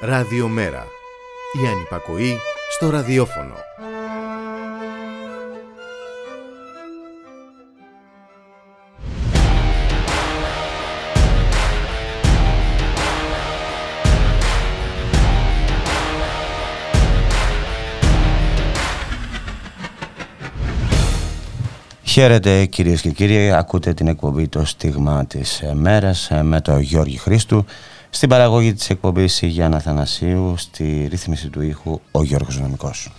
Ραδιομέρα. Η ανυπακοή στο ραδιόφωνο. Χαίρετε κυρίες και κύριοι, ακούτε την εκπομπή «Το στίγμα της μέρας» με τον Γιώργη Χρήστου στην παραγωγή της εκπομπής η Γιάννα Θανασίου, στη ρύθμιση του ήχου ο Γιώργος Νομικός.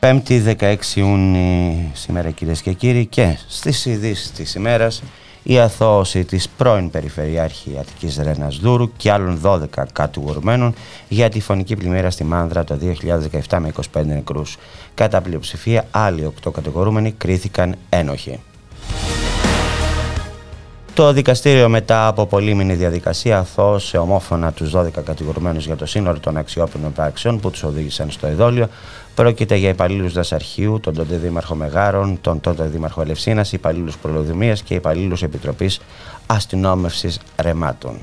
5η 16 Ιούνιου σήμερα κυρίες και κύριοι και στις ειδήσεις της ημέρας η αθώωση της πρώην Περιφερειάρχη Αττικής Ρένας Δούρου και άλλων 12 κατηγορουμένων για τη φωνική πλημμύρα στη Μάνδρα το 2017 με 25 νεκρούς. Κατά πλειοψηφία άλλοι 8 κατηγορούμενοι κρίθηκαν ένοχοι. Το δικαστήριο μετά από πολύμηνη διαδικασία αθώωσε ομόφωνα τους 12 κατηγορουμένους για το σύνολο των αξιόπινων πράξεων που τους οδήγησαν στο εδόλιο. Πρόκειται για υπαλλήλους Δασαρχείου, τον τότε Δήμαρχο Μεγάρων, τον τότε Δήμαρχο Ελευσίνας, υπαλλήλους Προλοδημίας και υπαλλήλους Επιτροπής Αστυνόμευσης Ρεμάτων.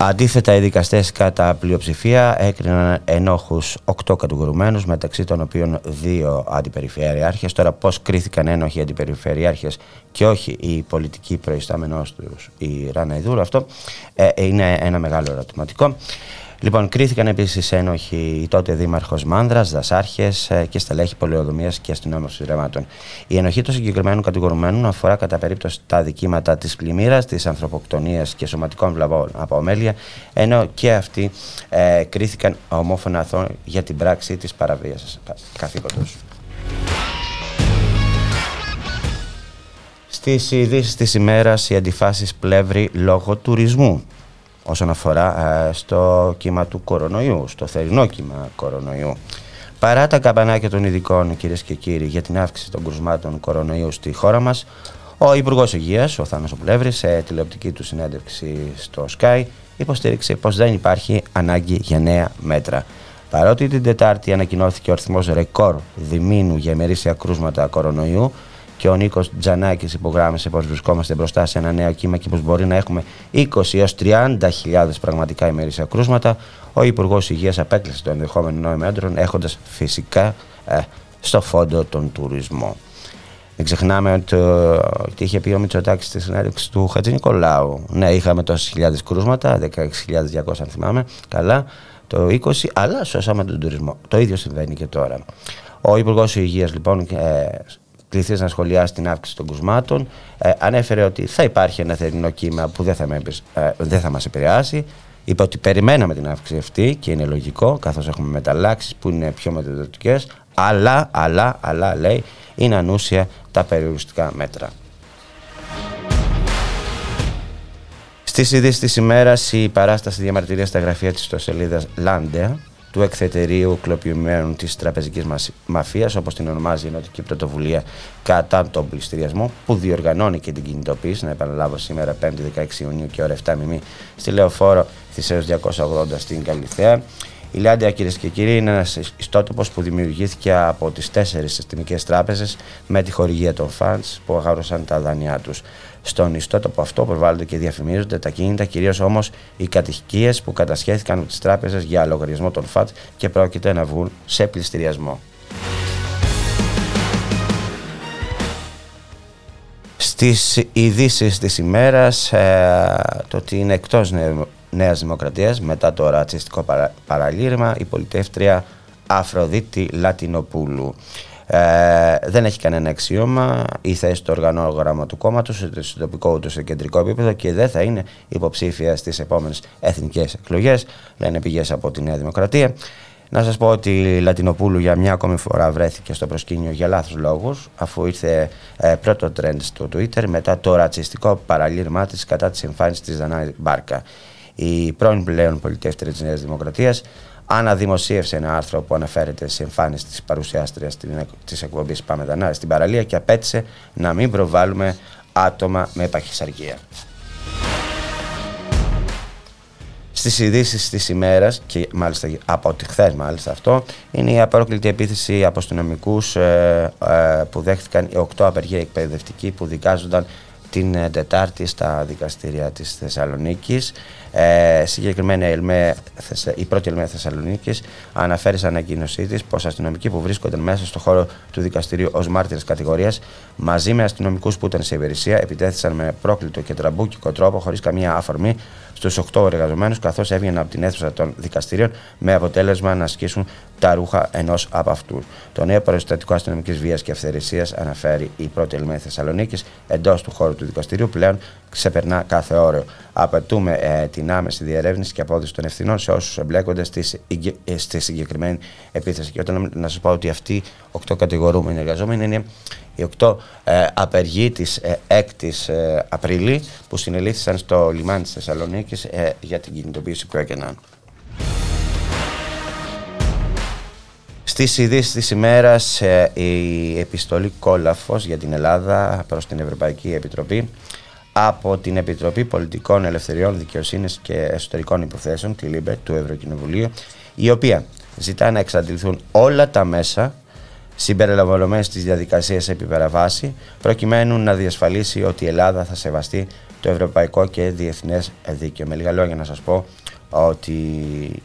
Αντίθετα, οι δικαστές κατά πλειοψηφία έκριναν ενόχους οκτώ κατηγορουμένους, μεταξύ των οποίων δύο αντιπεριφερειάρχες. Τώρα, πώς κρίθηκαν ένοχοι αντιπεριφερειάρχες και όχι η πολιτική προϊστάμενό τους, η Ράνα Ιδούρου, αυτό ε, είναι ένα μεγάλο ερωτηματικό. Λοιπόν, κρίθηκαν επίσης ένοχοι η τότε Δήμαρχος Μάνδρας, δασάρχες ε, και στελέχη πολεοδομίας και αστυνόμευσης ρεμάτων. Η ενοχή των συγκεκριμένων κατηγορουμένων αφορά κατά περίπτωση τα δικήματα της πλημμύρας, της ανθρωποκτονίας και σωματικών βλαβών από ομέλεια, ενώ και αυτοί ε, κρίθηκαν ομόφωνα αθώων για την πράξη της παραβίασης καθήκοντος. Στις ειδήσεις της ημέρας, οι αντιφάσεις πλεύρη λόγω τουρισμού όσον αφορά ε, στο κύμα του κορονοϊού, στο θερινό κύμα κορονοϊού. Παρά τα καμπανάκια των ειδικών, κυρίες και κύριοι, για την αύξηση των κρουσμάτων κορονοϊού στη χώρα μας, ο Υπουργός Υγείας, ο Θάνος Οπλεύρης, σε τηλεοπτική του συνέντευξη στο Sky, υποστήριξε πως δεν υπάρχει ανάγκη για νέα μέτρα. Παρότι την Τετάρτη ανακοινώθηκε ο αριθμός ρεκόρ διμήνου για ημερήσια κρούσματα κορονοϊού, και ο Νίκος Τζανάκης υπογράμμισε πως βρισκόμαστε μπροστά σε ένα νέο κύμα και πως μπορεί να έχουμε 20 έως 30.000 πραγματικά ημερήσια κρούσματα, ο Υπουργός Υγείας απέκλεισε το ενδεχόμενο νόημα μέτρων, έχοντας φυσικά ε, στο φόντο τον τουρισμό. Δεν ξεχνάμε ότι, ότι είχε πει ο Μητσοτάκης στη συνέντευξη του Χατζη Νικολάου. Ναι, είχαμε τόσες χιλιάδες κρούσματα, 16.200 αν θυμάμαι καλά, το 20, αλλά σώσαμε τον τουρισμό. Το ίδιο συμβαίνει και τώρα. Ο Υπουργός Υγείας λοιπόν ε, κληθείς να σχολιάσεις την αύξηση των κουσμάτων. Ε, ανέφερε ότι θα υπάρχει ένα θερινό κύμα που δεν θα, με, ε, δεν θα μας επηρεάσει. Είπε ότι περιμέναμε την αύξηση αυτή και είναι λογικό καθώς έχουμε μεταλλάξεις που είναι πιο μεταδοτικές αλλά, αλλά, αλλά λέει είναι ανούσια τα περιοριστικά μέτρα. Στις ειδήσεις της ημέρας, η παράσταση διαμαρτυρίας στα γραφεία της ιστοσελίδα Λάντεα του εκθετερίου κλοπημένων της τραπεζικής μαφίας όπως την ονομάζει η Ενωτική Πρωτοβουλία κατά τον πληστηριασμό που διοργανώνει και την κινητοποίηση να επαναλάβω σήμερα 5η 16 Ιουνίου και ώρα 7 μη στη Λεωφόρο Θησέως 280 στην Καλυθέα η Λάντια, κυρίες και κύριοι, είναι ένας ιστότοπος που δημιουργήθηκε από τις τέσσερις συστημικές τράπεζες με τη χορηγία των φαντ που αγάρωσαν τα δάνειά τους. Στον ιστότοπο αυτό προβάλλονται και διαφημίζονται τα κίνητα, κυρίως όμως οι κατοικίες που κατασχέθηκαν από τις τράπεζες για λογαριασμό των ΦΑΤ και πρόκειται να βγουν σε πληστηριασμό. Στις ειδήσεις της ημέρας ε, το ότι είναι εκτός Νέας Δημοκρατίας μετά το ρατσιστικό παραλήρημα η πολιτεύτρια Αφροδίτη Λατινοπούλου. Ε, δεν έχει κανένα αξίωμα η θέση του οργανόγραμμα του κόμματος, είτε στο τοπικό ούτε σε κεντρικό επίπεδο και δεν θα είναι υποψήφια στις επόμενες εθνικές εκλογές, λένε πηγές από τη Νέα Δημοκρατία. Να σας πω ότι η Λατινοπούλου για μια ακόμη φορά βρέθηκε στο προσκήνιο για λάθος λόγους, αφού ήρθε ε, πρώτο τρέντ στο Twitter μετά το ρατσιστικό παραλήρημά της κατά της εμφάνισης της Δανάη Μπάρκα η πρώην πλέον πολιτεύτρια της Νέας Δημοκρατίας αναδημοσίευσε ένα άρθρο που αναφέρεται σε εμφάνιση της παρουσιάστριας της εκπομπής Πάμε Δανά στην παραλία και απέτησε να μην προβάλλουμε άτομα με παχυσαρκία. Στις ειδήσεις της ημέρας, και μάλιστα από τη χθες, μάλιστα αυτό, είναι η απρόκλητη επίθεση από αστυνομικού ε, ε, που δέχτηκαν οι οκτώ απεργοί εκπαιδευτικοί που δικάζονταν την Τετάρτη στα δικαστήρια της Θεσσαλονίκης. Ε, συγκεκριμένα η πρώτη ΕΛΜΕ Θεσσαλονίκης αναφέρει σε ανακοίνωσή της πως αστυνομικοί που βρίσκονταν μέσα στο χώρο του δικαστηρίου ως μάρτυρες κατηγορίας μαζί με αστυνομικούς που ήταν σε υπηρεσία επιτέθησαν με απρόκλητο και τραμπούκικο τρόπο χωρίς καμία αφορμή στους 8 εργαζομένους, καθώς έβγαιναν από την αίθουσα των δικαστηρίων με αποτέλεσμα να σκίσουν τα ρούχα ενός από αυτούς. Το νέο περιστατικό αστυνομικής βίας και αυθαιρεσίας, αναφέρει η πρώτη ΕΛΜΕ Θεσσαλονίκης, εντός του χώρου του δικαστηρίου πλέον ξεπερνά κάθε όριο. Απαιτούμε ε, την άμεση διερεύνηση και απόδοση των ευθυνών σε όσους εμπλέκονται στη, ε, στη συγκεκριμένη επίθεση. Και όταν να σας πω ότι αυτοί οι οκτώ κατηγορούμενοι εργαζόμενοι είναι οι οκτώ ε, απεργοί της ε, 6η ε, Απριλή που συνελήφθησαν στο λιμάνι της Θεσσαλονίκης ε, για την κινητοποίηση που έκαναν. Στις ειδήσεις της ημέρας, η επιστολή κόλαφος για την Ελλάδα προς την Ευρωπαϊκή Επιτροπή από την Επιτροπή Πολιτικών Ελευθεριών Δικαιοσύνης και Εσωτερικών Υποθέσεων, τη LIBE του Ευρωκοινοβουλίου, η οποία ζητά να εξαντληθούν όλα τα μέσα συμπεριλαμβανομένης της διαδικασίας επί παραβάσει, προκειμένου να διασφαλίσει ότι η Ελλάδα θα σεβαστεί το ευρωπαϊκό και διεθνές δίκαιο. Με λίγα λόγια, να σας πω ότι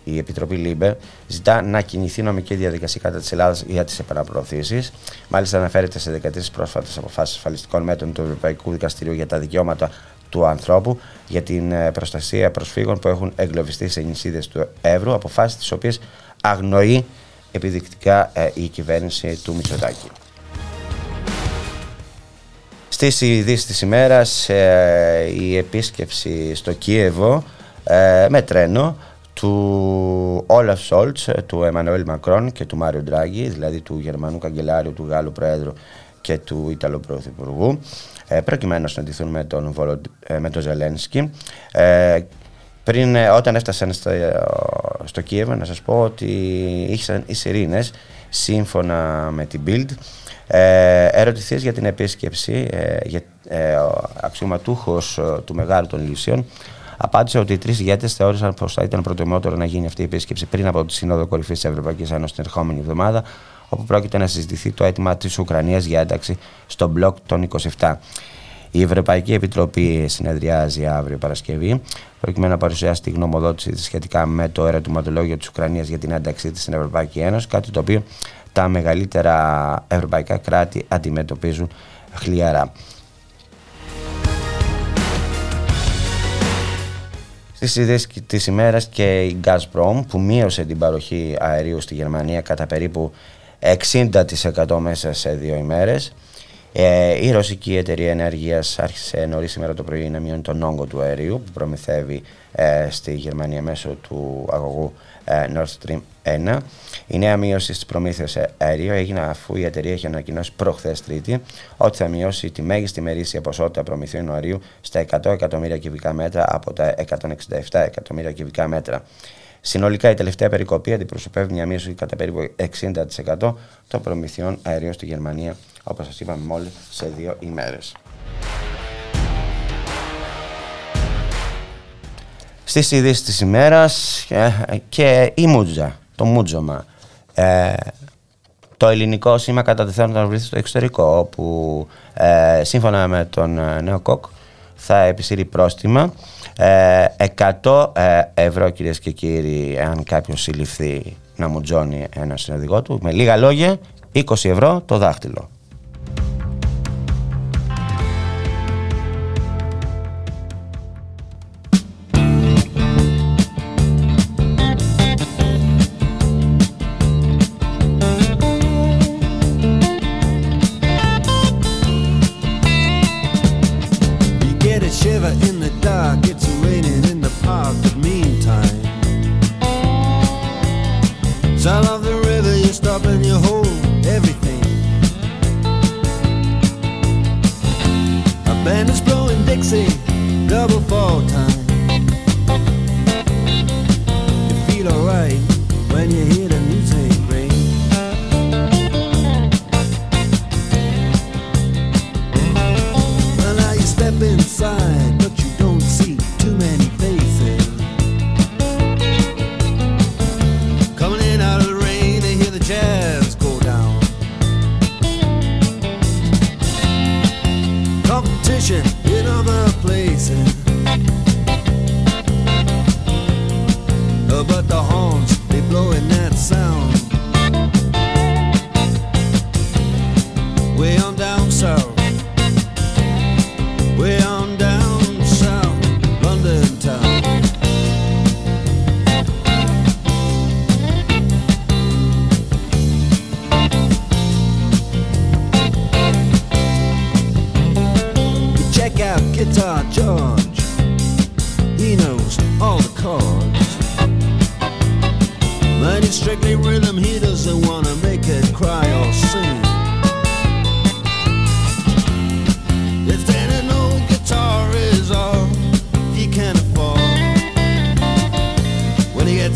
η Επιτροπή LIBE ζητά να κινηθεί νομική διαδικασία κατά της Ελλάδας για τις επαναπροωθήσεις. Μάλιστα, αναφέρεται σε 13 πρόσφατες αποφάσεις ασφαλιστικών μέτρων του Ευρωπαϊκού Δικαστηρίου για τα δικαιώματα του ανθρώπου για την ε, προστασία προσφύγων που έχουν εγκλωβιστεί σε νησίδες του Εύρου, αποφάσεις τις οποίες αγνοεί επιδεικτικά ε, η κυβέρνηση του Μητσοτάκη. Στις ειδήσεις της ημέρας ε, η επίσκεψη στο Κίεβο ε, με τρένο του Όλαφ Σόλτς, του Εμμανουέλ Μακρόν και του Μάριο Ντράγκη, δηλαδή του Γερμανού Καγκελάριου, του Γάλλου Πρόεδρου και του Ιταλού Πρωθυπουργού, προκειμένου να συναντηθούν με τον, με τον Ζελένσκι. Πριν, όταν έφτασαν στο, στο Κίεβο, να σας πω ότι είχαν οι Σιρήνες, σύμφωνα με την Bild, ε, για την επίσκεψη ε, για, ε, ο αξιωματούχος ε, του Μεγάλου των Λύσεων απάντησε ότι οι τρεις ηγέτες θεώρησαν πως θα ήταν προτιμότερο να γίνει αυτή η επίσκεψη πριν από τη Σύνοδο Κορυφής της Ευρωπαϊκής Ένωσης την ερχόμενη εβδομάδα, όπου πρόκειται να συζητηθεί το αίτημα της Ουκρανίας για ένταξη στο μπλοκ των 27. Η Ευρωπαϊκή Επιτροπή συνεδριάζει αύριο Παρασκευή, προκειμένου να παρουσιάσει τη γνωμοδότηση της σχετικά με το ερωτηματολόγιο της Ουκρανίας για την ένταξή της στην Ευρωπαϊκή Ένωση, κάτι το οποίο τα μεγαλύτερα ευρωπαϊκά κράτη αντιμετωπίζουν χλιαρά. Στι ιδέε τη ημέρα και η Gazprom που μείωσε την παροχή αερίου στη Γερμανία κατά περίπου 60% μέσα σε δύο ημέρες. Ε, η ρωσική εταιρεία ενέργειας άρχισε νωρίς σήμερα το πρωί να μειώνει τον όγκο του αερίου που προμηθεύει ε, στη Γερμανία μέσω του αγωγού ε, Nord Stream 1. Η νέα μείωση στις προμήθειες αερίου έγινε αφού η εταιρεία έχει ανακοινώσει προχθές Τρίτη ότι θα μειώσει τη μέγιστη μερίσια ποσότητα προμηθειών αερίου στα 100 εκατομμύρια κυβικά μέτρα από τα 167 εκατομμύρια κυβικά μέτρα. Συνολικά η τελευταία περικοπή αντιπροσωπεύει μια μείωση κατά περίπου 60% των προμηθειών αερίων στη Γερμανία, όπως σας είπαμε μόλις, σε δύο ημέρες. Στις ειδήσεις της ημέρας ε, και η Μούτζα, το Μούτζομα, ε, το ελληνικό σήμα κατά να βρεθεί στο εξωτερικό, όπου ε, σύμφωνα με τον νέο ΚΟΚ θα επισύρει πρόστιμα 100 ε, ε, ευρώ κυρίες και κύριοι αν κάποιος συλληφθεί να μου τζώνει ένα συνοδηγό του με λίγα λόγια 20 ευρώ το δάχτυλο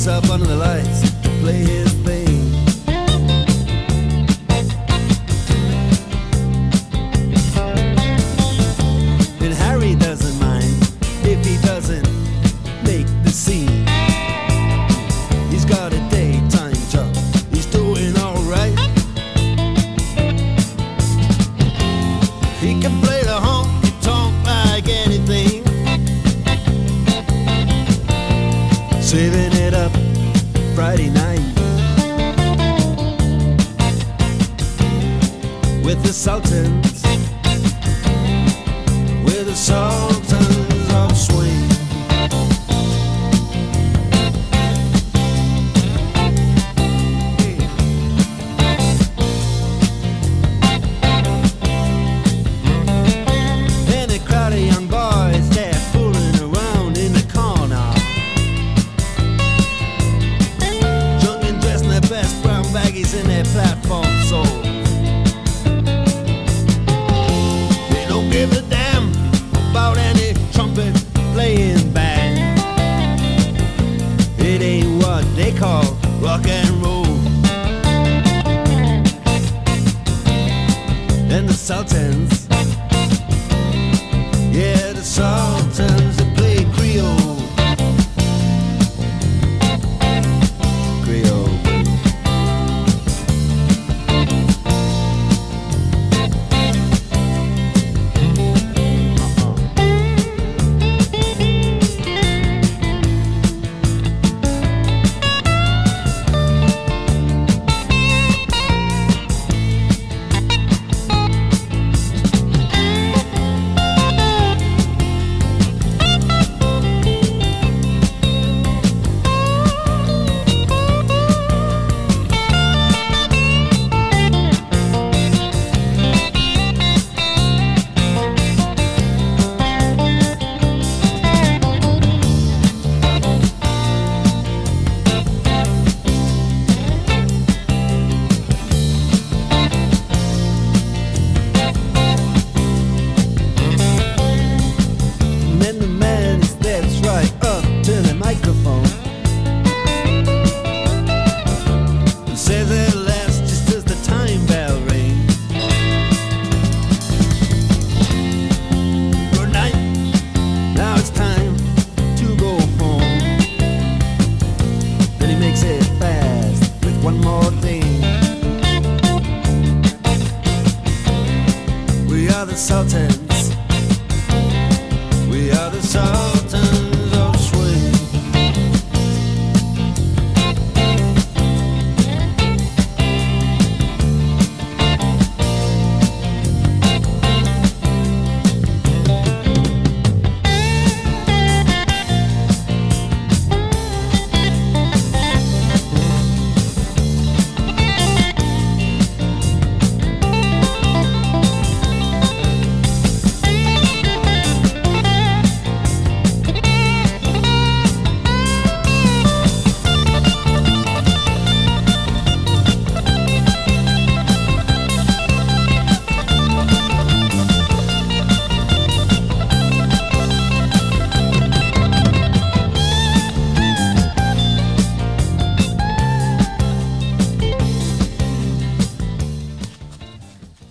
up under the lights, play his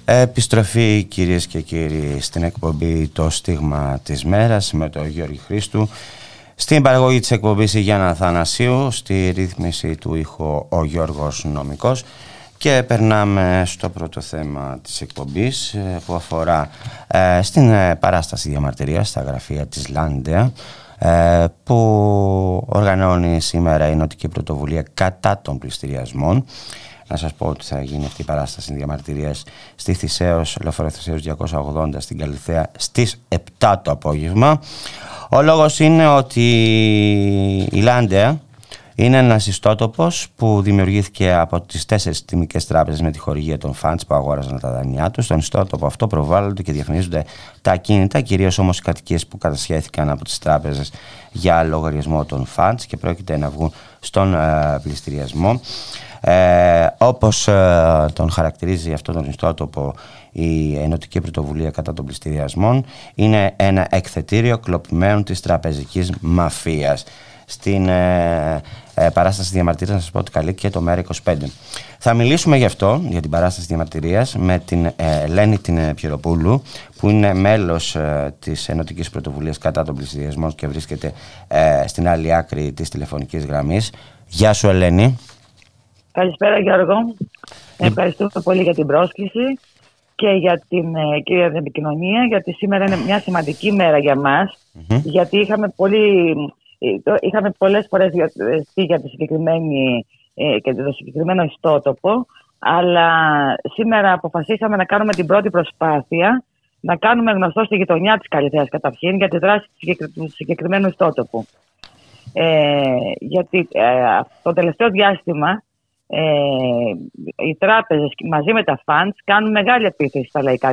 Επιστροφή κυρίες και κύριοι στην εκπομπή «Το στίγμα της μέρας, με τον Γιώργη Χρήστου. Στην παραγωγή της εκπομπής η Γιάννα Θανασίου, στη ρύθμιση του ήχου ο Γιώργος νομικός. και περνάμε στο πρώτο θέμα της εκπομπής ε, που αφορά ε, στην ε, παράσταση διαμαρτυρία στα γραφεία της Λάντεα που οργανώνει σήμερα η Νοτική Πρωτοβουλία κατά των πληστηριασμών να σας πω ότι θα γίνει αυτή η παράσταση διαμαρτυρία στη Θησαίω, Λεωφορείο Θησέως 280 στην Καλυθέα στις 7 το απόγευμα. Ο λόγος είναι ότι η Λάντεα είναι ένας ιστότοπος που δημιουργήθηκε από τις τέσσερις τιμικές τράπεζες με τη χορηγία των φαντς που αγόραζαν τα δανειά τους. Στον ιστότοπο αυτό προβάλλονται και διαφημίζονται τα ακίνητα, κυρίως όμως οι κατοικίες που κατασχέθηκαν από τις τράπεζες για λογαριασμό των φαντς και πρόκειται να βγουν στον ε, πληστηριασμό. Ε, όπως ε, τον χαρακτηρίζει αυτό τον ιστότοπο η Ενωτική Πρωτοβουλία κατά των πληστηριασμών είναι ένα εκθετήριο κλοπημένων της τραπεζικής μαφίας στην ε, ε, παράσταση διαμαρτυρίας, να σας πω ότι καλεί και το ΜΕΡΑ25. Θα μιλήσουμε γι' αυτό, για την παράσταση διαμαρτυρίας, με την ε, Ελένη την Πιεροπούλου, που είναι μέλος ε, της Ενωτικής Πρωτοβουλίας κατά των πληστηριασμών και βρίσκεται ε, στην άλλη άκρη της τηλεφωνικής γραμμής. Γεια σου Ελένη. Καλησπέρα Γιώργο. Ευχαριστούμε πολύ για την πρόσκληση και για την, ε, και για την επικοινωνία, γιατί σήμερα είναι μια σημαντική μέρα για μας, γιατί είχαμε, πολύ, ε, είχαμε πολλές φορές για, ε, για τη συγκεκριμένη και το συγκεκριμένο ιστότοπο, αλλά σήμερα αποφασίσαμε να κάνουμε την πρώτη προσπάθεια να κάνουμε γνωστό στη γειτονιά της Καλυθέας καταρχήν για τη δράση του συγκεκριμένου ιστότοπου. Ε, γιατί ε, το τελευταίο διάστημα ε, οι τράπεζες μαζί με τα funds κάνουν μεγάλη επίθεση στα λαϊκά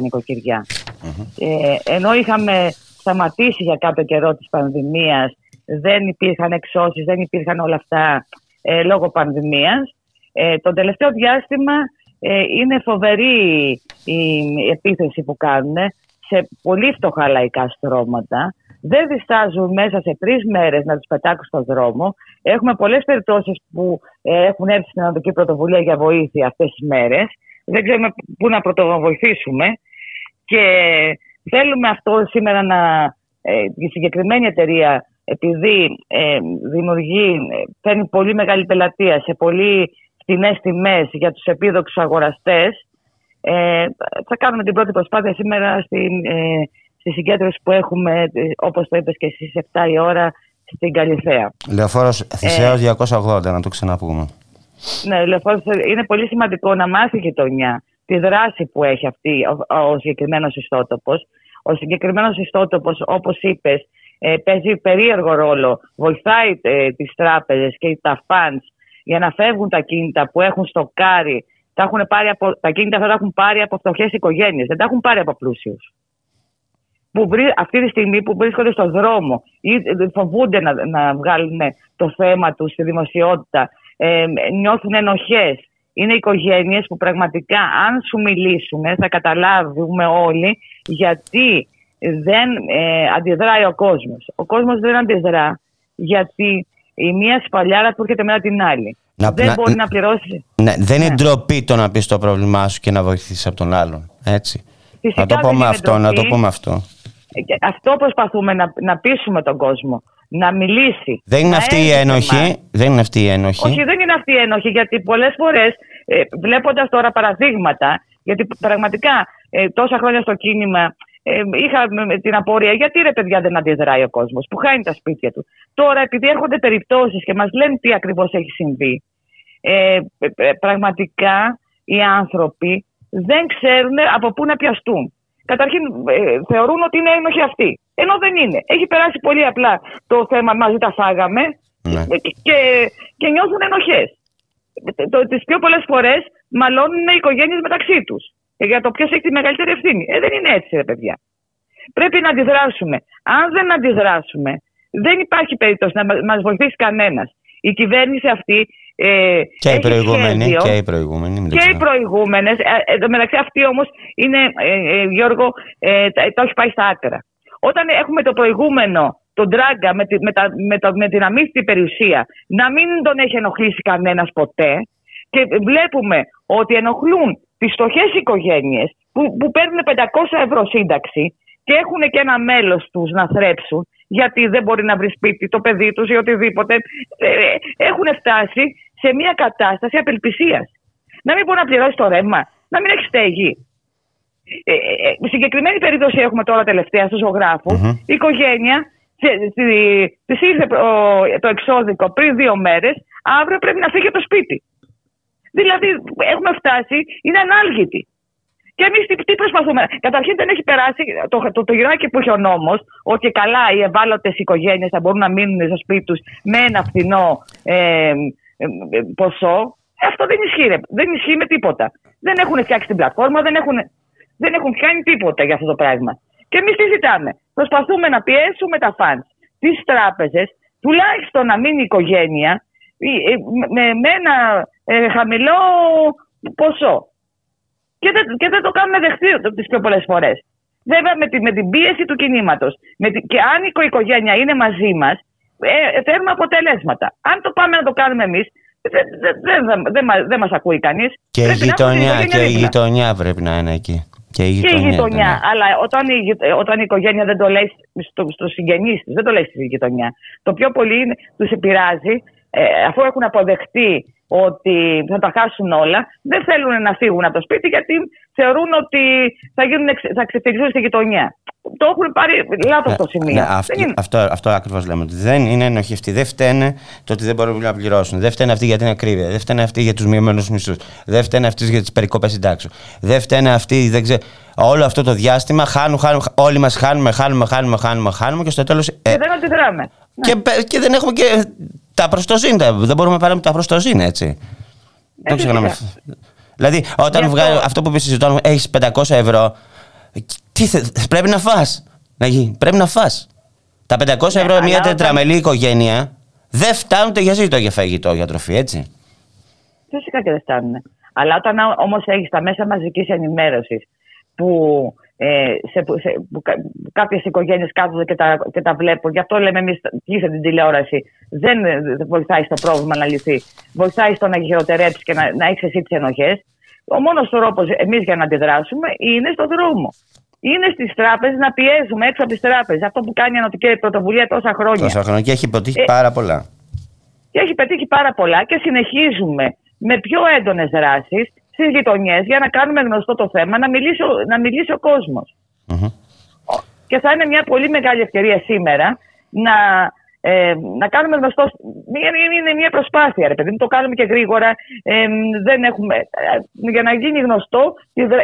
Ε, ενώ είχαμε σταματήσει για κάποιο καιρό της πανδημίας, δεν υπήρχαν εξώσεις, δεν υπήρχαν όλα αυτά ε, λόγω πανδημίας. Ε, το τελευταίο διάστημα ε, είναι φοβερή η επίθεση που κάνουν σε πολύ φτωχά λαϊκά στρώματα δεν διστάζουν μέσα σε τρεις μέρες να του πετάξουν στον δρόμο. Έχουμε πολλές περιπτώσεις που ε, έχουν έρθει στην Ανατολική Πρωτοβουλία για βοήθεια αυτές τις μέρες. Δεν ξέρουμε πού να πρωτοβοηθήσουμε. Και θέλουμε αυτό σήμερα να. Ε, η συγκεκριμένη εταιρεία, επειδή ε, δημιουργεί, φέρνει πολύ μεγάλη πελατεία σε πολύ φτηνές τιμές για τους επίδοξους αγοραστές, ε, θα κάνουμε την πρώτη προσπάθεια σήμερα στην ε, στη συγκέντρωση που έχουμε, ε, όπως το είπες και στις 7 η ώρα, στην Καλυθέα. Λεωφόρος Θησέως ε, 280, να το ξαναπούμε. Ναι, Λεωφόρος, είναι πολύ σημαντικό να μάθει η γειτονιά τη δράση που έχει αυτή ο, ο συγκεκριμένος ιστότοπος. Ο συγκεκριμένος ιστότοπος, όπως είπες, ε, παίζει περίεργο ρόλο. Βοηθάει ε, τις τράπεζες και τα funds για να φεύγουν τα κίνητα που έχουν στο κάρι. Τα, έχουν πάρει από, τα κίνητα αυτά τα έχουν πάρει από φτωχές οικογένειες, δεν τα έχουν πάρει από πλούσιους που αυτή τη στιγμή που βρίσκονται στον δρόμο ή φοβούνται να, να βγάλουν το θέμα τους στη δημοσιότητα, ε, νιώθουν ενοχές. Είναι οικογένειες που πραγματικά αν σου μιλήσουν θα καταλάβουμε όλοι γιατί δεν ε, αντιδράει ο κόσμος. Ο κόσμος δεν αντιδρά γιατί η μία σπαλιάρα του έρχεται μετά την άλλη. Να, δεν να, μπορεί να πληρώσει. Ναι, δεν είναι ναι. ντροπή το να πεις το πρόβλημά σου και να βοηθήσεις από τον άλλον. Έτσι. να το πούμε αυτό, να το πούμε αυτό. Αυτό προσπαθούμε να, να πείσουμε τον κόσμο. Να μιλήσει. Δεν είναι αυτή η ένοχη. Δεν είναι αυτή η ένοχη. Όχι, δεν είναι αυτή η ένοχη, γιατί πολλές φορές ε, βλέποντας τώρα παραδείγματα, γιατί πραγματικά ε, τόσα χρόνια στο κίνημα ε, είχα την απορία γιατί ρε παιδιά δεν αντιδράει ο κόσμος που χάνει τα σπίτια του. Τώρα επειδή έρχονται περιπτώσεις και μας λένε τι ακριβώς έχει συμβεί, ε, ε, πραγματικά οι άνθρωποι δεν ξέρουν από πού να πιαστούν καταρχήν ε, θεωρούν ότι είναι ένοχοι αυτοί. Ενώ δεν είναι. Έχει περάσει πολύ απλά το θέμα μαζί τα φάγαμε ναι. Ε, και, και νιώθουν ενοχές. Τις πιο πολλές φορές μαλώνουν οι οικογένειες μεταξύ τους. Για το ποιος έχει τη μεγαλύτερη ευθύνη. Ε, δεν είναι έτσι, ρε παιδιά. Πρέπει να αντιδράσουμε. Αν δεν αντιδράσουμε, δεν υπάρχει περίπτωση να μας βοηθήσει κανένας. Η κυβέρνηση αυτή ε, και, οι προηγούμενοι, και οι προηγούμενοι. Και οι προηγούμενες. Ε, εν μεταξύ, αυτή όμως είναι, ε, ε, Γιώργο, ε, το έχει πάει στα άκρα. Όταν έχουμε το προηγούμενο, τον Τράγκα με, τη, με, τα, με, το, με την αμύθιτη περιουσία, να μην τον έχει ενοχλήσει κανένας ποτέ. Και βλέπουμε ότι ενοχλούν τις φτωχές οικογένειες που, που παίρνουν 500 ευρώ σύνταξη και έχουν και ένα μέλος τους να θρέψουν γιατί δεν μπορεί να βρει σπίτι το παιδί τους ή οτιδήποτε. Ε, έχουν φτάσει σε μια κατάσταση απελπισίας. Να μην μπορεί να πληρώσει το ρεύμα, να μην έχει στέγη. Ε, ε, ε συγκεκριμένη περίπτωση έχουμε τώρα τελευταία στο ζωγραφο Η οικογένεια της ήρθε το εξώδικο πριν δύο μέρες, αύριο πρέπει να φύγει από το σπίτι. Δηλαδή έχουμε φτάσει, είναι ανάλγητη. Και εμείς τι, τι προσπαθούμε. Καταρχήν δεν έχει περάσει το, το, το γυράκι που έχει ο νόμος, ότι καλά οι ευάλωτες οικογένειες θα μπορούν να μείνουν στο σπίτι τους με ένα φθηνό ε, ε, ε, ποσό. Αυτό δεν ισχύει. Ρε. Δεν ισχύει με τίποτα. Δεν έχουν φτιάξει την πλατφόρμα, δεν έχουν, δεν έχουν κάνει τίποτα για αυτό το πράγμα. Και εμείς τι ζητάμε; Προσπαθούμε να πιέσουμε τα φαντ, τις τράπεζες, τουλάχιστον να μείνει η οικογένεια ε, με, με ένα ε, χαμηλό ποσό. Και δεν, και δεν το κάνουμε δεχτεί τις πιο πολλές φορές. Βέβαια με, τη, με την πίεση του κινήματος. Και αν η οικογένεια είναι μαζί μας, ε, φέρνουμε αποτελέσματα. Αν το πάμε να το κάνουμε εμείς, δεν δε, δε, δε, δε μα ακούει κανείς. Και, η γειτονιά, και η γειτονιά πρέπει να είναι εκεί. Και η γειτονιά. Και η γειτονιά. Ναι. Αλλά όταν η, όταν η οικογένεια δεν το λέει στο, στο συγγενή της, δεν το λέει στη γειτονιά. Το πιο πολύ τους επηρεάζει, ε, αφού έχουν αποδεχτεί ότι θα τα χάσουν όλα, δεν θέλουν να φύγουν από το σπίτι γιατί θεωρούν ότι θα, γίνουν, θα ξεφτυλιστούν στη γειτονιά. Το έχουν πάρει λάθος ναι, το σημείο. Ναι, αυτό, αυτό, αυτό ακριβώς λέμε. Ότι δεν είναι ενοχευτοί. Δεν φταίνε το ότι δεν μπορούν να πληρώσουν. Δεν φταίνε αυτοί για την ακρίβεια. Δεν φταίνε αυτοί για τους μειωμένους μισθούς. Δεν φταίνε αυτοί για τις περικοπές συντάξεων. Δεν φταίνε αυτοί, δεν ξέρω. Όλο αυτό το διάστημα χάνουν, χάνουν, όλοι μας χάνουμε, χάνουμε, χάνουμε, χάνουμε, χάνουμε και στο τέλος. Ε, και δεν αντιδράμε. Και, και δεν έχουμε και τα προστοζήν. Δεν μπορούμε να πάρουμε τα προστοζήν, έτσι. Δεν ξεχνάμε. Δηλαδή, όταν βγάλει αυτό που πει όταν έχεις 500 ευρώ, τι θες, πρέπει να φας. Πρέπει να φας. Τα 500 ναι, ευρώ μια τετραμελή οικογένεια δεν φτάνουν για ζήτο για φαγητό, για τροφή, έτσι. Φυσικά και δεν φτάνουν. Αλλά όταν όμως έχεις τα μέσα μαζικής ενημέρωσης που ε, σε, σε, κάποιες οικογένειες κάθονται και τα, και τα βλέπουν. Γι' αυτό λέμε εμείς κλείστε την τηλεόραση. Δεν βοηθάει στο πρόβλημα να λυθεί. Βοηθάει στο να χειροτερέψεις και να, να έχεις εσύ τις ενοχές. Ο μόνος τρόπος εμείς για να αντιδράσουμε είναι στο δρόμο. Είναι στις τράπεζες να πιέζουμε έξω από τις τράπεζες. Αυτό που κάνει η Ανωτική Πρωτοβουλία τόσα χρόνια. Τόσα χρόνια και έχει πετύχει ε, πάρα πολλά. Και έχει πετύχει πάρα πολλά και συνεχίζουμε με πιο έντονες δράσεις στις γειτονιές για να κάνουμε γνωστό το θέμα, να μιλήσει, να μιλήσει ο κοσμο Και θα είναι μια πολύ μεγάλη ευκαιρία σήμερα να, ε, να κάνουμε γνωστός. Είναι μια προσπάθεια, ρε παιδί το κάνουμε και γρήγορα. Ε, δεν έχουμε, ε, για να γίνει γνωστό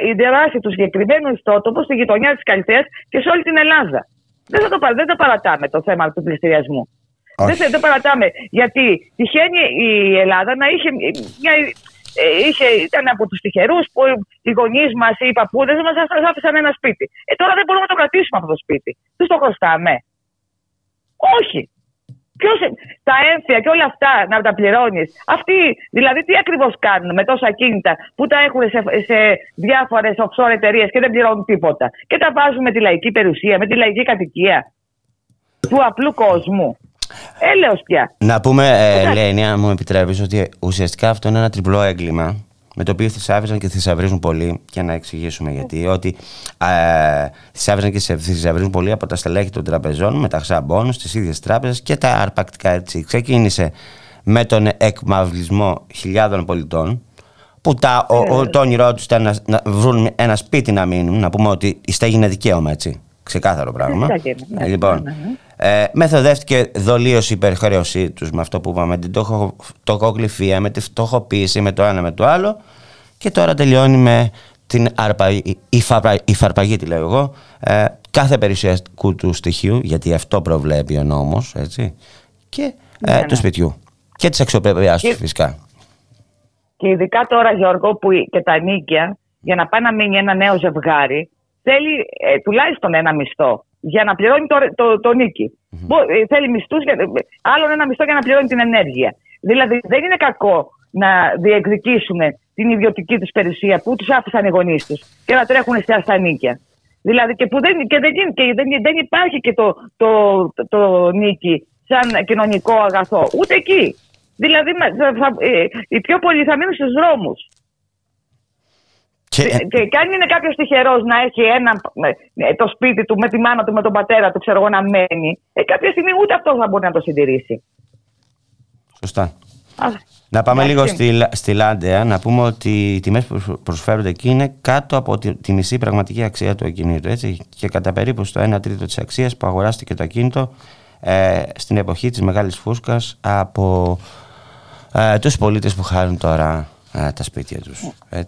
η δράση του συγκεκριμένου ιστότοπου στη γειτονιά της Καλυθέας και σε όλη την Ελλάδα. Δεν, θα το, δεν το παρατάμε το θέμα του πληστηριασμού. Δεν, δεν παρατάμε. Γιατί τυχαίνει η Ελλάδα να είχε μια ε, είχε, ήταν από τους τυχερούς που οι γονείς μας ή οι παππούδες μας άφησαν ένα σπίτι. Ε, τώρα δεν μπορούμε να το κρατήσουμε αυτό το σπίτι. Τους το χρωστάμε. Όχι. Ποιος, τα έμφυα και όλα αυτά να τα πληρώνεις. Αυτοί, δηλαδή, τι ακριβώς κάνουν με τόσα κίνητα που τα έχουν σε, σε διάφορες offshore εταιρείες και δεν πληρώνουν τίποτα. Και τα βάζουν με τη λαϊκή περιουσία, με τη λαϊκή κατοικία του απλού κόσμου. Έλεος πια. Να πούμε, ε, Λένη, αν μου επιτρέπεις, ότι ουσιαστικά αυτό είναι ένα τριπλό έγκλημα με το οποίο θησάβριζαν και θησαυρίζουν πολύ και να εξηγήσουμε γιατί. Ότι ε, θησάβριζαν και θησαυρίζουν πολύ από τα στελέχη των τραπεζών με τα χρυσά στι ίδιες τράπεζες και τα αρπακτικά έτσι. Ξεκίνησε με τον εκμαυλισμό χιλιάδων πολιτών που τα, ο, ο, το όνειρό τους ήταν να, να, βρουν ένα σπίτι να μείνουν. Να πούμε ότι η στέγη είναι δικαίωμα, έτσι. Ξεκάθαρο πράγμα. Ναι, λοιπόν, ναι, ναι. Ε, μεθοδεύτηκε δολίωση υπερχρέωσή τους με αυτό που είπαμε, με την τοχογλυφία, με τη φτωχοποίηση, με το ένα με το άλλο. Και τώρα τελειώνει με την αρπα, η, φαρπα, η φαρπαγή, τη λέω εγώ, ε, κάθε περιουσιακού του στοιχείου, γιατί αυτό προβλέπει ο νόμος, έτσι, και ε, ναι, του ναι. σπιτιού. Και της αξιοπρέπειά του φυσικά. Και ειδικά τώρα, Γιώργο, που και τα νίκια, για να πάει να μείνει ένα νέο ζευγάρι, θέλει ε, τουλάχιστον ένα μισθό για να πληρώνει το, το, το νικη mm-hmm. Θέλει μισθούς, άλλον ένα μισθό για να πληρώνει την ενέργεια. Δηλαδή δεν είναι κακό να διεκδικήσουν την ιδιωτική τους περιουσία που τους άφησαν οι γονείς τους και να τρέχουν σε αστανίκια. Δηλαδή και που δεν, και δεν, και δεν, δεν υπάρχει και το, το, το, το νίκη σαν κοινωνικό αγαθό. Ούτε εκεί. Δηλαδή θα, θα, ε, οι πιο πολλοί θα μείνουν στους δρόμους. Και... Και, και αν είναι κάποιος τυχερός να έχει ένα, ε, το σπίτι του με τη μάνα του, με τον πατέρα του, ξέρω εγώ, να μένει, ε, κάποια στιγμή ούτε αυτός θα μπορεί να το συντηρήσει. Σωστά. να πάμε λίγο στη, στη Λάντεα, να πούμε ότι οι τιμές που προσφέρονται εκεί είναι κάτω από τη, τη μισή πραγματική αξία του ακινήτου, έτσι, και κατά περίπου στο 1 τρίτο της αξίας που αγοράστηκε το ακίνητο ε, στην εποχή της μεγάλης φούσκας από ε, τους πολίτες που χάρουν τώρα α, τα σπίτια τους.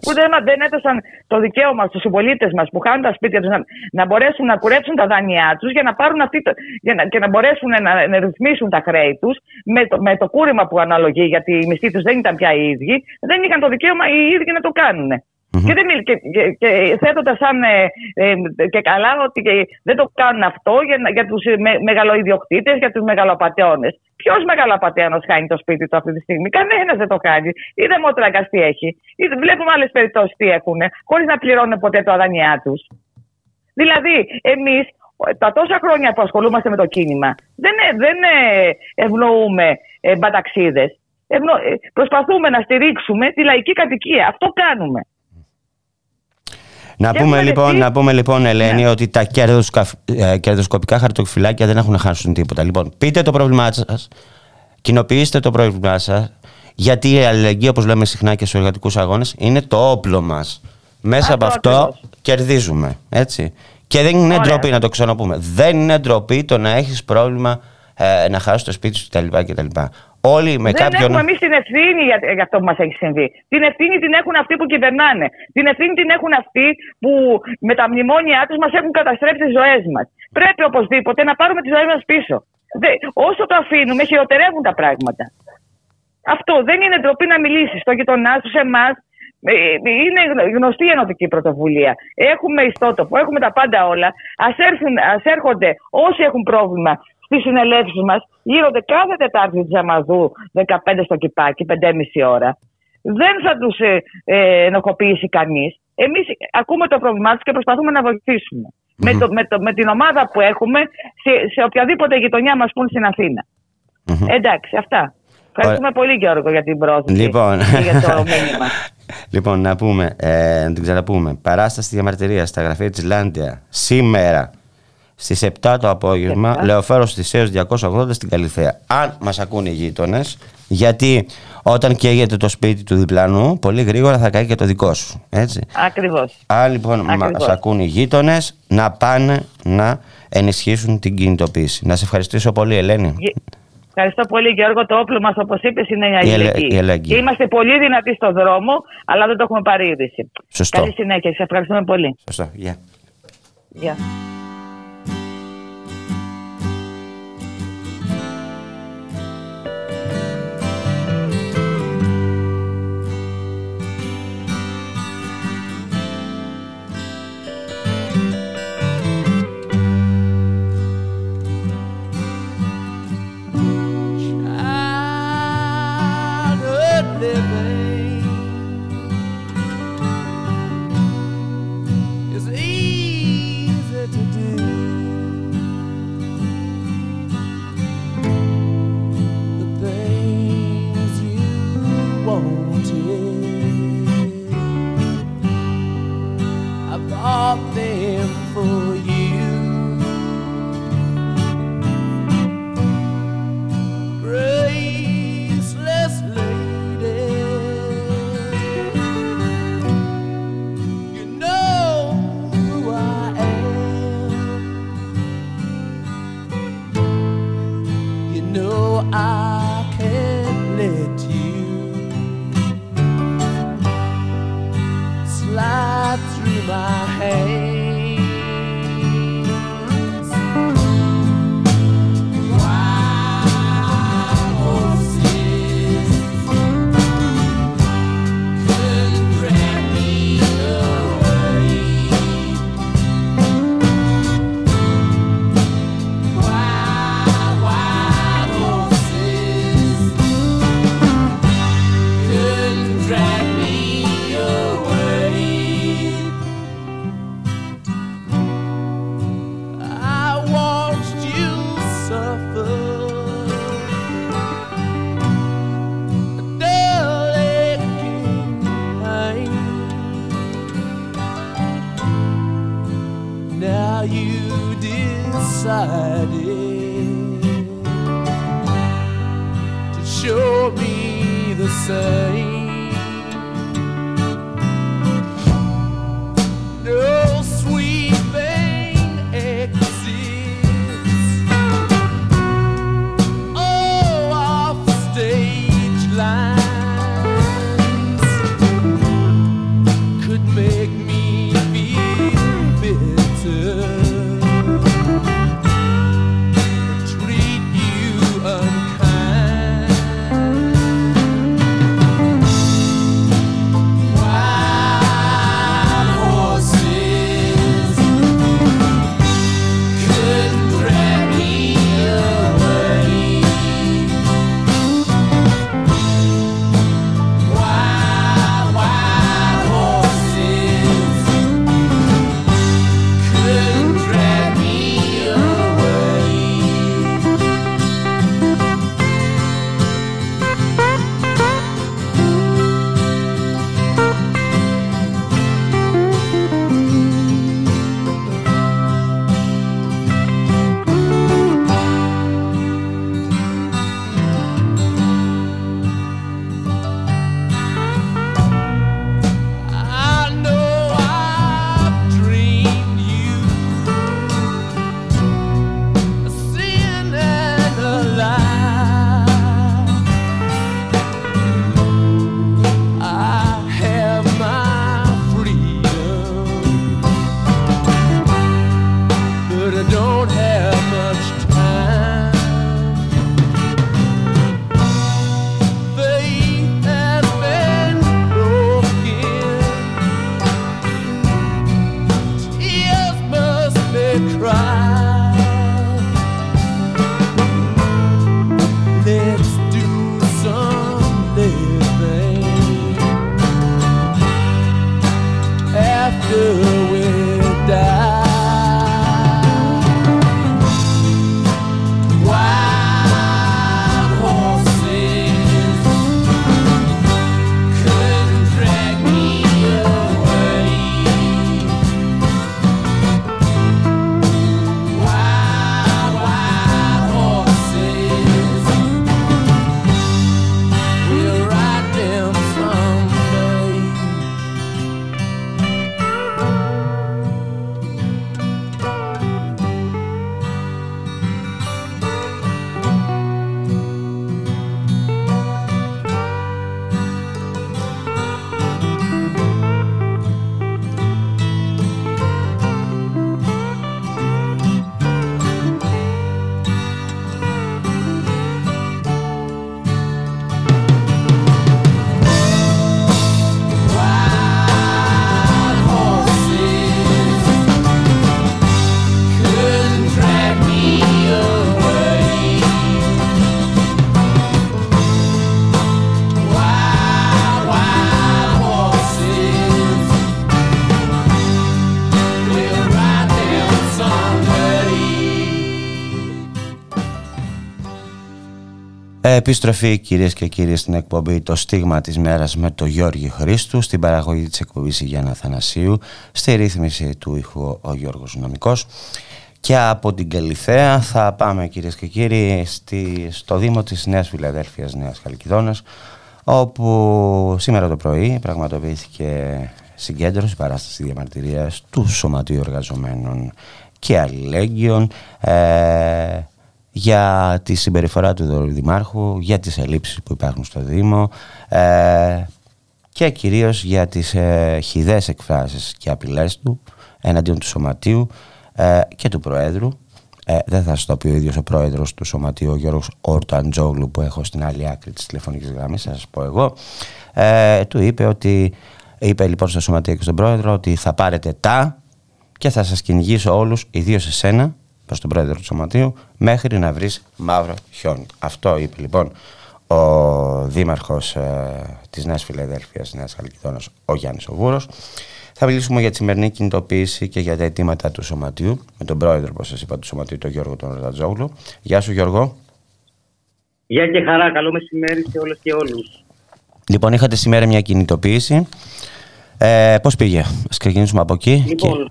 Που δεν, δεν έδωσαν το δικαίωμα στους συμπολίτες μας που χάνουν τα σπίτια τους να, να μπορέσουν να κουρέψουν τα δάνειά τους για να πάρουν αυτή το, για να, και να μπορέσουν να, να ρυθμίσουν τα χρέη τους με, το, με το κούρεμα που αναλογεί, γιατί οι μισθοί τους δεν ήταν πια οι ίδιοι, δεν είχαν το δικαίωμα οι ίδιοι να το κάνουν. Mm-hmm. Και, δεν, και, και, και θέτοντας σαν ε, ε, και καλά ότι δεν το κάνουν αυτό για, για τους με, μεγαλοειδιοκτήτες, για τους μεγαλοπατεώνες. Ποιος μεγαλοπατεώνο χάνει το σπίτι του αυτή τη στιγμή, Κανένας δεν το κάνει. Είδε μόνο τραγκαστή έχει. Είδε, βλέπουμε άλλες περιπτώσεις τι έχουν, χωρίς να πληρώνουν ποτέ το αδανειά τους. Δηλαδή, εμείς τα τόσα χρόνια που ασχολούμαστε με το κίνημα, δεν, δεν ευνοούμε ε, μπαταξίδες. Ευνο... Προσπαθούμε να στηρίξουμε τη λαϊκή κατοικία. Αυτό κάνουμε. Να πούμε, λοιπόν, να πούμε λοιπόν, Ελένη, ναι. ότι τα ε, κερδοσκοπικά χαρτοφυλάκια δεν έχουν χάσουν τίποτα. Λοιπόν, πείτε το πρόβλημά σας, κοινοποιήστε το πρόβλημά σας, γιατί η αλληλεγγύη, όπως λέμε συχνά και στους εργατικούς αγώνες, είναι το όπλο μας. Μέσα από αυτό κερδίζουμε. Έτσι. Και δεν είναι ντροπή, να το ξαναπούμε. Δεν είναι ντροπή το να έχεις πρόβλημα ε, να χάσεις το σπίτι σου κτλ. Όλοι με δεν κάποιον... έχουμε εμείς την ευθύνη για, για αυτό που μας έχει συμβεί. Την ευθύνη την έχουν αυτοί που κυβερνάνε. Την ευθύνη την έχουν αυτοί που με τα μνημόνια τους μας έχουν καταστρέψει τις ζωές μας. Πρέπει οπωσδήποτε να πάρουμε τις ζωές μας πίσω. Δε, όσο το αφήνουμε, χειροτερεύουν τα πράγματα. Αυτό δεν είναι ντροπή να μιλήσεις στο γειτονάς σου, σε εμάς. Ε, είναι γνωστή η ενωτική πρωτοβουλία. Έχουμε ιστότοπο, έχουμε τα πάντα όλα. Α έρχονται όσοι έχουν πρόβλημα στι συνελεύσει μας γίνονται κάθε Τετάρτη της Αμαδού 15 στο κυπάκι, 5,5 ώρα. Δεν θα τους ε, ε, ενοχοποιήσει κανείς. Εμείς ακούμε το πρόβλημά τους και προσπαθούμε να βοηθησουμε Με, το, με, το, με την ομάδα που έχουμε σε, σε οποιαδήποτε γειτονιά μας πούν στην αθηνα Εντάξει, αυτά. Ευχαριστούμε πολύ Γιώργο για την πρόσκληση λοιπόν. και για το μήνυμα. λοιπόν, να πούμε, ε, να την ξαναπούμε. Παράσταση διαμαρτυρίας στα γραφεία της Λάντια σήμερα στις 7 το απόγευμα, λεωφέρο Θησέω 280 στην Καλυθέα. Αν μας ακούνε οι γείτονες, γιατί όταν καίγεται το σπίτι του διπλανού, πολύ γρήγορα θα καεί και το δικό σου. Έτσι. Ακριβώς. Αν λοιπόν μα ακούνε οι γείτονες, να πάνε να ενισχύσουν την κινητοποίηση. Να σε ευχαριστήσω πολύ, Ελένη. Ευχαριστώ πολύ, Γιώργο. Το όπλο μας, όπως είπες, είναι η αλληλεγγύη. είμαστε πολύ δυνατοί στο δρόμο, αλλά δεν το έχουμε πάρει είδηση. Σωστό. Καλή συνέχεια. Σε ευχαριστούμε πολύ. Σωστό. Γεια. Yeah. yeah. Επιστροφή κυρίες και κύριοι στην εκπομπή Το Στίγμα της Μέρας με το Γιώργη Χρήστου στην παραγωγή της εκπομπής Γιάννα Θανασίου στη ρύθμιση του ήχου ο Γιώργος Νομικός. Και από την Καλυθέα θα πάμε κυρίες και κύριοι στη, στο Δήμο της Νέας Φιλαδέλφειας Νέας Χαλκιδόνας όπου σήμερα το πρωί πραγματοποιήθηκε συγκέντρωση παράσταση διαμαρτυρίας του Σωματείου Εργαζομένων και Αλληλέγγυων. Ε, για τη συμπεριφορά του Δημάρχου, για τις ελλείψεις που υπάρχουν στο Δήμο ε, και κυρίως για τις ε, χιδές εκφράσεις και απειλές του εναντίον του Σωματείου ε, και του Προέδρου. Ε, δεν θα σας το πει ο ίδιος ο Πρόεδρος του Σωματείου, ο Γιώργος Ορταντζόγλου που έχω στην άλλη άκρη της τηλεφωνικής γραμμής, θα σας πω εγώ. Ε, του είπε ότι, είπε λοιπόν στο Σωματείο και στον Πρόεδρο ότι θα πάρετε τα και θα σας κυνηγήσω όλους, ιδίως εσένα, προς τον Πρόεδρο του Σωματείου, μέχρι να βρεις μαύρο χιόνι. Αυτό είπε λοιπόν ο Δήμαρχος ε, της Νέας Φιλαδέλφειας, Νέας Χαλκιδόνας, ο Γιάννης Οβούρος. Θα μιλήσουμε για τη σημερινή κινητοποίηση και για τα αιτήματα του Σωματείου με τον πρόεδρο, όπως σας είπα, του Σωματείου, τον Γιώργο τον Ρατζόγλου. Γεια σου, Γιώργο. Γεια και χαρά. Καλό μεσημέρι σε όλες και όλους. Λοιπόν, είχατε σήμερα μια κινητοποίηση. Ε, Πώς πήγε, Α ξεκινήσουμε από εκεί. Λοιπόν, και...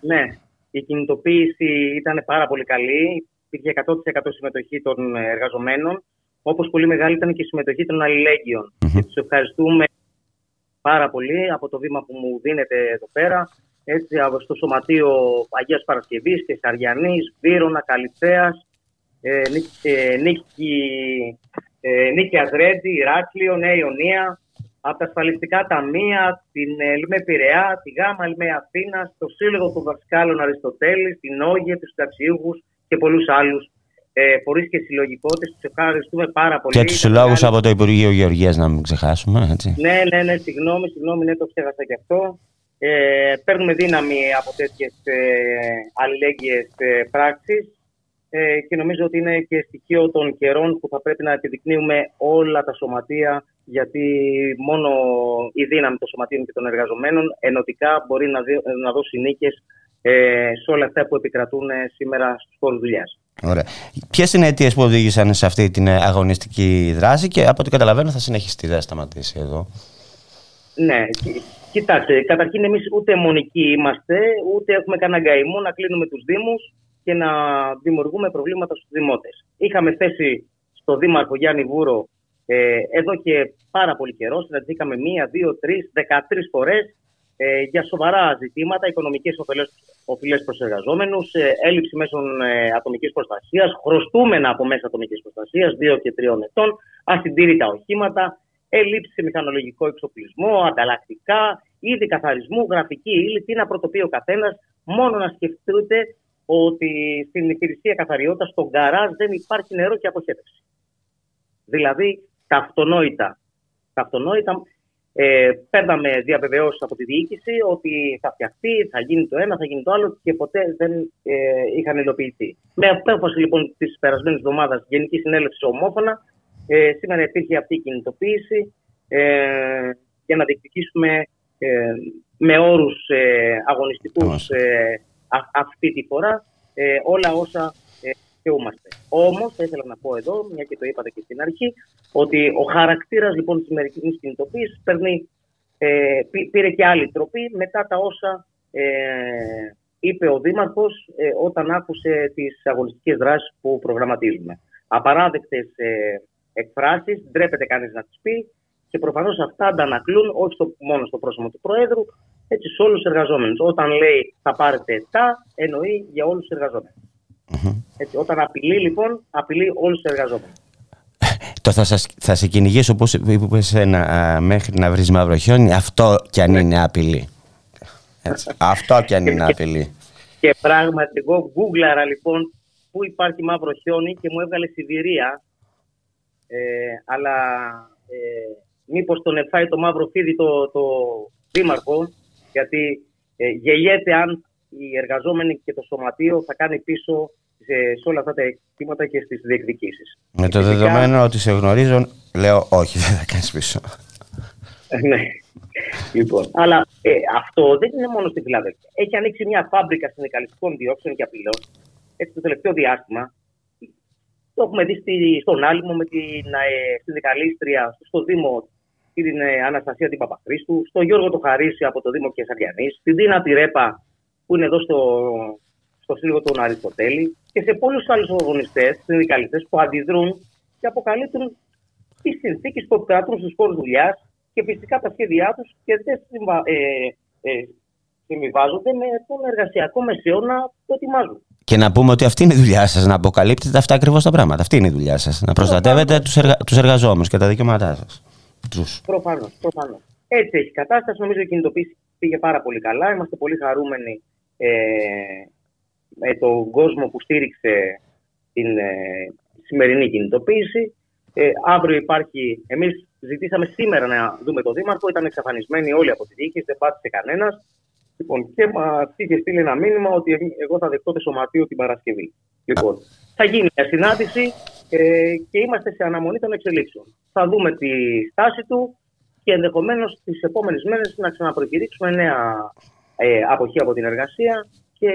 ναι, η κινητοποίηση ήταν πάρα πολύ καλή. Υπήρχε 100% συμμετοχή των εργαζομένων. Όπως πολύ μεγάλη ήταν και η συμμετοχή των αλληλέγγυων. Mm-hmm. Και τους ευχαριστούμε πάρα πολύ από το βήμα που μου δίνετε εδώ πέρα. Έτσι, στο Σωματείο Αγίας Παρασκευής και Σαριανής, Βύρονα, Καλυθέας, ε, ε, Νίκη, ε, Νίκη Αζρέντη, Ηράκλειο, Νέα Ιωνία, από τα ασφαλιστικά ταμεία, την ΕΛΜΕ Πειραιά, τη ΓΑΜΑ ΕΛΜΕ Αθήνα, το Σύλλογο των Δασκάλων Αριστοτέλης, την ΟΓΕ, τους συνταξιούχου και πολλούς άλλους ε, φορείς και συλλογικότητε. Τους ευχαριστούμε πάρα πολύ. Και τους συλλόγους από το Υπουργείο Γεωργίας, να μην ξεχάσουμε. Έτσι. Ναι, ναι, ναι, συγγνώμη, συγγνώμη, ναι, το ξέχασα και αυτό. Ε, παίρνουμε δύναμη από τέτοιες ε, αλληλέγγυες ε, πράξεις ε, και νομίζω ότι είναι και στοιχείο των καιρών που θα πρέπει να επιδεικνύουμε όλα τα σωματεία γιατί μόνο η δύναμη των σωματείων και των εργαζομένων ενωτικά μπορεί να, να δώσει νίκες ε, σε όλα αυτά που επικρατούν σήμερα στους χώρους δουλειάς. Ωραία. Ποιες είναι οι αιτίες που οδήγησαν σε αυτή την ε, αγωνιστική δράση και από ό,τι καταλαβαίνω θα συνεχιστεί, δεν θα σταματήσει εδώ; Ναι, κοιτάξτε, καταρχήν εμείς ούτε μονικοί είμαστε, ούτε έχουμε κανένα γκαημό να κλείνουμε τους Δήμους και να δημιουργούμε προβλήματα στους δημότες. Είχαμε θέσει στο Δήμαρχο Γιάννη Βούρο ε, εδώ και πάρα πολύ καιρό, συναντηθήκαμε μία, δύο, τρεις, δεκατρεις φορές ε, για σοβαρά ζητήματα, οικονομικές οφειλές προς εργαζόμενους, ε, έλλειψη μέσων ε, ατομικής προστασίας, χρωστούμενα από μέσα ατομικής προστασίας, δύο και τριών ετών, ασυντήρητα οχήματα, έλλειψη σε μηχανολογικό εξοπλισμό, ανταλλακτικά, είδη καθαρισμού, γραφική ύλη. Τι να πρωτοποιεί ο καθένας, μόνο να σκεφτείτε ότι στην υπηρεσία καθαριότητας, στον καράζ, δεν υπάρχει νερό και αποχέτευση. Δηλαδή, τα αυτονόητα. Τα αυτονόητα ε, παίρναμε διαβεβαιώσεις από τη διοίκηση ότι θα φτιαχτεί, θα γίνει το ένα, θα γίνει το άλλο και ποτέ δεν ε, είχαν υλοποιηθεί. Με απόφαση λοιπόν της περασμένης εβδομάδας Γενική Συνέλευση ομόφωνα, ε, σήμερα υπήρχε αυτή η κινητοποίηση ε, για να διεκδικήσουμε ε, με όρους ε, αγωνιστικούς ε, αυτή τη φορά ε, όλα όσα δικαιούμαστε. Όμως, θα ήθελα να πω εδώ, μια και το είπατε και στην αρχή, ότι ο χαρακτήρας λοιπόν της σημερινής κινητοποίησης ε, πήρε και άλλη τροπή μετά τα όσα ε, είπε ο Δήμαρχος ε, όταν άκουσε τις αγωνιστικές δράσεις που προγραμματίζουμε. Απαράδεκτες ε, εκφράσεις, ντρέπεται κανείς να τις πει και προφανώς αυτά αντανακλούν όχι στο, μόνο στο πρόσωπο του Προέδρου, έτσι σε όλους τους εργαζόμενους. Όταν λέει θα πάρετε τα, εννοεί για όλους τους εργαζόμενους. Έτσι, όταν απειλεί λοιπόν, απειλεί όλους τους εργαζόμενους. Το θα, σας, θα σε κυνηγήσω όπως είπες ένα, μέχρι να βρεις μαύρο χιόνι, αυτό κι αν ναι. είναι απειλή. Έτσι, αυτό κι αν είναι απειλή. Και πράγματι εγώ γκούγκλαρα λοιπόν πού υπάρχει μαύρο χιόνι και μου έβγαλε Σιβηρία. Ε, αλλά ε, μήπως τον εφάει το μαύρο φίδι το, το δήμαρχο γιατί ε, γελιέται αν οι εργαζόμενοι και το σωματείο θα κάνει πίσω σε, σε όλα αυτά τα εκτήματα και στις διεκδικήσεις. Με το φυσικά... δεδομένο ότι σε γνωρίζω, λέω όχι, δεν θα κάνεις πίσω. ναι. Λοιπόν, αλλά ε, αυτό δεν είναι μόνο στη Φιλαδέλφια. Έχει ανοίξει μια φάμπρικα συνδικαλιστικών διώξεων και απειλών έτσι το τελευταίο διάστημα Το έχουμε δει στη, στον Άλυμο με την ε, συνδικαλίστρια στο Δήμο την ε, Αναστασία την Παπαχρήστου, στον Γιώργο το Χαρίση από το Δήμο Κεσαριανής, στην Τίνα Τυρέπα που είναι εδώ στο, στο Σύλλογο του Αριστοτέλη και σε πολλούς άλλους αγωνιστές, συνδικαλιστές που αντιδρούν και αποκαλύπτουν τις συνθήκες που επικρατούν στους χώρους δουλειάς και φυσικά τα σχέδιά τους και δεν συμβα, ε, ε, συμβιβάζονται με τον εργασιακό μεσαίωνα που ετοιμάζουν. Και να πούμε ότι αυτή είναι η δουλειά σας, να αποκαλύπτετε αυτά ακριβώς τα πράγματα. Αυτή είναι η δουλειά σας. Να προστατεύετε τους εργα... τους εργαζόμενους και τα δικαιώματά σας. Προφανώς. Προφανώς. Έτσι έχει κατάσταση. Νομίζω η κινητοποίηση πήγε πάρα πολύ καλά. Είμαστε πολύ χαρούμενοι ε, με τον κόσμο που στήριξε την ε, σημερινή κινητοποίηση. Ε, αύριο υπάρχει, εμείς ζητήσαμε σήμερα να δούμε τον Δήμαρχο, ήταν εξαφανισμένοι όλοι από τη διοίκηση, δεν πάτησε κανένας. Λοιπόν, και μας είχε στείλει ένα μήνυμα ότι εγώ θα δεχτώ το σωματείο την Παρασκευή. Λοιπόν, θα γίνει μια συνάντηση ε, και είμαστε σε αναμονή των εξελίξεων. Θα δούμε τη στάση του και ενδεχομένως τις επόμενες μέρες να ξαναπροκηρύξουμε νέα ε, αποχή από την εργασία και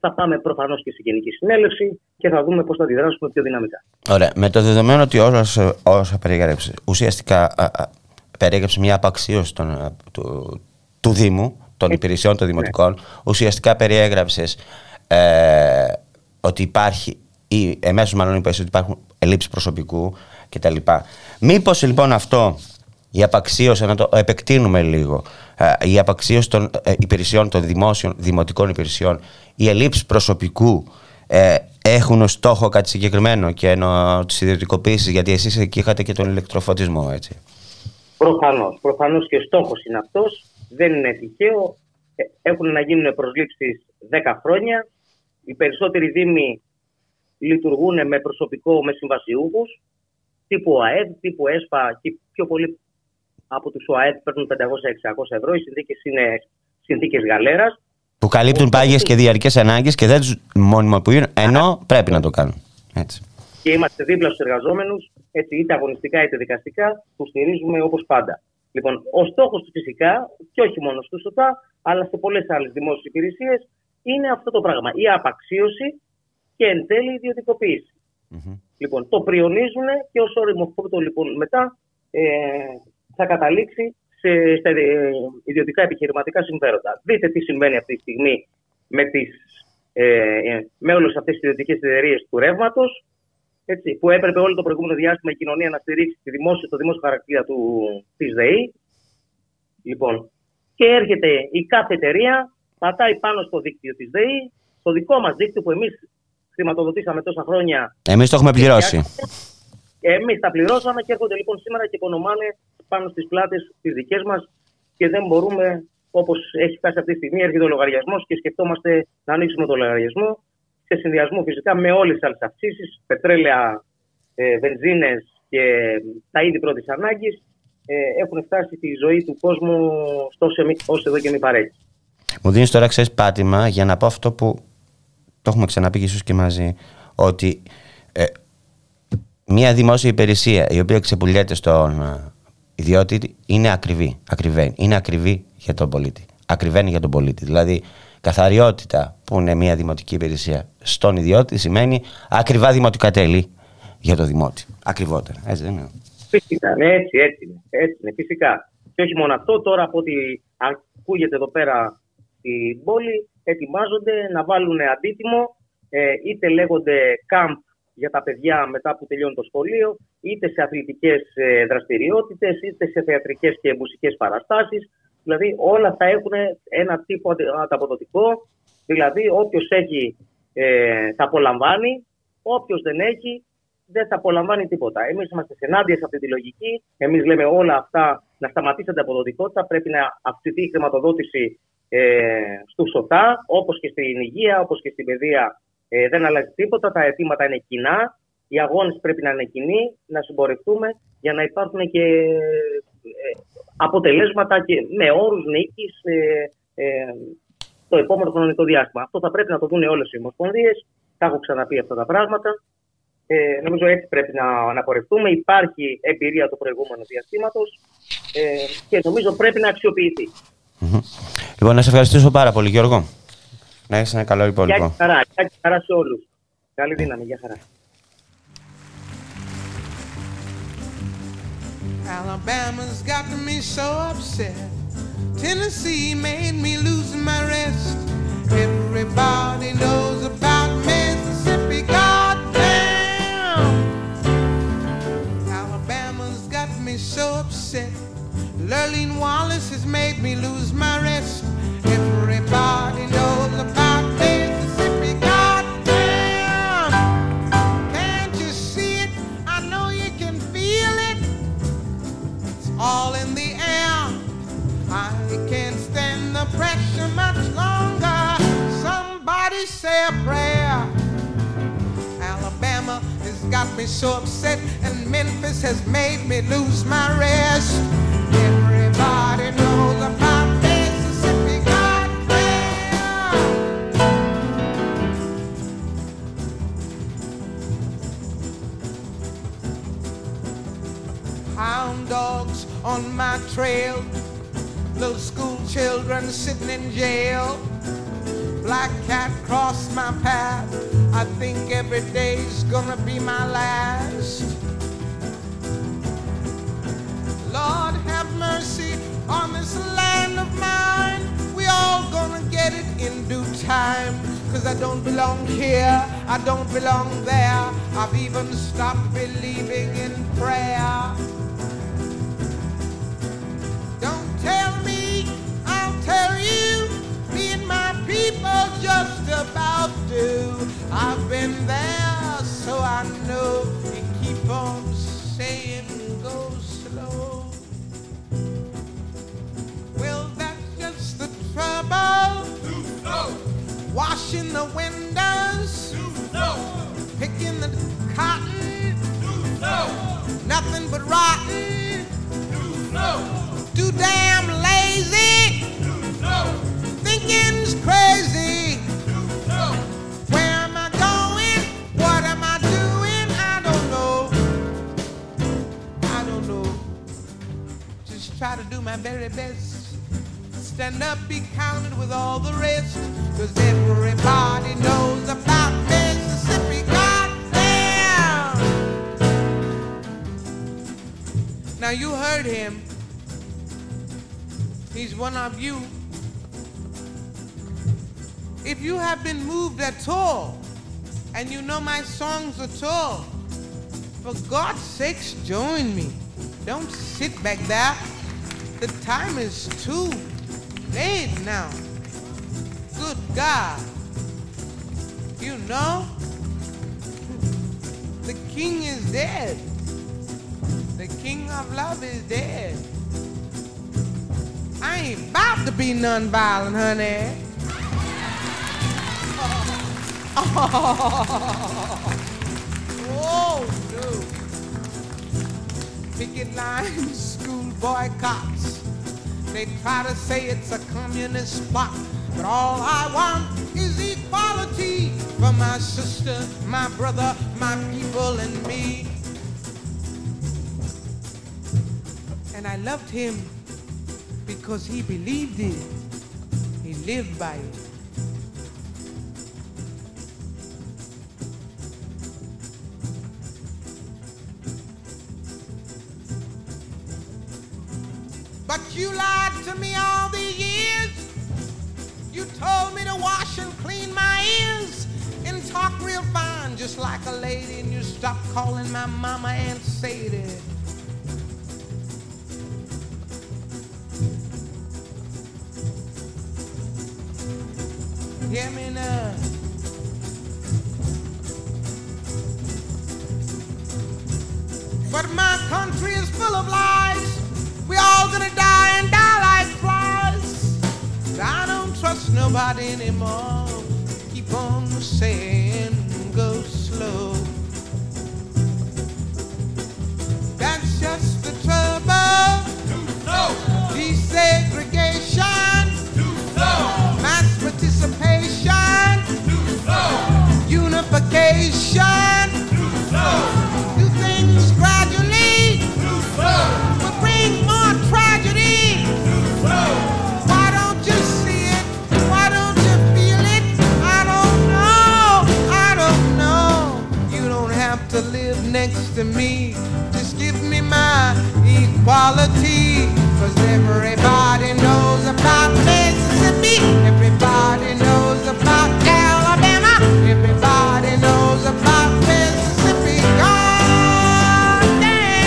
θα πάμε προφανώς και στη Γενική Συνέλευση και θα δούμε πώς θα αντιδράσουμε πιο δυναμικά. Ωραία. Με το δεδομένο ότι όσα, όσα περιέγραψε, ουσιαστικά α, α, περιέγραψε μια απαξίωση των, του, του Δήμου, των ε, υπηρεσιών των δημοτικών, ναι. ουσιαστικά περιέγραψες ε, ότι υπάρχει, ή εμέσως μάλλον είπες ότι υπάρχουν ελλείψεις προσωπικού κτλ. Μήπως λοιπόν αυτό η απαξίωση, να το επεκτείνουμε λίγο, ε, η απαξίωση των ε, υπηρεσιών, των δημόσιων, δημοτικών υπηρεσιών, οι ελλείψεις προσωπικού ε, έχουν ως στόχο κάτι συγκεκριμένο και ενώ τις ιδιωτικοποίησεις, γιατί εσείς εκεί είχατε και τον ηλεκτροφωτισμό, έτσι. Προφανώς, προφανώς και ο στόχος είναι αυτός, δεν είναι τυχαίο, έχουν να γίνουν προσλήψεις 10 χρόνια, οι περισσότεροι δήμοι λειτουργούν με προσωπικό, με συμβασιούχους, τύπου ΑΕΔ, τύπου ΕΣΠΑ και πιο πολύ από τους ΟΑΕΔ παίρνουν 500-600 ευρώ. Οι συνθήκες είναι συνθήκες γαλέρας. Που καλύπτουν πάγιες και διαρκές ανάγκες και δεν τους μονιμοποιούν, ενώ πρέπει να το κάνουν. Έτσι. Και είμαστε δίπλα στους εργαζόμενους, είτε αγωνιστικά είτε δικαστικά, που στηρίζουμε όπως πάντα. Λοιπόν, ο στόχος τους φυσικά, και όχι μόνο στο ΣΟΤΑ, αλλά σε πολλές άλλες δημόσιες υπηρεσίες, είναι αυτό το πράγμα. Η απαξίωση και εν τέλει η ιδιωτικοποίηση. Mm-hmm. Λοιπόν, το πριονίζουν και ω όριμο το λοιπόν μετά ε, θα καταλήξει σε, στα ε, ιδιωτικά επιχειρηματικά συμφέροντα. Δείτε τι συμβαίνει αυτή τη στιγμή με, τις, ε, με όλες αυτές τις ιδιωτικές εταιρείες του ρεύματος, που έπρεπε όλο το προηγούμενο διάστημα η κοινωνία να στηρίξει τη δημόσια, το δημόσιο χαρακτήρα του, της ΔΕΗ. Λοιπόν, και έρχεται η κάθε εταιρεία, πατάει πάνω στο δίκτυο της ΔΕΗ, το δικό μας δίκτυο που εμείς χρηματοδοτήσαμε τόσα χρόνια. Εμείς το έχουμε πληρώσει. Εμείς τα πληρώσαμε και έρχονται λοιπόν σήμερα και οικονομάνε πάνω στις πλάτες τις δικές μας και δεν μπορούμε, όπως έχει φτάσει αυτή τη στιγμή, έρχεται ο λογαριασμός και σκεφτόμαστε να ανοίξουμε το λογαριασμό σε συνδυασμό φυσικά με όλες τις άλλες αυξήσεις, πετρέλαια, ε, βενζίνες και τα είδη πρώτης ανάγκης, ε, έχουν φτάσει τη ζωή του κόσμου ως εδώ και μη παρέχει. Μου δίνεις τώρα ξέρεις πάτημα για να πω αυτό που το έχουμε ξαναπεί ίσως και μαζί, ότι ε, μια δημόσια υπηρεσία η οποία ξεπουλιέται στον διότι είναι ακριβή. Ακριβή. Είναι ακριβή για τον πολίτη. Ακριβένει για τον πολίτη. Δηλαδή, καθαριότητα που είναι μια δημοτική υπηρεσία στον ιδιώτη σημαίνει ακριβά δημοτικά τέλη για το δημότη. Ακριβότερα. Έτσι δεν είναι. Φυσικά, ναι, έτσι, έτσι είναι. Έτσι είναι, φυσικά. Και όχι μόνο αυτό, τώρα από ό,τι ακούγεται εδώ πέρα στην πόλη, ετοιμάζονται να βάλουν αντίτιμο, ε, είτε λέγονται camp για τα παιδιά μετά που τελειώνει το σχολείο, είτε σε αθλητικές ε, δραστηριότητες, είτε σε θεατρικές και μουσικές παραστάσεις. Δηλαδή όλα θα έχουν ένα τύπο ανταποδοτικό, δηλαδή όποιος έχει ε, θα απολαμβάνει, όποιος δεν έχει δεν θα απολαμβάνει τίποτα. Εμείς είμαστε ενάντια σε αυτή τη λογική. Εμείς λέμε όλα αυτά να σταματήσει την αποδοτικότητα. Πρέπει να αυξηθεί η χρηματοδότηση ε, στου ΣΟΤΑ, όπως και στην υγεία, όπως και στην παιδεία ε, δεν αλλάζει τίποτα. Τα αιτήματα είναι κοινά. Οι αγώνες πρέπει να είναι κοινοί, να συμπορευτούμε για να υπάρχουν και ε, αποτελέσματα και με όρους νίκης ε, ε, το επόμενο χρονικό διάστημα. Αυτό θα πρέπει να το δουν όλες οι ομοσπονδίες. Τα έχω ξαναπεί αυτά τα πράγματα. Ε, νομίζω έτσι πρέπει να, να πορευτούμε. Υπάρχει εμπειρία του προηγούμενου διαστήματος ε, και νομίζω πρέπει να αξιοποιηθεί. Mm-hmm. Λοιπόν, να σε ευχαριστήσω πάρα πολύ, Γιώργο. Να έχει ένα καλό υπόλοιπο. Γεια χαρά, χαρά σε όλου. Καλή δύναμη, γεια χαρά. Alabama's got me so upset. Tennessee made me lose my rest. Everybody knows about Mississippi. Goddamn! Alabama's got me so upset. Lurleen Wallace has made me lose my rest. Everybody knows about back there. The time is too late now. Good God. You know, the king is dead. The king of love is dead. I ain't about to be nonviolent, honey. Oh, oh, no. Picket lines, boycotts. They try to say it's a communist plot, but all I want is equality for my sister, my brother, my people, and me. And I loved him because he believed it. He lived by it. Calling my mama Aunt Sadie. Hear me now. But my country is full of lies. We all gonna die and die like flies. I don't trust nobody anymore. Keep on saying just the trouble. No. Desegregation. No. Mass participation. No. Unification. No. Do things gradually. Do no. Would bring more tragedy. Do no. to live next to me. Equality. equality. Cause everybody knows about Mississippi. Everybody knows about Alabama. Everybody knows about Mississippi. God damn.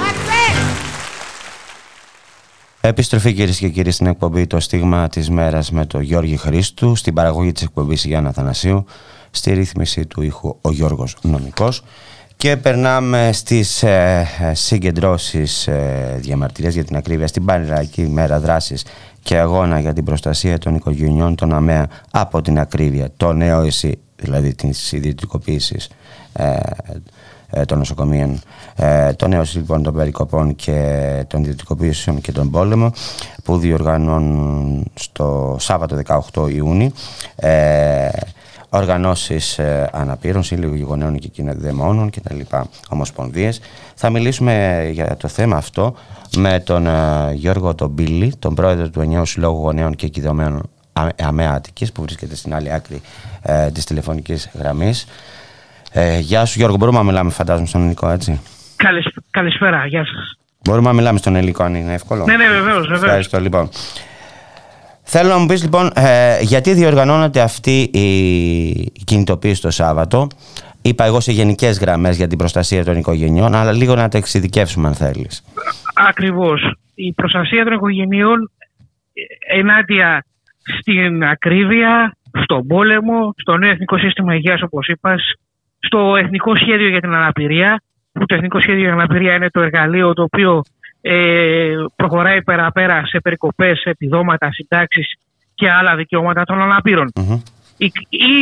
That's it. Επιστροφή κυρίες και κύριοι στην εκπομπή Το Στίγμα της Μέρας με τον Γιώργη Χρήστου, στην παραγωγή της εκπομπής Γιάννα Θανασίου, στη ρύθμιση του ήχου ο Γιώργος Νομικός. Και περνάμε στις ε, ε, συγκεντρώσεις ε, διαμαρτυρίας για την ακρίβεια στην Πανελλαδική Μέρα Δράσης και Αγώνα για την προστασία των οικογενειών των ΑΜΕΑ από την ακρίβεια, το νέο ΕΣΥ, δηλαδή της ιδιωτικοποίησης ε, ε, των νοσοκομείων, ε, το νέο λοιπόν των περικοπών και των ιδιωτικοποίησεων και τον πόλεμο που διοργανώνουν στο Σάββατο 18 Ιούνιου ε, οργανώσεις ε, αναπήρων, σύλλογοι γονέων και κοινοδαιμόνων και τα λοιπά ομοσπονδίες. Θα μιλήσουμε για το θέμα αυτό με τον ε, Γιώργο Τομπίλη, τον πρόεδρο του Ενιαίου Συλλόγου Γονέων και Κοινοδαιμόνων ΑΜΕΑ Αττικής, που βρίσκεται στην άλλη άκρη ε, της τηλεφωνικής γραμμής. Ε, γεια σου Γιώργο, μπορούμε να μιλάμε φαντάζομαι στον ελληνικό έτσι; Καλησ- καλησπέρα, γεια σας. Μπορούμε να μιλάμε στον ελληνικό αν είναι εύκολο; Ναι, ναι, βεβαίως, βεβαίως. Ευχαριστώ λοιπόν. Θέλω να μου πεις λοιπόν ε, γιατί διοργανώνεται αυτή η κινητοποίηση το Σάββατο; Είπα εγώ σε γενικές γραμμές για την προστασία των οικογενειών, αλλά λίγο να τα εξειδικεύσουμε αν θέλεις. Ακριβώς. Η προστασία των οικογενειών ε, ενάντια στην ακρίβεια, στον πόλεμο, στο νέο εθνικό σύστημα υγείας όπως είπας, στο εθνικό σχέδιο για την αναπηρία, που το εθνικό σχέδιο για την αναπηρία είναι το εργαλείο το οποίο ε, προχωράει πέρα-πέρα σε περικοπές, σε επιδόματα, συντάξεις και άλλα δικαιώματα των αναπήρων. Μμμ. Οι-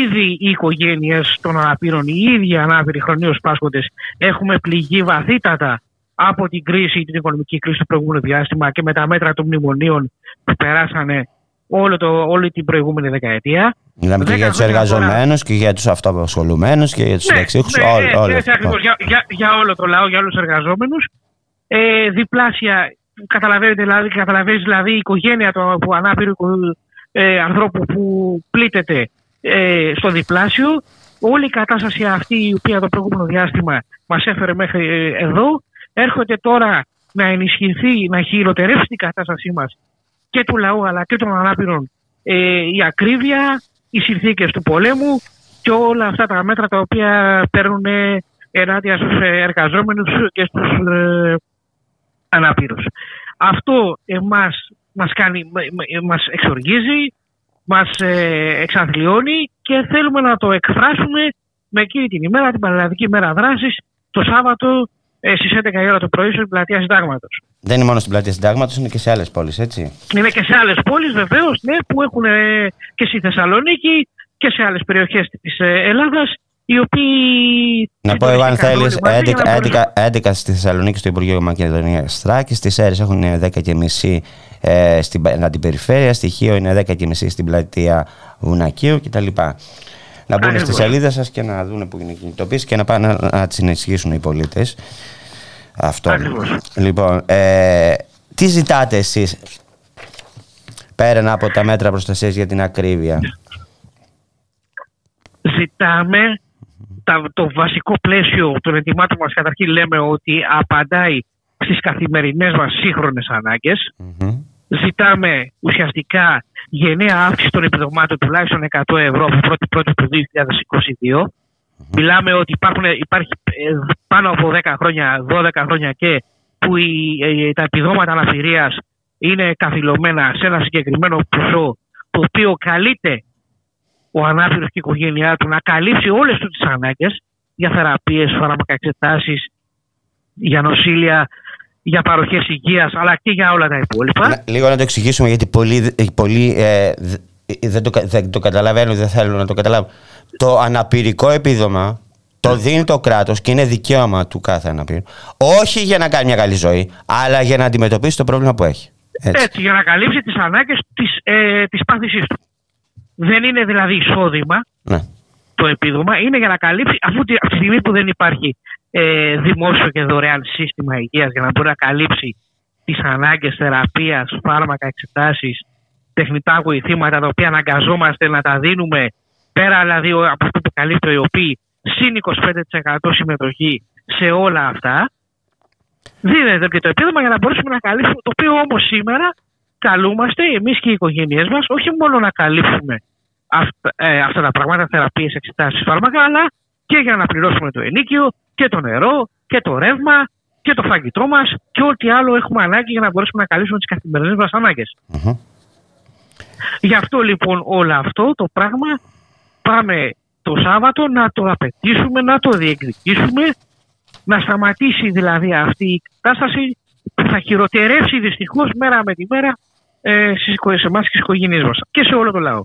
Ήδη οι οικογένειες των αναπήρων, οι ίδιοι οι ανάπηροι χρονίως πάσχοντες, έχουμε πληγεί βαθύτατα από την κρίση, την οικονομική κρίση του προηγούμενου διάστημα και με τα μέτρα των μνημονίων που περάσανε όλο το, όλη την προηγούμενη δεκαετία. Μιλάμε και Δέκα για τους χρόνια εργαζομένους και για τους αυτοαπασχολουμένους και για τους συνταξίχους. ναι, όλοι, έτσι, όλοι έτσι αυτό. ακριβώς, για, για, για όλο το λαό, για όλους τους εργαζόμενους. Ε, διπλάσια, καταλαβαίνετε δηλαδή, καταλαβαίνεις δηλαδή η οικογένεια του από ανάπηρου ε, ανθρώπου που πλήττεται ε, στο διπλάσιο. Όλη η κατάσταση αυτή η οποία το προηγούμενο διάστημα μας έφερε μέχρι ε, εδώ έρχεται τώρα να ενισχυθεί, να χειροτερεύσει την κατάστασή μας και του λαού αλλά και των ανάπηρων ε, η ακρίβεια, οι συνθήκες του πολέμου και όλα αυτά τα μέτρα τα οποία παίρνουν ε, ενάντια στους ε, εργαζόμενους και στους ε, ανάπηρους. Αυτό εμάς μας, κάνει, μ- μ- μας εξοργίζει, μας ε, εξαθλιώνει και θέλουμε να το εκφράσουμε με εκείνη την ημέρα, την Πανελλαδική ημέρα δράσης, το Σάββατο ε, στις 11 η ώρα το πρωί στην πλατεία Συντάγματος. Δεν είναι μόνο στην πλατεία συντάγματος, είναι και σε άλλες πόλεις, έτσι. Είναι και σε άλλες πόλεις βεβαίως, ναι, που έχουν ε, και στη Θεσσαλονίκη και σε άλλες περιοχές της ε, Ελλάδας, οι οποίοι... Να πω εγώ αν συντονίστηκαν θέλεις, όλοι μαζί για να μπορέσουν- 11, 11 στη Θεσσαλονίκη στο Υπουργείο Μακεδονίας Θράκη, στις Έρες έχουν 10 και μισή ε, στην πα- αντιπεριφέρεια, στοιχείο είναι 10 και μισή στην πλατεία Βουνακίου κτλ. Να μπουν στη Ακριβώς. σελίδα σας και να δουν που είναι η κινητοποίηση και να πάνε να, να τις ενισχύσουν οι πολίτες. Αυτό. Ακριβώς. Λοιπόν, ε, τι ζητάτε εσείς πέραν από τα μέτρα προστασίας για την ακρίβεια; ζητάμε τα, το βασικό πλαίσιο των ετοιμάτων μας καταρχήν λέμε ότι απαντάει στις καθημερινές μας σύγχρονες ανάγκες. Μμμ. Ζητάμε ουσιαστικά γενναία αύξηση των επιδομάτων τουλάχιστον 100 ευρώ από 1η πρώτη του 2022. Μιλάμε ότι υπάρχουν, υπάρχει ε, πάνω από 10 χρόνια, 12 χρόνια και που οι, ε, τα επιδόματα αναπηρίας είναι καθυλωμένα σε ένα συγκεκριμένο ποσό το οποίο καλείται ο ανάπηρος και η οικογένειά του να καλύψει όλες του τις ανάγκες για θεραπείες, φάρμακα εξετάσεις, για νοσήλια, για παροχές υγείας αλλά και για όλα τα υπόλοιπα. Να- λίγο να το εξηγήσουμε γιατί πολλοί, πολλοί ε, δ- ε, δεν, το, κα- δεν το καταλαβαίνουν, δεν θέλουν να το καταλάβουν. Το αναπηρικό επίδομα το δίνει το κράτος και είναι δικαίωμα του κάθε αναπήρου. Όχι για να κάνει μια καλή ζωή, αλλά για να αντιμετωπίσει το πρόβλημα που έχει. Έτσι. Έτσι, για να καλύψει τις ανάγκες της, ε, της πάθησής του. Δεν είναι δηλαδή εισόδημα Ναι. το επίδομα, είναι για να καλύψει, αφού τη, από τη στιγμή που δεν υπάρχει ε, δημόσιο και δωρεάν σύστημα υγείας για να μπορεί να καλύψει τις ανάγκες θεραπείας, φάρμακα, εξετάσεις, τεχνητά βοηθήματα τα οποία αναγκαζόμαστε να τα δίνουμε πέρα δηλαδή ο- από αυτό που καλύπτει ο ΕΟΠΗ συν 25% συμμετοχή σε όλα αυτά δίνεται και το επίδομα για να μπορέσουμε να καλύψουμε. Το οποίο όμως σήμερα καλούμαστε εμείς και οι οικογένειές μας όχι μόνο να καλύψουμε αυτά, ε, αυτά τα πράγματα, θεραπείες, εξετάσεις, φάρμακα, αλλά και για να πληρώσουμε το ενίκιο και το νερό και το ρεύμα και το φαγητό μας και ό,τι άλλο έχουμε ανάγκη για να μπορέσουμε να καλύψουμε τις καθημερινές μας ανάγκες. Μμμ. Γι' αυτό λοιπόν όλο αυτό το πράγμα πάμε το Σάββατο να το απαιτήσουμε, να το διεκδικήσουμε, να σταματήσει δηλαδή αυτή η κατάσταση που θα χειροτερεύσει δυστυχώς μέρα με τη μέρα ε, στις, οικο- σε εμάς και στις οικογένειές μας και σε όλο το λαό.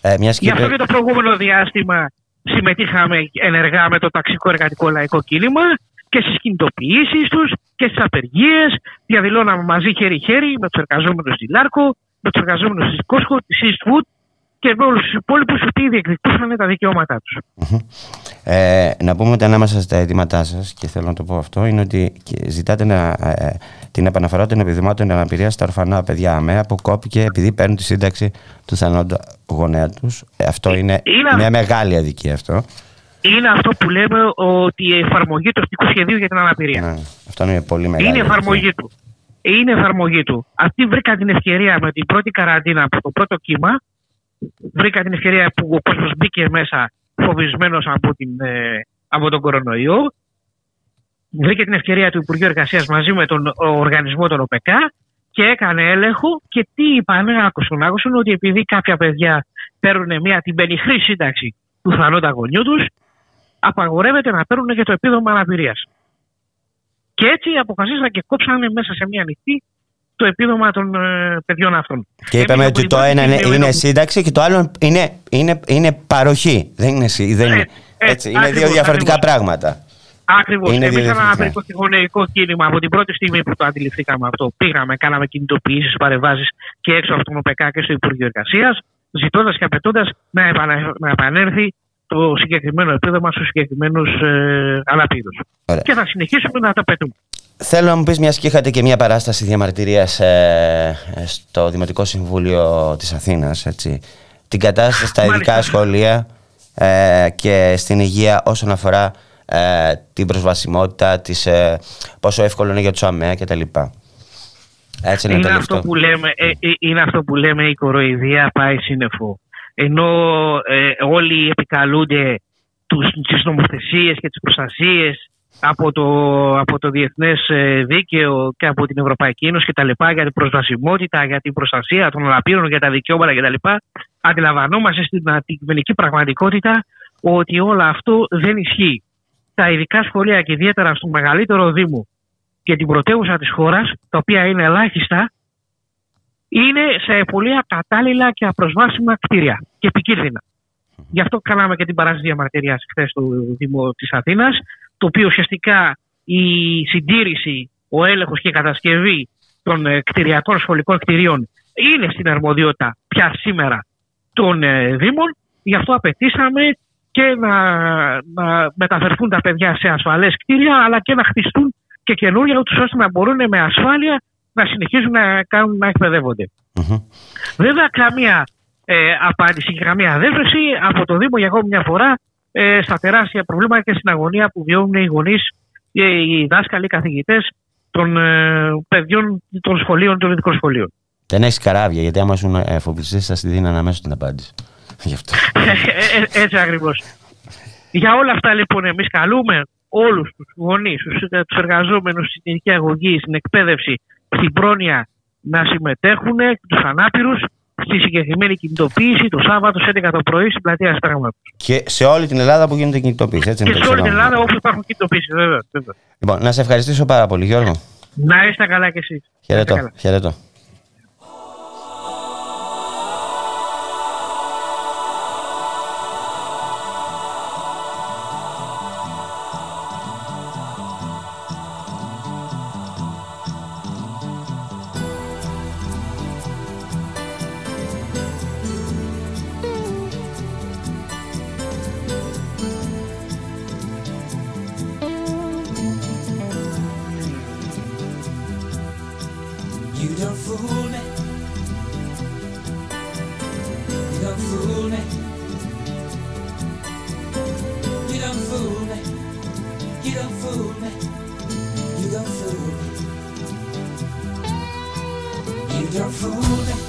Ε, μιας Γι' και... αυτό και το προηγούμενο διάστημα συμμετείχαμε ενεργά με το ταξικό εργατικό λαϊκό κίνημα και στις κινητοποιήσεις τους και στις απεργίες. Διαδηλώναμε μαζί χέρι-χέρι με τους εργαζόμενους στη Λάρκο, με τους εργαζόμενους τη Κόσχο, τη Eastwood και με όλους τους υπόλοιπους που διεκδικούσαν τα δικαιώματά τους. Μμμ. Ε, να πούμε ότι ανάμεσα στα αιτήματά σας, και θέλω να το πω αυτό, είναι ότι και ζητάτε να, ε, την επαναφορά των επιδημάτων αναπηρία στα ορφανά παιδιά ΑΜΕΑ που κόπηκε επειδή παίρνουν τη σύνταξη του θανόντα γονέα τους. αυτό Ε, είναι είναι- μια μεγάλη αδικία αυτό. Είναι αυτό που λέμε ότι η εφαρμογή του αστικού σχεδίου για την αναπηρία. Ναι, αυτό είναι πολύ μεγάλη Είναι αδικία. εφαρμογή του. Είναι εφαρμογή του. Αυτοί βρήκαν την ευκαιρία με την πρώτη καραντίνα από το πρώτο κύμα. Βρήκαν την ευκαιρία που ο κόσμος μπήκε μέσα φοβισμένος από, την, ε, από τον κορονοϊό. Βρήκε την ευκαιρία του Υπουργείου Εργασίας μαζί με τον ο, οργανισμό των ΟΠΕΚΑ και έκανε έλεγχο. Και τι είπανε, άκουσαν, άκουσαν ότι επειδή κάποια παιδιά παίρνουν μια την πενιχρή σύνταξη του θανόντα γονιού τους, απαγορεύεται να παίρνουν και το επίδομα αναπηρίας. Και έτσι αποφασίσαν και κόψανε μέσα σε μια νυχτή το επίδομα των ε, παιδιών αυτών. Και είπαμε Εμείς ότι από το την ένα πρώτη είναι, στιγμή είναι με σύνταξη και το άλλο είναι, είναι, είναι παροχή. Δεν είναι, συ- δεν είναι, Ε, ε, έτσι, είναι δύο ακριβώς, διαφορετικά ακριβώς. πράγματα. Ακριβώς. Είναι Εμείς δύο ένα διαφορετικά. αναπηρικό συγγονεϊκό κίνημα από την πρώτη στιγμή που το αντιληφθήκαμε αυτό. Πήγαμε, κάναμε κινητοποιήσεις, παρεμβάσεις και έξω από τον ΟΠΕΚΑ και στο Υπουργείο Εργασίας, ζητώντας και απαιτώντας να, επανα- να επανέλθει το συγκεκριμένο επίδομα στους συγκεκριμένους ε, αναπήρους. Ωραία. Και θα συνεχίσουμε να το απαιτούμε. Θέλω να μου πεις, μιας και είχατε και μια παράσταση διαμαρτυρίας ε, ε, στο Δημοτικό Συμβούλιο της Αθήνας, έτσι, την κατάσταση στα ειδικά Μάλιστα. σχολεία ε, και στην υγεία όσον αφορά ε, την προσβασιμότητα, της, ε, πόσο εύκολο είναι για τους ΑΜΕΑ κτλ. Έτσι είναι, είναι, το αυτό λεφτό. που λέμε, ε, ε, είναι αυτό που λέμε η κοροϊδία πάει σύννεφο. Ενώ ε, όλοι επικαλούνται τους, τις νομοθεσίες και τις προστασίες από το, από το διεθνές ε, δίκαιο και από την Ευρωπαϊκή Ένωση και τα λοιπά για την προσβασιμότητα, για την προστασία των αναπήρων, για τα δικαιώματα και τα λοιπά, αντιλαμβανόμαστε στην αντικειμενική πραγματικότητα ότι όλο αυτό δεν ισχύει. Τα ειδικά σχολεία και ιδιαίτερα στο μεγαλύτερο Δήμο και την πρωτεύουσα της χώρας, τα οποία είναι ελάχιστα, είναι σε πολύ ακατάλληλα και απροσβάσιμα κτίρια και επικίνδυνα. Γι' αυτό κάναμε και την παράσταση διαμαρτυρίας χθες στο Δήμο της Αθήνας, το οποίο ουσιαστικά η συντήρηση, ο έλεγχος και η κατασκευή των ε, κτηριακών σχολικών κτηρίων είναι στην αρμοδιότητα πια σήμερα των ε, Δήμων. Γι' αυτό απαιτήσαμε και να, να μεταφερθούν τα παιδιά σε ασφαλές κτίρια, αλλά και να χτιστούν και καινούργια, ούτως ώστε να μπορούν με ασφάλεια να συνεχίζουν να, κάνουν, να εκπαιδεύονται. Μμμ. Βέβαια, καμία ε, απάντηση και καμία αδέσμευση από το Δήμο για ακόμη μια φορά ε, στα τεράστια προβλήματα και στην αγωνία που βιώνουν οι γονείς, οι δάσκαλοι, οι καθηγητές των ε, παιδιών των σχολείων, των ειδικών σχολείων. Δεν έχεις καράβια, γιατί άμα ήσουν ε, φοβλιστής θα στη δίνανε αμέσως την απάντηση. Γι' αυτό. Ε, ε, Έτσι ακριβώς. Για όλα αυτά λοιπόν εμείς καλούμε όλους τους γονείς, τους, ε, τους εργαζόμενους στην ειδική αγωγή, στην εκπαίδευση, στην πρόνοια να συμμετέχουν, τους ανάπηρους, στη συγκεκριμένη κινητοποίηση το Σάββατο στις 11 το πρωί στην πλατεία Στράγματος. Και σε όλη την Ελλάδα που γίνεται κινητοποίηση. Έτσι Και είναι το σε όλη την ξέρω. Ελλάδα όπου υπάρχουν κινητοποίησεις βέβαια. βέβαια. Λοιπόν, να σε ευχαριστήσω πάρα πολύ, Γιώργο. Να είστε καλά κι εσείς. Να είστε Χαιρετώ. καλά. χαιρετώ. you're fooling.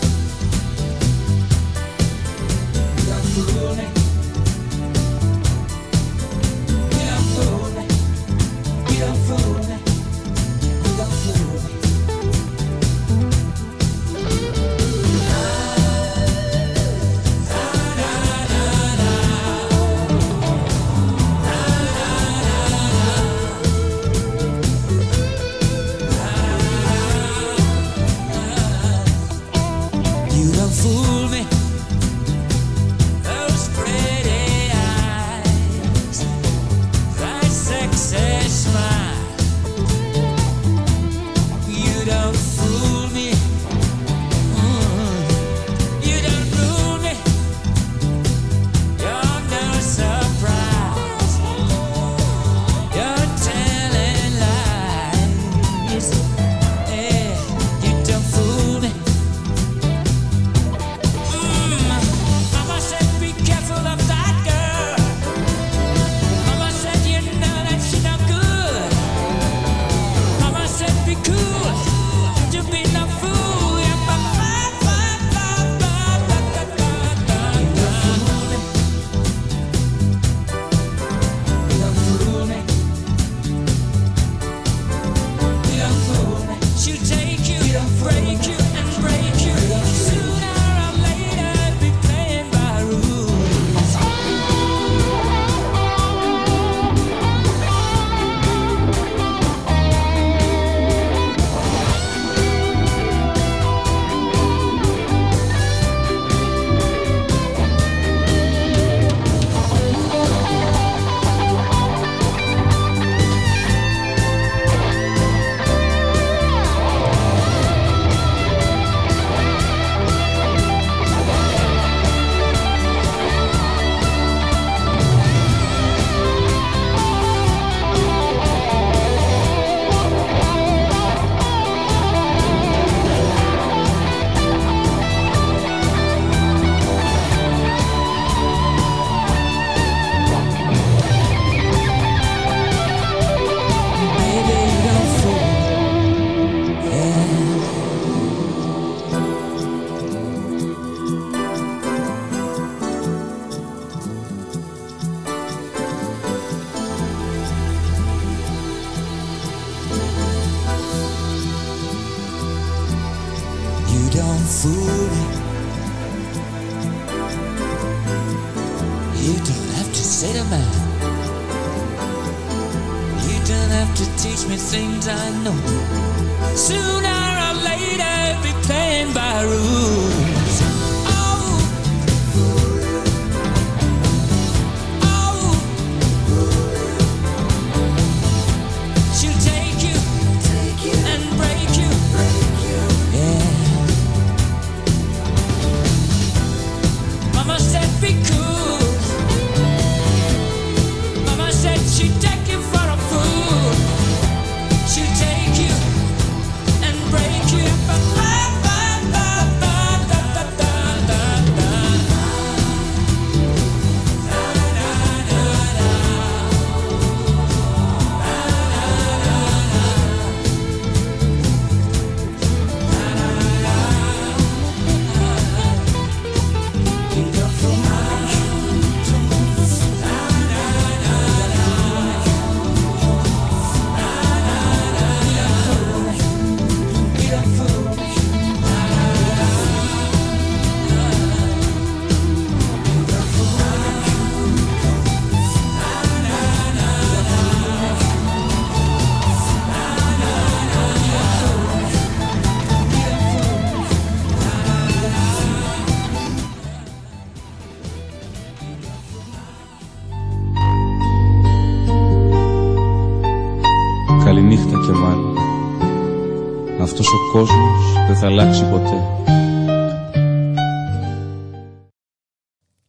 αλλάξει ποτέ.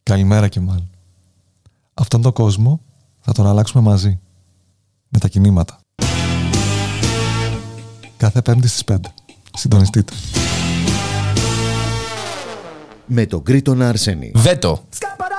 Καλημέρα και μάλλον. Αυτόν τον κόσμο θα τον αλλάξουμε μαζί. Με τα κινήματα. Κάθε πέμπτη στις 5. Συντονιστείτε. Με τον Κρήτον Αρσένη. Βέτο. Σκαπαρά!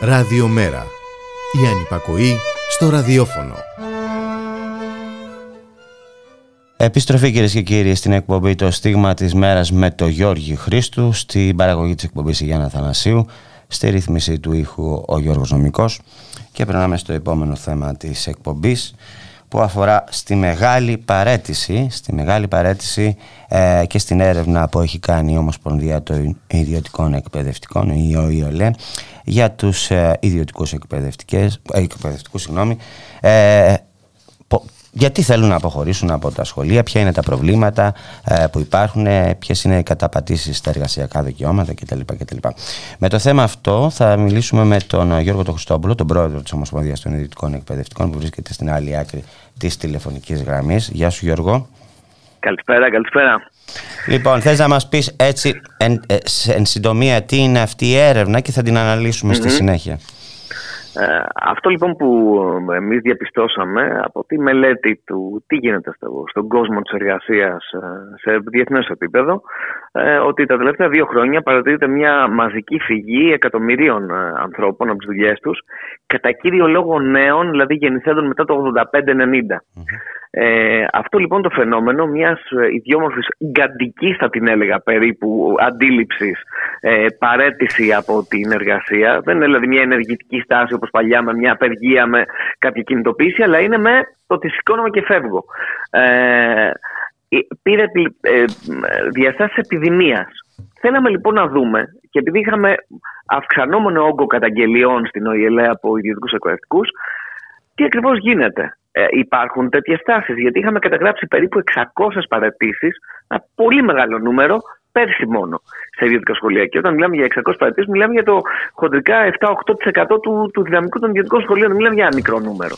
Ραδιομέρα. Η ανυπακοή στο ραδιόφωνο. Επιστροφή κυρίες και κύριοι στην εκπομπή Το Στίγμα της Μέρας με το Γιώργη Χρήστου, στην παραγωγή της εκπομπής η Γιάννα Θανασίου, στη ρύθμιση του ήχου ο Γιώργος Νομικός και περνάμε στο επόμενο θέμα της εκπομπής που αφορά στη μεγάλη παρέτηση, στη μεγάλη παρέτηση ε, και στην έρευνα που έχει κάνει η Ομοσπονδία των Ιδιωτικών Εκπαιδευτικών, η ΟΗΟΛΕ, για τους ε, ιδιωτικούς εκπαιδευτικές, ε, εκπαιδευτικούς, συγγνώμη, ε, πο- γιατί θέλουν να αποχωρήσουν από τα σχολεία, ποια είναι τα προβλήματα ε, που υπάρχουν, ποιες είναι οι καταπατήσεις στα εργασιακά δικαιώματα κτλ. κτλ. Με το θέμα αυτό θα μιλήσουμε με τον ε, Γιώργο τον Χριστόπουλο, τον πρόεδρο της Ομοσπονδίας των Ιδιωτικών Εκπαιδευτικών που βρίσκεται στην άλλη άκρη της τηλεφωνικής γραμμής. Γεια σου Γιώργο. Καλησπέρα, καλησπέρα. Λοιπόν, θες να μας πεις έτσι εν, ε, σε- εν συντομία τι είναι αυτή η έρευνα και θα την αναλύσουμε στη Μμμ. συνέχεια. Ε, αυτό λοιπόν που εμείς διαπιστώσαμε από τη μελέτη του τι γίνεται στο, στον κόσμο της εργασίας ε, σε διεθνές επίπεδο ε, ότι τα τελευταία δύο χρόνια παρατηρείται μια μαζική φυγή εκατομμυρίων ε, ανθρώπων από τις δουλειές τους κατά κύριο λόγο νέων, δηλαδή γεννηθέντων μετά το 85-90. Ε, αυτό λοιπόν το φαινόμενο μιας ε, ιδιόμορφης γκαντικής θα την έλεγα περίπου αντίληψης ε, παρέτηση από την εργασία δεν είναι δηλαδή μια ενεργητική στάση όπως παλιά με μια απεργία με κάποια κινητοποίηση αλλά είναι με το ότι σηκώνομαι και φεύγω ε, ε, πήρε ε, διαστάσεις επιδημίας Θέλαμε λοιπόν να δούμε και επειδή είχαμε αυξανόμενο όγκο καταγγελιών στην ΟΗΕΛΕ από ιδιωτικούς εκπαιδευτικούς, τι ακριβώς γίνεται; Ε, υπάρχουν τέτοιες τάσεις, γιατί είχαμε καταγράψει περίπου 600 παρατήσεις, ένα πολύ μεγάλο νούμερο, πέρσι μόνο σε ιδιωτικά σχολεία. Και όταν μιλάμε για 600 παρατήσει, μιλάμε για το χοντρικά 7-8% του, του δυναμικού των ιδιωτικών σχολείων. Δεν μιλάμε για ένα μικρό νούμερο.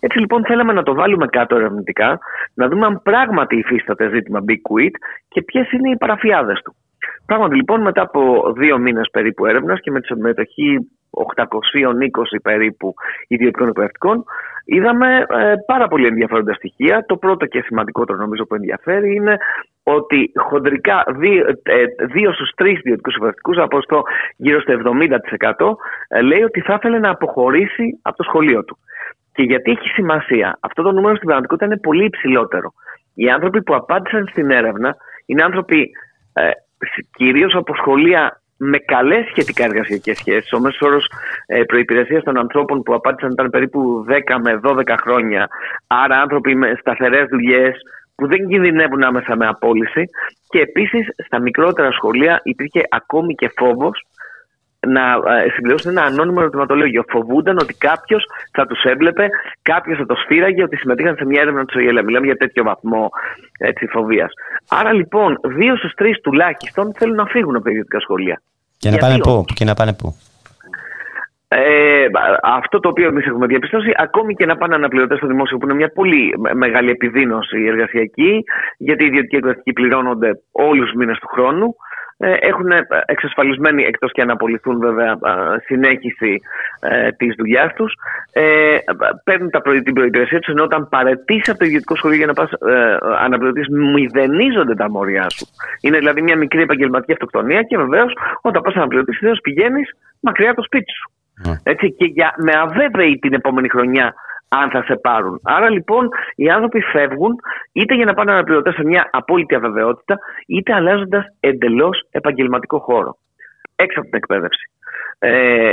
Έτσι λοιπόν θέλαμε να το βάλουμε κάτω ερευνητικά, να δούμε αν πράγματι υφίσταται ζήτημα Big Quit και ποιες είναι οι παραφιάδες του. Πράγματι λοιπόν μετά από δύο μήνες περίπου έρευνας και με τη συμμετοχή 820 περίπου ιδιωτικών εκπαιδευτικών είδαμε ε, πάρα πολύ ενδιαφέροντα στοιχεία. Το πρώτο και σημαντικότερο νομίζω που ενδιαφέρει είναι ότι χοντρικά δύο, ε, δύο στους τρεις ιδιωτικούς εκπαιδευτικούς από στο γύρω στο 70% ε, λέει ότι θα ήθελε να αποχωρήσει από το σχολείο του. Και γιατί έχει σημασία. Αυτό το νούμερο στην πραγματικότητα είναι πολύ υψηλότερο. Οι άνθρωποι που απάντησαν στην έρευνα είναι άνθρωποι ε, κυρίως από σχολεία με καλέ σχετικά εργασιακές σχέσεις. Ο μέσος όρος ε, προπηρεσία των ανθρώπων που απάντησαν ήταν περίπου 10 με 12 χρόνια. Άρα άνθρωποι με σταθερές δουλειές που δεν κινδυνεύουν άμεσα με απόλυση. Και επίσης στα μικρότερα σχολεία υπήρχε ακόμη και φόβος να ε, συμπληρώσουν ένα ανώνυμο ερωτηματολόγιο. Φοβούνταν ότι κάποιος θα τους έβλεπε, κάποιος θα το σφύραγε ότι συμμετείχαν σε μια έρευνα του ΟΗΕ. Μιλάμε για τέτοιο βαθμό φοβίας. Άρα λοιπόν, δύο στους τρεις τουλάχιστον θέλουν να φύγουν από τα ιδιωτικά σχολεία. Και να, Γιατί πάνε πού, όμως; και να πάνε πού. Ε, αυτό το οποίο εμείς έχουμε διαπιστώσει, ακόμη και να πάνε αναπληρωτές στο δημόσιο, που είναι μια πολύ με- μεγάλη επιδείνωση εργασιακή, γιατί οι ιδιωτικοί εκπαιδευτικοί πληρώνονται όλους τους μήνες του χρόνου, ε, έχουν εξασφαλισμένη, εκτός και αν απολυθούν βέβαια, α, συνέχιση ε, της δουλειάς τους. Ε, παίρνουν τα προ, την προπηρεσία τους, ενώ όταν παρετήσει από το ιδιωτικό σχολείο για να πας ε, αναπληρωτής, μηδενίζονται τα μόρια σου. Είναι δηλαδή μια μικρή επαγγελματική αυτοκτονία και βεβαίως όταν πας αναπληρωτής, συνήθω πηγαίνεις μακριά από το σπίτι σου. Έτσι, και για, με αβέβαιη την επόμενη χρονιά αν θα σε πάρουν. Άρα λοιπόν οι άνθρωποι φεύγουν είτε για να πάνε αναπληρωτές σε μια απόλυτη αβεβαιότητα, είτε αλλάζοντας εντελώς επαγγελματικό χώρο. Έξω από την εκπαίδευση. Ε,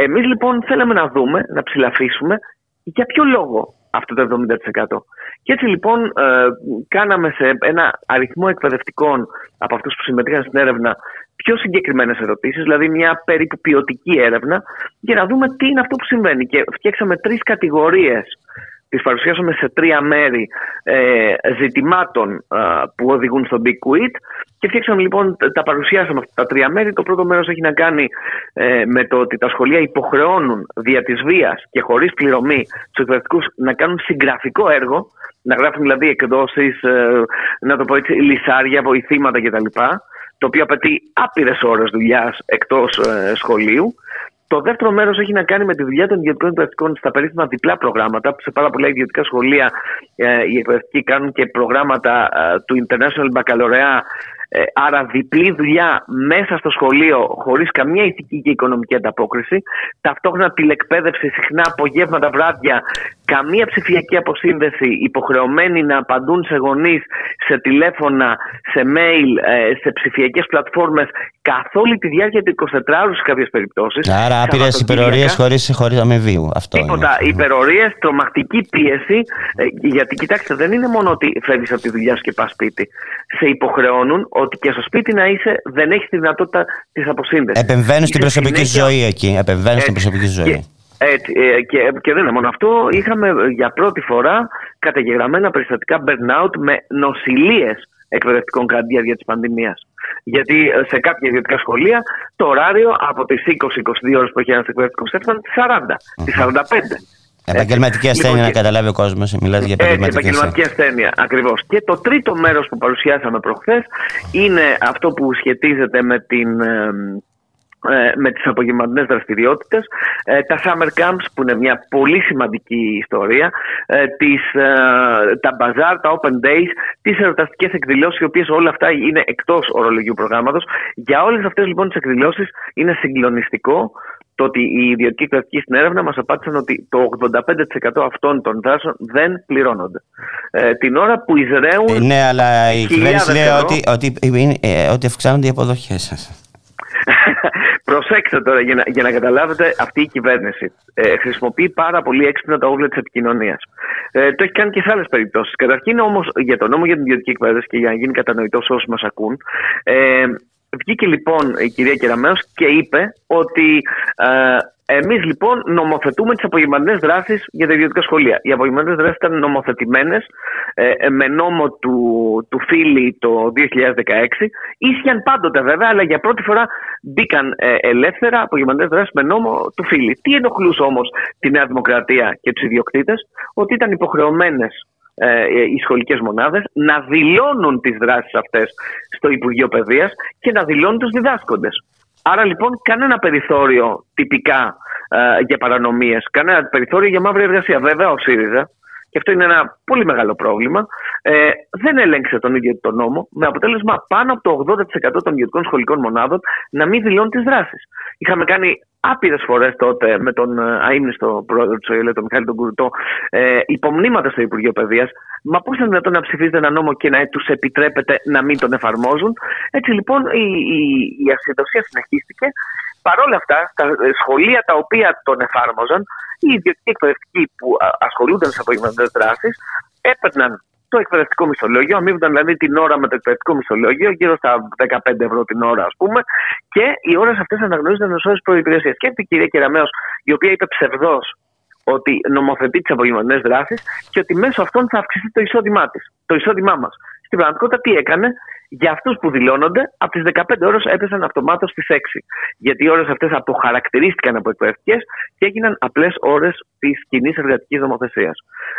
Εμείς λοιπόν θέλαμε να δούμε, να ψηλαφίσουμε για ποιο λόγο αυτό το 70%. Και έτσι λοιπόν ε, κάναμε σε ένα αριθμό εκπαιδευτικών από αυτούς που συμμετείχαν στην έρευνα πιο συγκεκριμένες ερωτήσεις, δηλαδή μια περίπου ποιοτική έρευνα, για να δούμε τι είναι αυτό που συμβαίνει. Και φτιάξαμε τρεις κατηγορίες τις παρουσιάσαμε σε τρία μέρη ε, ζητημάτων ε, που οδηγούν στο Big Quit και φτιάξαμε λοιπόν, τα παρουσιάσαμε αυτά τα τρία μέρη. Το πρώτο μέρος έχει να κάνει ε, με το ότι τα σχολεία υποχρεώνουν δια της βίας και χωρίς πληρωμή τους εκπαιδευτικούς να κάνουν συγγραφικό έργο, να γράφουν δηλαδή εκδόσεις, ε, να το πω έτσι, λυσάρια, βοηθήματα κτλ. Το οποίο απαιτεί άπειρες ώρες δουλειάς εκτός ε, σχολείου. Το δεύτερο μέρος έχει να κάνει με τη δουλειά των ιδιωτικών εκπαιδευτικών στα περίφημα διπλά προγράμματα. Σε πάρα πολλά ιδιωτικά σχολεία ε, οι εκπαιδευτικοί κάνουν και προγράμματα ε, του International Baccalaureate. Ε, άρα διπλή δουλειά μέσα στο σχολείο χωρίς καμία ηθική και οικονομική ανταπόκριση. Ταυτόχρονα τηλεκπαίδευση συχνά απογεύματα βράδια. Καμία ψηφιακή αποσύνδεση υποχρεωμένοι να απαντούν σε γονείς, σε τηλέφωνα, σε mail, ε, σε ψηφιακές πλατφόρμες καθ' όλη τη διάρκεια του 24ωρου σε κάποιες περιπτώσεις. Άρα άπειρες Σαββατοκύριακα. υπερορίες χωρί χωρίς αμοιβίου. Αυτό Τίποτα. είναι. Υπερορίες, τρομακτική πίεση. ε, Γιατί κοιτάξτε, δεν είναι μόνο ότι φεύγεις από τη δουλειά σου και πας σπίτι. Σε υποχρεώνουν ότι και στο σπίτι να είσαι δεν έχεις τη δυνατότητα της αποσύνδεσης. Επεμβαίνουν στην προσωπική ζωή εκεί. Επεμβαίνουν στην προσωπική ζωή. Έτσι, ε, και, και δεν είναι μόνο αυτό. Είχαμε ε, για πρώτη φορά καταγεγραμμένα περιστατικά burnout με νοσηλίες εκπαιδευτικών κατά τη διάρκεια της πανδημίας. Γιατί ε, σε κάποια ιδιωτικά σχολεία το ωράριο από τις 20-22 ώρες που έχει ένας εκπαιδευτικός έφτανε τις 40, τις 45. Επαγγελματική ασθένεια Λοιπόν, να και- καταλάβει ο κόσμος. Μιλάς για έτσι, επαγγελματική ασθένεια. επαγγελματική ασθένεια, ακριβώς. Και το τρίτο μέρος που παρουσιάσαμε προχθές είναι αυτό που σχετίζεται με την. Ε, ε, με τις απογευματινές δραστηριότητες, ε, τα summer camps που είναι μια πολύ σημαντική ιστορία, ε, τις, ε, τα bazaar, τα open days, τις ερωταστικές εκδηλώσεις, οι οποίες όλα αυτά είναι εκτός ορολογίου προγράμματος. Για όλες αυτές λοιπόν τις εκδηλώσεις είναι συγκλονιστικό το ότι οι ιδιωτικοί εκπαιδευτικοί στην έρευνα μας απάντησαν ότι το 85% αυτών των δράσεων δεν πληρώνονται. Ε, την ώρα που εισραίουν Ε, Ναι, αλλά η κυβέρνηση χιλιάδες λέει ευρώ. ότι, ότι, είναι, ε, ότι αυξάνονται οι αποδοχές σας. Προσέξτε τώρα για να, για να καταλάβετε αυτή η κυβέρνηση ε, χρησιμοποιεί πάρα πολύ έξυπνα τα όπλα της επικοινωνίας. Ε, το έχει κάνει και σε άλλες περιπτώσεις. Καταρχήν όμως για τον νόμο για την ιδιωτική εκπαίδευση και για να γίνει κατανοητός σε όσου μας ακούν, ε, βγήκε λοιπόν η κυρία Κεραμέως και είπε ότι ε, εμείς λοιπόν νομοθετούμε τις απογευματινές δράσεις για τα ιδιωτικά σχολεία. Οι απογευματινές δράσεις ήταν νομοθετημένες ε, με νόμο του, του Φίλη το 2016. Ίσχυαν πάντοτε βέβαια, αλλά για πρώτη φορά μπήκαν ε, ελεύθερα απογευματινές δράσεις με νόμο του Φίλη. Τι ενοχλούσε όμως τη Νέα Δημοκρατία και τους ιδιοκτήτες, ότι ήταν υποχρεωμένες ε, οι σχολικές μονάδες να δηλώνουν τις δράσεις αυτές στο Υπουργείο Παιδείας και να δηλώνουν τους διδάσκοντες. Άρα λοιπόν κανένα περιθώριο τυπικά ε, για παρανομίες, κανένα περιθώριο για μαύρη εργασία. Βέβαια ο ΣΥΡΙΖΑ, και αυτό είναι ένα πολύ μεγάλο πρόβλημα, ε, δεν έλεγξε τον ίδιο τον νόμο, με αποτέλεσμα πάνω από το 80% των ιδιωτικών σχολικών μονάδων να μην δηλώνουν τις δράσεις. Είχαμε κάνει άπειρες φορές τότε με τον ε, αείμνηστο πρόεδρο του ΟΕΛ, τον Μιχάλη τον Κουρτό, ε, υπομνήματα στο Υπουργείο Παιδείας. Μα πώς είναι δυνατόν να ψηφίζετε ένα νόμο και να τους επιτρέπετε να μην τον εφαρμόζουν; Έτσι λοιπόν η, η, η ασυντοσία συνεχίστηκε. Παρ' όλα αυτά, στα ε, σχολεία τα οποία τον εφάρμοζαν, οι ιδιωτικοί εκπαιδευτικοί που α, ασχολούνταν σε απογευματινές δράσεις, έπαιρναν το εκπαιδευτικό μισθολόγιο, αμείβονταν δηλαδή την ώρα με το εκπαιδευτικό μισθολόγιο, γύρω στα 15 ευρώ την ώρα, ας πούμε, και οι ώρες αυτές αναγνωρίζονταν ως ώρες προπηρεσία. Και έρθει η κυρία Κεραμέο, η οποία είπε ψευδό ότι νομοθετεί τις απογευματινές δράσεις και ότι μέσω αυτών θα αυξηθεί το εισόδημά της, το εισόδημά μας. Στην πραγματικότητα, τι έκανε, για αυτούς που δηλώνονται, από τις 15 ώρες έπεσαν αυτομάτως στις 6. Γιατί οι ώρες αυτές αποχαρακτηρίστηκαν από εκπαιδευτικές και έγιναν απλές ώρες της κοινή εργατικής νομοθεσίας.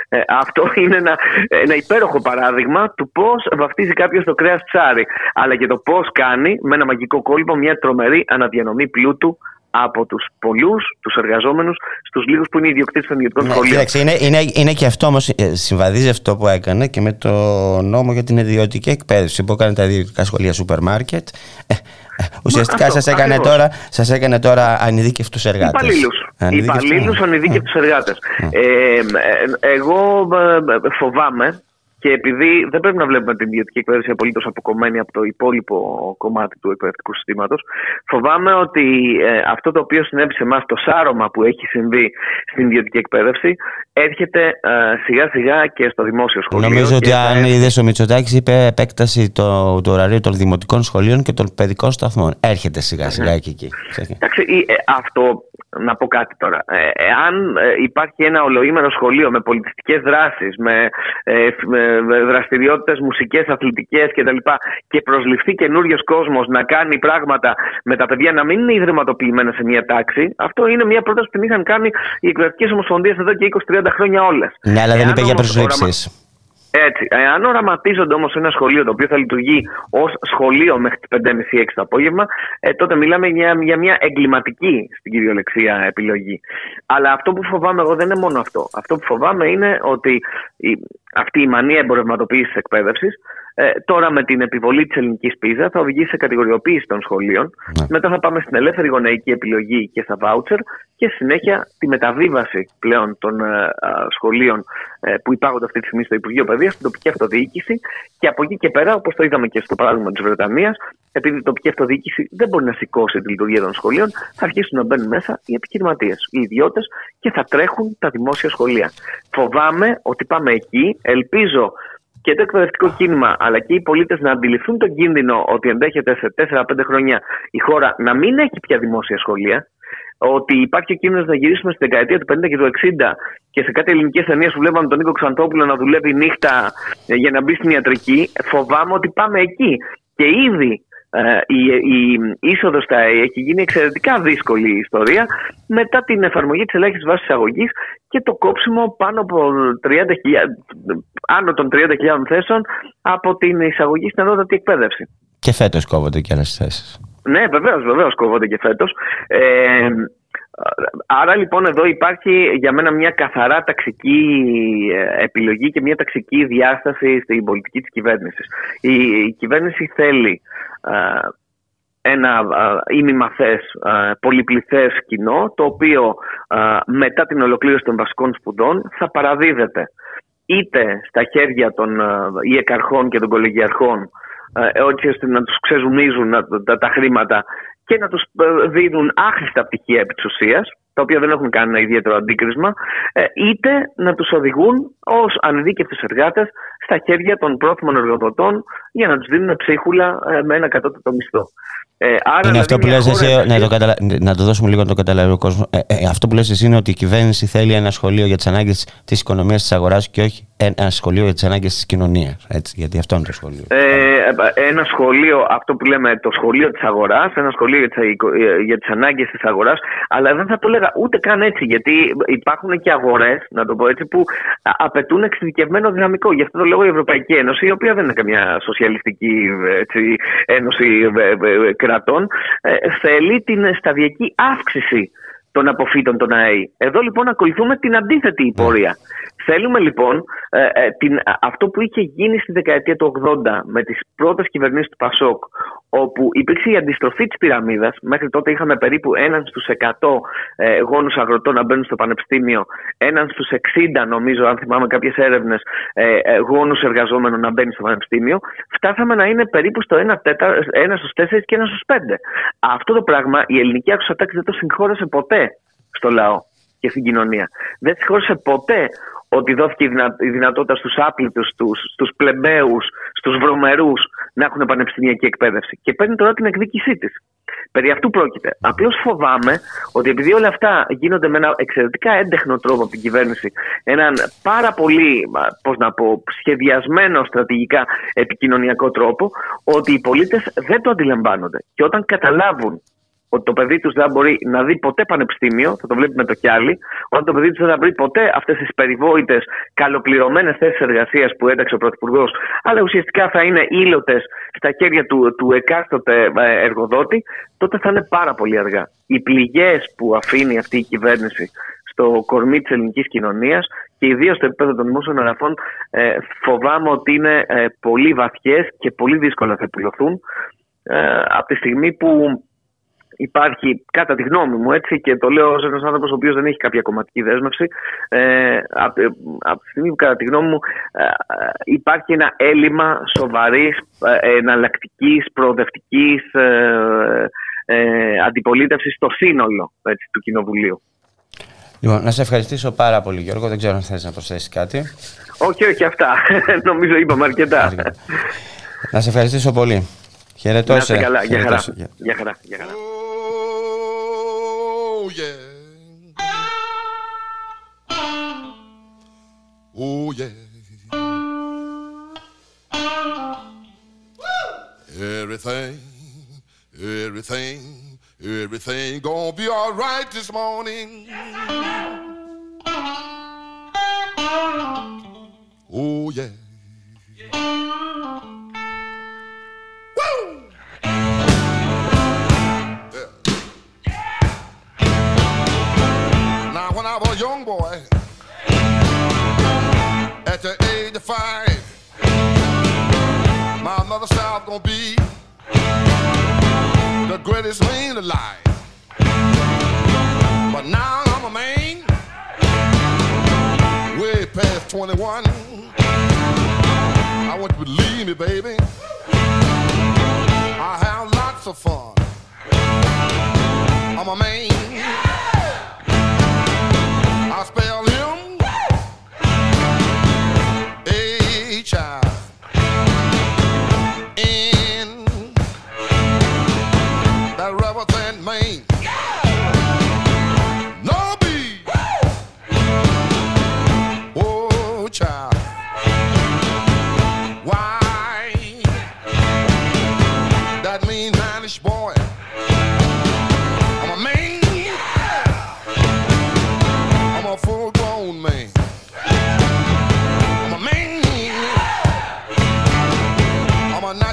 Ε, αυτό είναι ένα, ένα υπέροχο παράδειγμα του πώς βαφτίζει κάποιος το κρέας ψάρι, αλλά και το πώς κάνει με ένα μαγικό κόλπο μια τρομερή αναδιανομή πλούτου από τους πολλούς, τους εργαζόμενους, στους λίγους που είναι ιδιοκτήτες των ιδιωτικών Ναι, σχολείων. κοίταξε, είναι, είναι, είναι και αυτό όμως, συμβαδίζει αυτό που έκανε και με το νόμο για την ιδιωτική εκπαίδευση που έκανε τα ιδιωτικά σχολεία σούπερ μάρκετ. Ε, ε, ουσιαστικά αυτό, σας έκανε, ακριβώς. τώρα, σας έκανε τώρα ανειδίκευτους εργάτες. Υπαλλήλους. Υπαλλήλους, ανειδίκευτους εργάτες. Ε, ε, εγώ ε, φοβάμαι και επειδή δεν πρέπει να βλέπουμε την ιδιωτική εκπαίδευση απολύτως αποκομμένη από το υπόλοιπο κομμάτι του εκπαιδευτικού συστήματος, φοβάμαι ότι ε, αυτό το οποίο συνέβη σε εμάς, το σάρωμα που έχει συμβεί στην ιδιωτική εκπαίδευση, έρχεται ε, σιγά σιγά και στο δημόσιο σχολείο. Νομίζω ότι και θα αν είδες ο Μητσοτάκης είπε επέκταση του το ωραρίου των δημοτικών σχολείων και των παιδικών σταθμών. Έρχεται σιγά σιγά και εκεί. Εντάξει, η- ε, αυτό να πω κάτι τώρα. Ε, εάν ε, υπάρχει ένα ολοήμερο σχολείο με πολιτιστικές δράσεις, με, ε, με, με δραστηριότητες μουσικές, αθλητικές κτλ. και προσληφθεί καινούριος κόσμος να κάνει πράγματα με τα παιδιά να μην είναι ιδρυματοποιημένα σε μια τάξη, αυτό είναι μια πρόταση που την είχαν κάνει οι εκπαιδευτικές ομοσπονδίες εδώ και 20-30 χρόνια όλες. Ναι, αλλά δεν Εάν είπε για όμως προσλήψεις. Έτσι. Αν οραματίζονται όμως ένα σχολείο το οποίο θα λειτουργεί ως σχολείο μέχρι τις 5.30-6 το απόγευμα, ε, τότε μιλάμε για, για μια εγκληματική στην κυριολεξία επιλογή. Αλλά αυτό που φοβάμαι εγώ δεν είναι μόνο αυτό. Αυτό που φοβάμαι είναι ότι η, αυτή η μανία εμπορευματοποίησης της εκπαίδευσης ε, τώρα με την επιβολή της ελληνικής πίζας θα οδηγήσει σε κατηγοριοποίηση των σχολείων. Μετά θα πάμε στην ελεύθερη γονεϊκή επιλογή και στα βάουτσερ και στη συνέχεια τη μεταβίβαση πλέον των ε, α, σχολείων ε, που υπάρχονται αυτή τη στιγμή στο Υπουργείο Παιδείας στην τοπική αυτοδιοίκηση. Και από εκεί και πέρα, όπως το είδαμε και στο παράδειγμα της Βρετανίας, επειδή η τοπική αυτοδιοίκηση δεν μπορεί να σηκώσει τη λειτουργία των σχολείων, θα αρχίσουν να μπαίνουν μέσα οι επιχειρηματίες, οι ιδιώτες και θα τρέχουν τα δημόσια σχολεία. Φοβάμαι ότι πάμε εκεί. Ελπίζω και το εκπαιδευτικό κίνημα αλλά και οι πολίτες να αντιληφθούν τον κίνδυνο ότι ενδέχεται σε 4-5 χρόνια η χώρα να μην έχει πια δημόσια σχολεία. Ότι υπάρχει ο κίνδυνος να γυρίσουμε στη δεκαετία του 50 και του 60 και σε κάτι ελληνικές ταινίες που βλέπαμε τον Νίκο Ξαντόπουλο να δουλεύει νύχτα ε, για να μπει στην ιατρική. Φοβάμαι ότι πάμε εκεί. Και ήδη ε, η, η είσοδος στα ΑΕ έχει γίνει εξαιρετικά δύσκολη η ιστορία μετά την εφαρμογή της ελάχιστης βάσης εισαγωγής και το κόψιμο πάνω από 30.000, άνω των 30.000 θέσεων από την εισαγωγή στην ανώτατη εκπαίδευση. Και φέτος κόβονται και άλλες θέσεις. Ναι, βεβαίως, βεβαίως κόβονται και φέτος. Ε, άρα λοιπόν εδώ υπάρχει για μένα μια καθαρά ταξική ε, επιλογή και μια ταξική διάσταση στην πολιτική της κυβέρνησης. Η, η κυβέρνηση θέλει ε, ένα ε, ημιμαθές, ε, πολυπληθές κοινό το οποίο ε, μετά την ολοκλήρωση των βασικών σπουδών θα παραδίδεται είτε στα χέρια των ε, ιεκαρχών και των κολεγιαρχών ε, έτσι ώστε να τους ξεζουμίζουν να- τα, τα χρήματα και να τους ε, δίνουν άχρηστα πτυχία επί της ουσίας, τα οποία δεν έχουν κανένα ιδιαίτερο αντίκρισμα, ε, είτε να τους οδηγούν ως ανειδίκευτους εργάτες στα χέρια των πρόθυμων εργοδοτών για να τους δίνουν ψίχουλα ε, με ένα κατώτατο μισθό. Ε, άρα Είναι δηλαδή αυτό που μια λες χώρα εσύ, επιλέγει- να το, καταλα... να το δώσουμε λίγο να το καταλάβει ο κόσμος. Ε, ε, αυτό που λες εσύ είναι ότι η κυβέρνηση θέλει ένα σχολείο για τις ανάγκες της οικονομίας της αγοράς και όχι ένα σχολείο για τις ανάγκες της κοινωνίας. Γιατί αυτό είναι το σχολείο. Ε, ένα σχολείο, αυτό που λέμε το σχολείο της αγοράς, ένα σχολείο για τις, οικο- ε, για τις ανάγκες της αγοράς, αλλά δεν θα το έλεγα ούτε καν έτσι, γιατί υπάρχουν και αγορές, να το πω έτσι, που α- απαιτούν εξειδικευμένο δυναμικό. Γι' αυτό το λέω η Ευρωπαϊκή Ένωση, η οποία δεν είναι καμιά σοσιαλιστική έτσι, ένωση ε, ε, ε, κρατών, ε, θέλει την σταδιακή αύξηση των αποφύτων των ΑΕΗ. Εδώ λοιπόν ακολουθούμε την αντίθετη πορεία. Θέλουμε λοιπόν ε, ε, την, α- αυτό που είχε γίνει στη δεκαετία του 80 με τις πρώτες κυβερνήσεις του Πασόκ όπου υπήρξε η αντιστροφή της πυραμίδας μέχρι τότε είχαμε περίπου έναν στους 100 ε, γόνους αγροτών να μπαίνουν στο πανεπιστήμιο έναν στους 60 νομίζω αν θυμάμαι κάποιες έρευνες ε, ε, γόνους εργαζόμενων να μπαίνει στο πανεπιστήμιο φτάσαμε να είναι περίπου στο 1, τέτα, 1 στους 4 και 1 στους 5 αυτό το πράγμα η ελληνική άκουσα τάξη δεν το συγχώρεσε ποτέ στο λαό και στην κοινωνία. Δεν συγχώρεσε ποτέ ότι δόθηκε η, δυνα- η δυνατότητα στους άπλητους, στους, στους πλεμπαίους, στους βρωμερούς να έχουν πανεπιστημιακή εκπαίδευση. Και παίρνει τώρα την εκδίκησή της. Περί αυτού πρόκειται. Απλώς φοβάμαι ότι επειδή όλα αυτά γίνονται με ένα εξαιρετικά έντεχνο τρόπο από την κυβέρνηση, έναν πάρα πολύ, μα, πώς να πω, σχεδιασμένο στρατηγικά επικοινωνιακό τρόπο, ότι οι πολίτες δεν το αντιλαμβάνονται. Και όταν καταλάβουν ότι το παιδί τους δεν μπορεί να δει ποτέ πανεπιστήμιο, θα το βλέπει με το κι άλλοι, όταν το παιδί τους δεν θα βρει ποτέ αυτές τις περιβόητες, καλοπληρωμένες θέσεις εργασίας που έταξε ο Πρωθυπουργός, αλλά ουσιαστικά θα είναι ήλωτες στα χέρια του, του εκάστοτε ε, εργοδότη, τότε θα είναι πάρα πολύ αργά. Οι πληγές που αφήνει αυτή η κυβέρνηση στο κορμί της ελληνικής κοινωνίας και ιδίως στο επίπεδο των δημόσιων αγαθών, ε, φοβάμαι ότι είναι ε, πολύ βαθιές και πολύ δύσκολα θα επιλωθούν. Ε, από τη στιγμή που υπάρχει, κατά τη γνώμη μου, έτσι, και το λέω ως ένας άνθρωπος ο οποίος δεν έχει κάποια κομματική δέσμευση, ε, από, από τη στιγμή που κατά τη γνώμη μου ε, ε, υπάρχει ένα έλλειμμα σοβαρής, ε, εναλλακτικής, προοδευτικής ε, ε, αντιπολίτευσης στο σύνολο έτσι, του Κοινοβουλίου. Λοιπόν, να σε ευχαριστήσω πάρα πολύ, Γιώργο. Δεν ξέρω αν θες να προσθέσεις κάτι. Όχι, όχι αυτά. Νομίζω είπαμε αρκετά. Να σε ευχαριστήσω πολύ. Χαιρετώ Να είστε σε. καλά. Γεια Χαιρετώ χαρά. σε. Γεια χαρά. Γεια χαρά. Oh yeah. Everything, everything, everything gonna be all right this morning. Oh yeah. Now, when I was a young boy, fight my mother said I'm gonna be the greatest man alive. But now I'm a man, way past 21. I want you to believe me, baby. I have lots of fun. I'm a man. I spell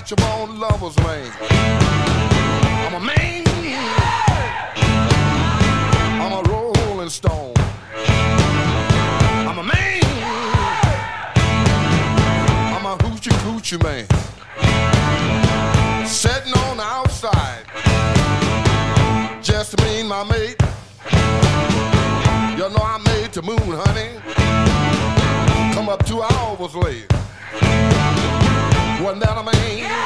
got you on lovers lane. I'm a man. I'm a rolling stone. I'm a man. I'm a hoochie coochie man. Sitting on the outside. Just me and my mate. You know I made the moon, honey. Come up two hours late. Wasn't that a man?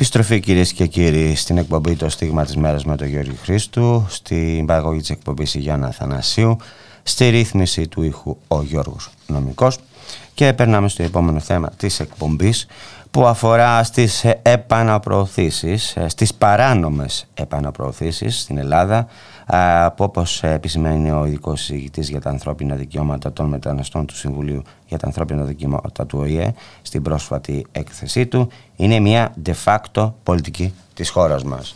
Επιστροφή κυρίες και κύριοι στην εκπομπή Το Στίγμα της Μέρας με τον Γιώργη Χρήστου, στην παραγωγή της εκπομπής η Γιάννα Θανασίου, στη ρύθμιση του ήχου ο Γιώργος Νομικός. Και περνάμε στο επόμενο θέμα της εκπομπής που αφορά στις επαναπροωθήσεις, ε, στις παράνομες επαναπροωθήσεις στην Ελλάδα που όπως επισημαίνει ο ειδικός συζητητής για τα ανθρώπινα δικαιώματα των μεταναστών του Συμβουλίου για τα ανθρώπινα δικαιώματα του ΟΗΕ στην πρόσφατη έκθεσή του είναι μια de facto πολιτική της χώρας μας.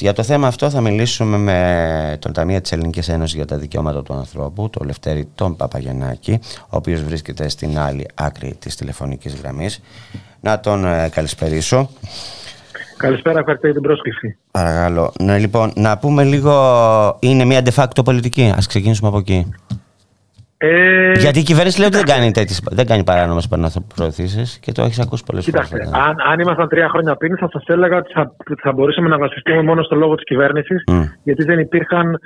Για το θέμα αυτό θα μιλήσουμε με τον Ταμείο της Ελληνικής Ένωσης για τα Δικαιώματα του Ανθρώπου, τον Λευτέρη τον Παπαγεννάκη, ο οποίος βρίσκεται στην άλλη άκρη της τηλεφωνικής γραμμής. Να τον ε, καλησπερίσω. Καλησπέρα, ευχαριστώ για την πρόσκληση. Παρακαλώ. Ναι, λοιπόν, να πούμε λίγο, είναι μια de facto πολιτική. Ας ξεκινήσουμε από εκεί. Ε, Γιατί η κυβέρνηση λέει ότι δεν κάνει, τέτοιες, δεν κάνει παράνομες επαναπροωθήσεις και το έχεις ακούσει πολλές φορές. Κοιτάξτε, αν, αν ήμασταν τρία χρόνια πριν, θα σας έλεγα ότι θα, θα μπορούσαμε να βασιστούμε μόνο στο λόγο της κυβέρνησης, Μμ. γιατί δεν υπήρχαν.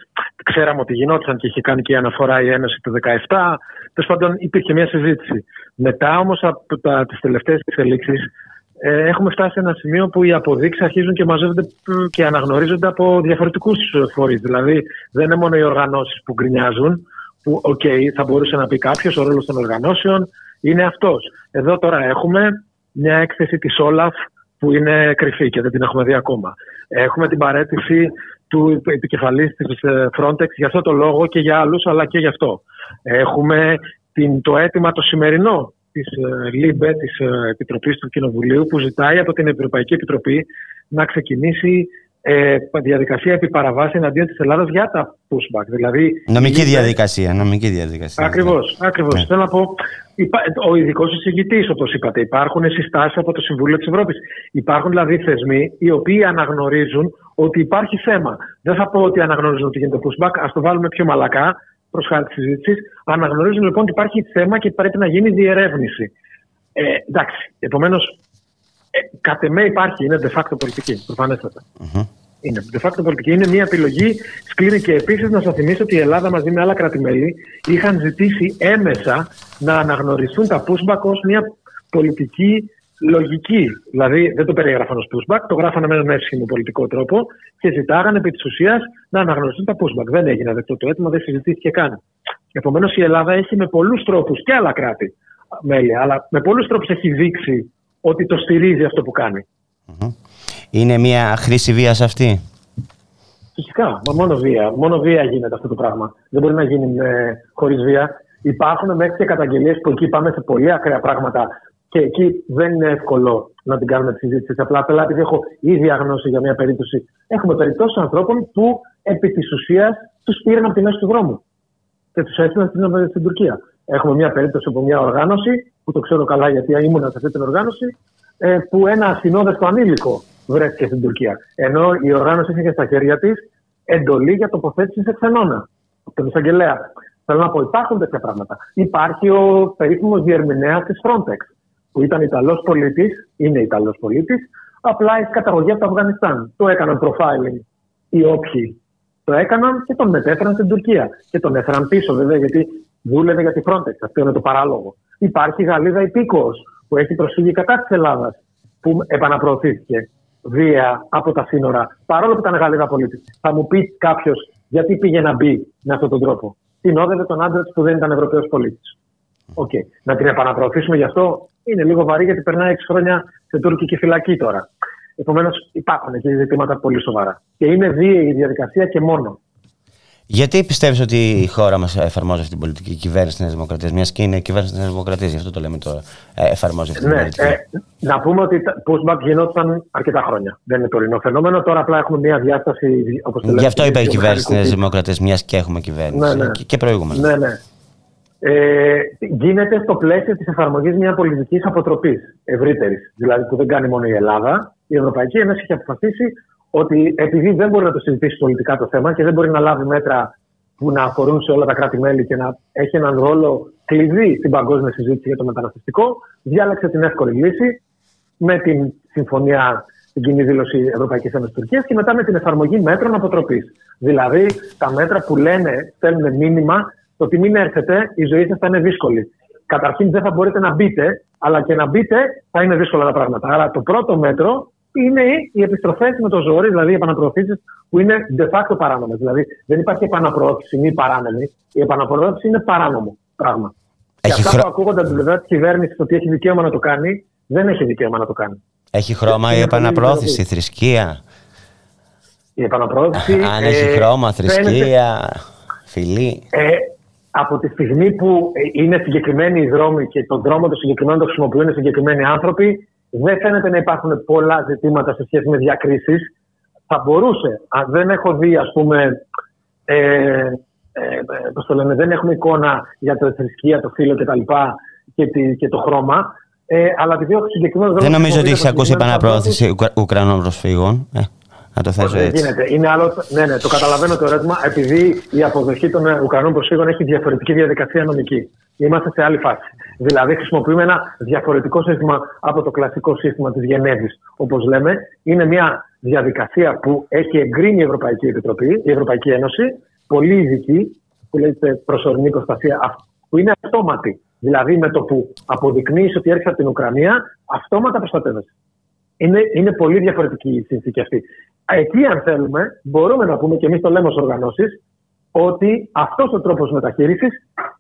Ξέραμε ότι γινόταν και είχε κάνει και η αναφορά η Ένωση το 2017. Τέλος πάντων, υπήρχε μια συζήτηση. Μετά όμως από τις τελευταίες εξελίξεις, ε, έχουμε φτάσει σε ένα σημείο που οι αποδείξεις αρχίζουν και μαζεύονται μ, και αναγνωρίζονται από διαφορετικούς φορείς. Δηλαδή, δεν είναι μόνο οι οργανώσεις που γκρινιάζουν, που, οκ, θα μπορούσε να πει κάποιος, ο ρόλος των οργανώσεων είναι αυτός. Εδώ τώρα έχουμε μια έκθεση της Όλαφ που είναι κρυφή και δεν την έχουμε δει ακόμα. Έχουμε την παραίτηση του επικεφαλής της ε, Frontex για αυτό το λόγο και για άλλους, αλλά και γι' αυτό. Έχουμε την, το αίτημα το σημερινό της ε, LIBE, της ε, Επιτροπής του Κοινοβουλίου, που ζητάει από την Ευρωπαϊκή Επιτροπή να ξεκινήσει ε, διαδικασία επί παραβάσει εναντίον της Ελλάδας για τα pushback. Δηλαδή, Νομική η LIBE- διαδικασία, νομική διαδικασία. Ακριβώς. Ακριβώς. Ναι. Θέλω να πω, υπά- ο ειδικός εισηγητής, όπως είπατε, υπάρχουν συστάσεις από το Συμβούλιο της Ευρώπης. Υπάρχουν δηλαδή θεσμοί οι οποίοι αναγνωρίζουν ότι υπάρχει θέμα. Δεν θα πω ότι αναγνωρίζουν ότι γίνεται pushback, ας το βάλουμε πιο μαλακά προς χάρη της συζήτησης. Αναγνωρίζουν λοιπόν ότι υπάρχει θέμα και πρέπει να γίνει διερεύνηση. Ε, εντάξει. Επομένως, ε, κατ' εμέ υπάρχει, είναι de facto πολιτική, προφανέστατα. Είναι de facto πολιτική. Είναι μια επιλογή σκληρή. Και επίσης να σας θυμίσω ότι η Ελλάδα μαζί με άλλα κράτη-μέλη είχαν ζητήσει έμεσα να αναγνωριστούν τα pushback ως μια πολιτική λογική. Δηλαδή δεν το περιγράφαν ως pushback, το γράφανε με έναν εύσχυμο πολιτικό τρόπο και ζητάγανε επί της ουσίας να αναγνωριστούν τα pushback. Δεν έγινε δεκτό το αίτημα, δεν συζητήθηκε καν. Επομένως η Ελλάδα έχει με πολλούς τρόπους και άλλα κράτη μέλη, αλλά με πολλούς τρόπους έχει δείξει ότι το στηρίζει αυτό που κάνει. Είναι μια χρήση βίας αυτή; Φυσικά, μα μόνο βία. Μόνο βία γίνεται αυτό το πράγμα. Δεν μπορεί να γίνει ε, χωρίς βία. Υπάρχουν μέχρι και καταγγελίες που εκεί πάμε σε πολύ ακραία πράγματα και εκεί δεν είναι εύκολο να την κάνουμε τη συζήτηση. Απλά, απλά επειδή έχω ήδη αγνώσει για μια περίπτωση, έχουμε περιπτώσεις ανθρώπων που επί της ουσίας τους πήραν από τη μέση του δρόμου και τους έστειλαν στην, στην Τουρκία. Έχουμε μια περίπτωση από μια οργάνωση, που το ξέρω καλά γιατί ήμουν σε αυτή την οργάνωση, ε, που ένα ασυνόδευτο ανήλικο βρέθηκε στην Τουρκία. Ενώ η οργάνωση είχε στα χέρια της εντολή για τοποθέτηση σε ξενώνα. Από τον εισαγγελέα. Θέλω να πω, υπάρχουν τέτοια πράγματα. Υπάρχει ο περίφημος διερμηνέας της Frontex, που ήταν Ιταλός πολίτης, είναι Ιταλός πολίτης, απλά έχει καταγωγή από το Αφγανιστάν. Το έκαναν profiling οι όποιοι το έκαναν και τον μετέφεραν στην Τουρκία. Και τον έφεραν πίσω, βέβαια, γιατί δούλευε για τη Frontex. Αυτό είναι το παράλογο. Υπάρχει η Γαλλίδα υπήκοος που έχει προσφύγει κατά της Ελλάδας, που επαναπροωθήθηκε βία από τα σύνορα, παρόλο που ήταν Γαλλίδα πολίτης. Θα μου πεις κάποιος γιατί πήγε να μπει με αυτόν τον τρόπο. Συνόδευε τον άντρα της που δεν ήταν Ευρωπαίος πολίτης. Οκ. Να την επαναπροωθήσουμε γι' αυτό είναι λίγο βαρύ γιατί περνάει 6 χρόνια σε τουρκική φυλακή τώρα. Επομένως, υπάρχουν εκεί ζητήματα πολύ σοβαρά. Και είναι βίαιη η διαδικασία και μόνο. Γιατί πιστεύεις ότι η χώρα μας εφαρμόζει αυτή την πολιτική η κυβέρνηση της Νέας Δημοκρατίας, μιας και είναι η κυβέρνηση της Νέας Δημοκρατίας, γι' αυτό το λέμε τώρα. Ε, εφαρμόζει αυτή την Ναι, πολιτική. ε, να πούμε ότι τα pushback γινόταν αρκετά χρόνια. Δεν είναι τωρινό φαινόμενο. Τώρα απλά έχουμε μια διάσταση. Όπως το λέμε, Γι' αυτό είπε η κυβέρνηση της Νέας βιομηχανικού Δημοκρατίας, μιας και έχουμε κυβέρνηση. Ναι, ναι. Και, και προηγούμενα. Ναι, ναι. Ε, γίνεται στο πλαίσιο της εφαρμογής μια πολιτικής αποτροπής ευρύτερης. Δηλαδή που δεν κάνει μόνο η Ελλάδα. Η Ευρωπαϊκή Ένωση έχει αποφασίσει ότι επειδή δεν μπορεί να το συζητήσει πολιτικά το θέμα και δεν μπορεί να λάβει μέτρα που να αφορούν σε όλα τα κράτη-μέλη και να έχει έναν ρόλο κλειδί στην παγκόσμια συζήτηση για το μεταναστευτικό, διάλεξε την εύκολη λύση με την συμφωνία, την κοινή δήλωση Ευρωπαϊκής Ένωσης Τουρκίας και μετά με την εφαρμογή μέτρων αποτροπής. Δηλαδή τα μέτρα που λένε, στέλνουν μήνυμα το ότι μην έρθετε, η ζωή σας θα είναι δύσκολη. Καταρχήν δεν θα μπορείτε να μπείτε, αλλά και να μπείτε θα είναι δύσκολα τα πράγματα. Άρα το πρώτο μέτρο είναι οι επιστροφές με το ζόρι, δηλαδή οι επαναπροωθήσεις που είναι de facto παράνομες. Δηλαδή δεν υπάρχει επαναπροώθηση μη παράνομη. Η επαναπροώθηση είναι παράνομο πράγμα. Και Έχει αυτά χρο- που ακούγονται από την πλευρά της κυβέρνησης ότι έχει δικαίωμα να το κάνει, δεν έχει δικαίωμα να το κάνει. Έχει χρώμα η Είναι πολύ επαναπρόθεση, η διαφορετικό. θρησκεία. Η επαναπροώθηση. Αν έχει ε, χρώμα, φαίνεται- θρησκεία, φιλή. Ε, από τη στιγμή που ε, είναι συγκεκριμένοι οι δρόμοι και τον δρόμο το συγκεκριμένο το χρησιμοποιούν συγκεκριμένοι άνθρωποι, δεν φαίνεται να υπάρχουν πολλά ζητήματα σε σχέση με διακρίσεις. Θα μπορούσε, αν δεν έχω δει, ας πούμε, ε, ε, ε, πώς το λένε, δεν έχουμε εικόνα για τη θρησκεία, το φύλλο κτλ. Και, τη- και το χρώμα. Ε, αλλά επειδή έχω συγκεκριμένος δρόμος. Δεν νομίζω ότι χρησιμοποιείται έχει από ακούσει συγκεκριμένους επαναπρόθεση Ουκρα- Ουκρανών προσφύγων. Ε, να το θέσω δεν έτσι. γίνεται. Είναι άλλο. Ναι, ναι, το καταλαβαίνω το ερώτημα. Επειδή η αποδοχή των ε, Ουκρανών προσφύγων έχει διαφορετική διαδικασία νομική. Είμαστε σε άλλη φάση. Δηλαδή, χρησιμοποιούμε ένα διαφορετικό σύστημα από το κλασικό σύστημα της Γενέβης. Όπως λέμε, είναι μια διαδικασία που έχει εγκρίνει η Ευρωπαϊκή Επιτροπή, η Ευρωπαϊκή Ένωση, πολύ ειδική, που λέγεται προσωρινή προστασία, αυ- που είναι αυτόματη. Δηλαδή, με το που αποδεικνύεις ότι έρχεται από την Ουκρανία, αυτόματα προστατεύεσαι. Είναι, είναι πολύ διαφορετική η συνθήκη αυτή. Εκεί, αν θέλουμε, μπορούμε να πούμε και εμείς το λέμε ως οργανώσεις ότι αυτός ο τρόπος μεταχείρισης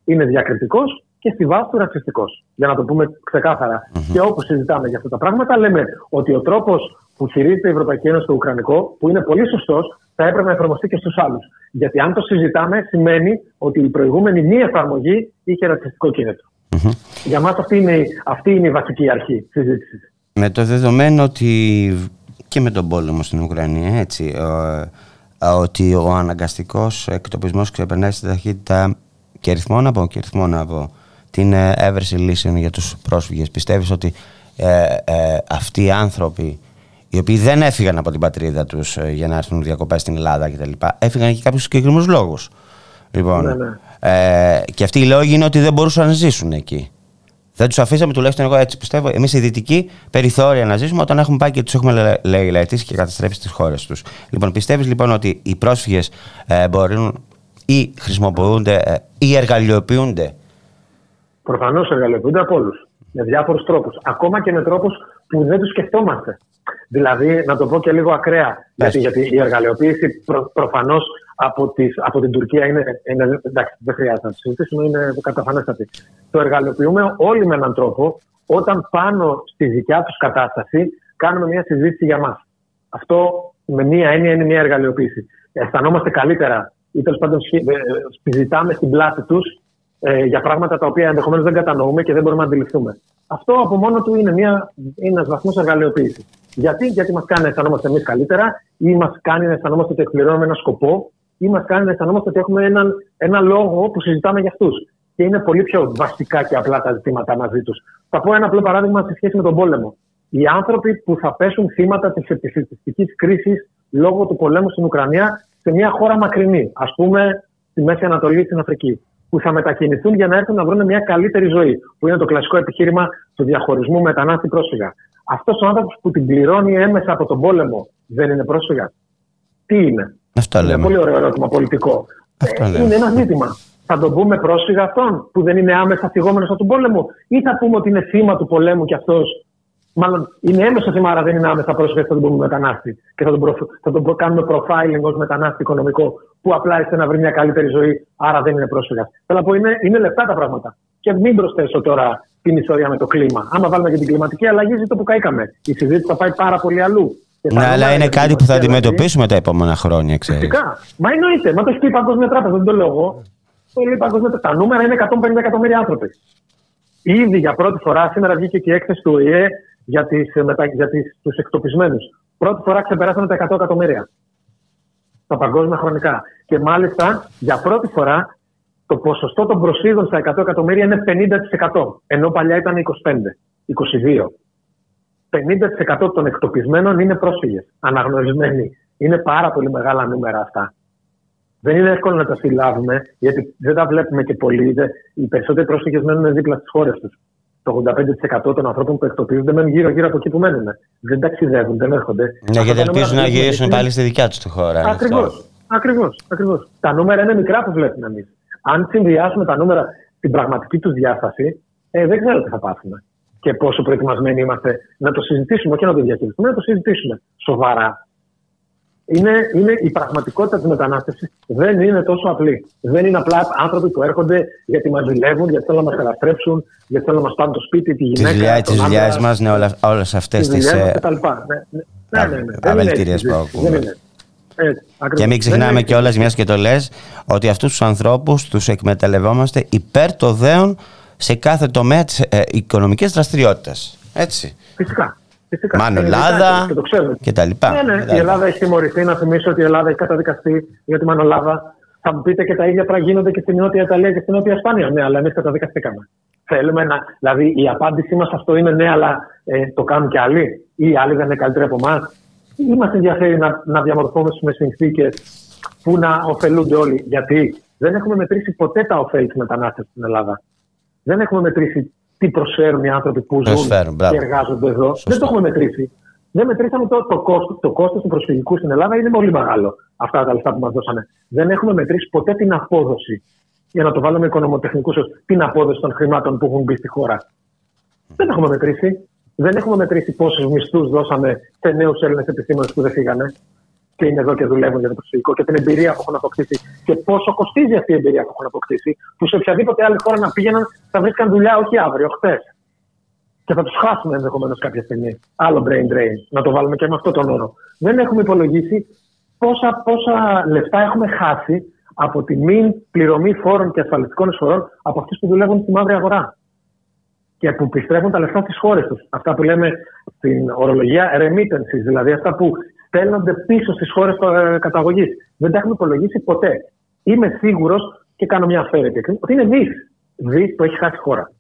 είναι διακριτικός και στη βάση του ρατσιστικός. Για να το πούμε ξεκάθαρα. Και όπου συζητάμε για αυτά τα πράγματα, λέμε ότι ο τρόπος που χειρίζεται η Ευρωπαϊκή Ένωση το Ουκρανικό, που είναι πολύ σωστός, θα έπρεπε να εφαρμοστεί και στους άλλους. Γιατί αν το συζητάμε, σημαίνει ότι η προηγούμενη μη εφαρμογή είχε ρατσιστικό κίνητρο. Για μας αυτή είναι, η- αυτή είναι η βασική αρχή τη συζήτησης. Με το δεδομένο ότι και με τον πόλεμο στην Ουκρανία, έτσι, ε, ε, ότι ο αναγκαστικός εκτοπισμός ξεπερνάει στην ταχύτητα και αριθμό να πω, και αριθμό να πω, την ε, έβρεση λύσεων για τους πρόσφυγες. Πιστεύεις ότι ε, ε, αυτοί οι άνθρωποι οι οποίοι δεν έφυγαν από την πατρίδα τους ε, για να έρθουν διακοπές στην Ελλάδα κτλ. Έφυγαν για κάποιους συγκεκριμένους λόγους. Λοιπόν, Ναι, ναι. ε, και αυτοί οι λόγοι είναι ότι δεν μπορούσαν να ζήσουν εκεί. Δεν τους αφήσαμε τουλάχιστον εγώ έτσι πιστεύω. Εμείς οι δυτικοί περιθώρια να ζήσουμε όταν έχουμε πάει και τους έχουμε λε- λαιλαετήσει και καταστρέψει τις χώρες τους. Λοιπόν, πιστεύεις λοιπόν ότι οι πρόσφυγες ε, μπορούν ή χρησιμοποιούνται ε, ή εργαλειοποιούνται. Προφανώς εργαλειοποιούνται από όλους. Με διάφορους τρόπους. Ακόμα και με τρόπους που δεν τους σκεφτόμαστε. Δηλαδή, να το πω και λίγο ακραία, γιατί, γιατί η εργαλειοποίηση προ, προφανώς από, τις, από την Τουρκία είναι, είναι. Εντάξει, δεν χρειάζεται να το συζητήσουμε, είναι καταφανέστατη. Το εργαλειοποιούμε όλοι με έναν τρόπο όταν πάνω στη δικιά τους κατάσταση κάνουμε μια συζήτηση για μας. Αυτό με μία έννοια είναι μια εργαλειοποίηση. Αισθανόμαστε καλύτερα ή τέλος πάντων σχε- ε, συζητάμε στην πλάτη τους ε, για πράγματα τα οποία ενδεχομένως δεν κατανοούμε και δεν μπορούμε να αντιληφθούμε. Αυτό από μόνο του είναι, μια, είναι ένας βαθμός εργαλειοποίησης. Γιατί, Γιατί μας κάνει να αισθανόμαστε εμείς καλύτερα, ή μας κάνει να αισθανόμαστε ότι εκπληρώνουμε ένα σκοπό, ή μας κάνει να αισθανόμαστε ότι έχουμε έναν, ένα λόγο που συζητάμε για αυτούς. Και είναι πολύ πιο βασικά και απλά τα ζητήματα μαζί τους. Θα πω ένα απλό παράδειγμα σε σχέση με τον πόλεμο. Οι άνθρωποι που θα πέσουν θύματα της επιστημιστικής κρίσης λόγω του πολέμου στην Ουκρανία σε μια χώρα μακρινή, ας πούμε στη Μέση Ανατολή ή στην Αφρική, που θα μετακινηθούν για να έρθουν να βρουν μια καλύτερη ζωή, που είναι το κλασικό επιχείρημα του διαχωρισμού μετανάστη-πρόσφυγα. Αυτός ο άνθρωπος που την πληρώνει έμεσα από τον πόλεμο δεν είναι πρόσφυγα. Τι είναι; Αυτό Είναι λέμε. πολύ ωραίο ερώτημα πολιτικό. Αυτό Ε, λέμε. είναι ένα ζήτημα. Θα τον πούμε πρόσφυγα αυτόν που δεν είναι άμεσα θυγόμενος από τον πόλεμο, ή θα πούμε ότι είναι θύμα του πολέμου και αυτός. Μάλλον είναι έμεσα θύμα, άρα δεν είναι άμεσα πρόσφυγα, θα τον πούμε μετανάστη. Και θα τον, προφ- θα τον προ- κάνουμε profiling ως μετανάστη οικονομικό, που απλά ήρθε να βρει μια καλύτερη ζωή, άρα δεν είναι πρόσφυγα. Θέλω να πω, είναι, είναι λεπτά τα πράγματα. Και μην προσθέσω τώρα την ιστορία με το κλίμα. Άμα βάλουμε και την κλιματική αλλαγή, ζήτω που καήκαμε. Η συζήτηση θα πάει πάρα πολύ αλλού. Και τα Ναι, αλλά νούμερα είναι για την κάτι που θα κλιματική αλλαγή- αντιμετωπίσουμε τα επόμενα χρόνια, ξέρεις. Φυσικά. Μα εννοείται. Μα το έχει πει η Παγκόσμια Τράπεζα, δεν το λέω εγώ. Το λέει η Παγκόσμια Τράπεζα. Τα νούμερα είναι 150 εκατομμύρια άνθρωποι. Ήδη για πρώτη φορά, σήμερα βγήκε και η έκθεση του ΟΗΕ για, τις, ε, μετα... για τις, τους εκτοπισμένους. Πρώτη φορά ξεπεράσαμε τα 100 εκατομμύρια. Τα παγκόσμια χρονικά. Και μάλιστα για πρώτη φορά το ποσοστό των προσφύγων στα 100 εκατομμύρια είναι 50%. Ενώ παλιά ήταν 25, 22. 50% των εκτοπισμένων είναι πρόσφυγες. Αναγνωρισμένοι. Είναι πάρα πολύ μεγάλα νούμερα αυτά. Δεν είναι εύκολο να τα συλλάβουμε, γιατί δεν τα βλέπουμε και πολύ. Δε- Οι περισσότεροι πρόσφυγες μένουν δίπλα στις χώρες τους. Το 85% των ανθρώπων που εκτοπίζονται μένουν γύρω-γύρω από εκεί που μένουν. Δεν ταξιδεύουν, δεν έρχονται. Ναι, γιατί Αυτά τα ελπίζουν νούμερα να που γυρίσουν βλέπουμε πάλι στη δικιά τους τη χώρα. είναι Ακριβώ. αυτό. Ακριβώς. Ακριβώς. Τα νούμερα είναι μικρά που βλέπουμε εμείς. Αν συνδυάσουμε τα νούμερα στην πραγματική τους διάσταση, ε, δεν ξέρω τι θα πάθουμε. και πόσο προετοιμασμένοι είμαστε να το συζητήσουμε, όχι να το διαχειριστούμε, να το συζητήσουμε σοβαρά. Είναι, είναι η πραγματικότητα της μετανάστευσης δεν είναι τόσο απλή. Δεν είναι απλά άνθρωποι που έρχονται γιατί μας ζηλεύουν, γιατί θέλουν να μας καταστρέψουν, γιατί θέλουν να μας πάρουν το σπίτι, τη Τις γυναίκα. δουλειά, τον τις άντρα, δουλειές μας, ναι, όλα, όλες αυτές τις τις δουλειές μας ε, κτλ. Ναι, ναι, ναι, ναι, ναι. Δεν είναι αβελτηρίες έτσι, που ακούμε. Δεν είναι. Έτσι, ακριβώς. Και μην Δεν ξεχνάμε είναι- κιόλας, μιας και το λες, ότι αυτούς τους ανθρώπους τους εκμεταλλευόμαστε υπέρ το δέον σε κάθε τομέα της ε, οικονομικής δραστηριότητας. Έτσι. Φυσικά. Φυσικά. Μάνο Είναι Ελλάδα δικά τους και το ξέρουμε. και τα λοιπά. Ναι, ναι, Και τα η λοιπά. Ελλάδα έχει τιμωρηθεί. Να θυμίσω ότι η Ελλάδα έχει καταδικαστεί για τη Μανολάδα. Θα μου πείτε και τα ίδια πράγματα γίνονται και στην Νότια Ιταλία και στην Νότια Ισπανία. Ναι, αλλά εμείς καταδικαστήκαμε. Θέλουμε να. Δηλαδή η απάντησή μας αυτό είναι ναι, αλλά ε, το κάνουν και άλλοι; Ή οι άλλοι δεν είναι καλύτεροι από εμάς; Ή μα ενδιαφέρει να, να διαμορφώσουμε συνθήκες που να ωφελούνται όλοι. Γιατί δεν έχουμε μετρήσει ποτέ τα ωφέλη της μετανάστευσης στην Ελλάδα. Δεν έχουμε μετρήσει τι προσφέρουν οι άνθρωποι που ζουν Προσφέρουν, μπράβο. και εργάζονται εδώ. Δεν το έχουμε μετρήσει. Δεν μετρήσαμε το, το κόστο το κόστος του προσφυγικούς στην Ελλάδα είναι πολύ μεγάλο. Αυτά τα λεφτά που μας δώσανε. Δεν έχουμε μετρήσει ποτέ την απόδοση. Για να το βάλουμε οικονομοτεχνικούς όρου, την απόδοση των χρημάτων που έχουν μπει στη χώρα. Δεν έχουμε μετρήσει. Δεν έχουμε μετρήσει πόσους μισθούς δώσαμε σε νέους Έλληνες επιστήμονες που δεν φύγανε και είναι εδώ και δουλεύουν για το προσφυγικό και την εμπειρία που έχουν αποκτήσει και πόσο κοστίζει αυτή η εμπειρία που έχουν αποκτήσει, που σε οποιαδήποτε άλλη χώρα να πήγαιναν θα βρίσκαν δουλειά όχι αύριο, χτε. Και θα τους χάσουμε ενδεχομένως κάποια στιγμή. Άλλο brain drain, να το βάλουμε και με αυτόν τον όρο. Δεν έχουμε υπολογίσει πόσα, πόσα λεφτά έχουμε χάσει από τη μην πληρωμή φόρων και ασφαλιστικών εισφορών από αυτούς που δουλεύουν στη μαύρη αγορά και που επιστρέφουν τα λεφτά στις χώρες τους. Αυτά που λέμε στην ορολογία remittances, δηλαδή αυτά που στέλνονται πίσω στις χώρες καταγωγής. Δεν τα έχουμε υπολογίσει ποτέ. Είμαι σίγουρος και κάνω μια αφαίρετη ότι είναι δι. Δι που έχει χάσει η χώρα.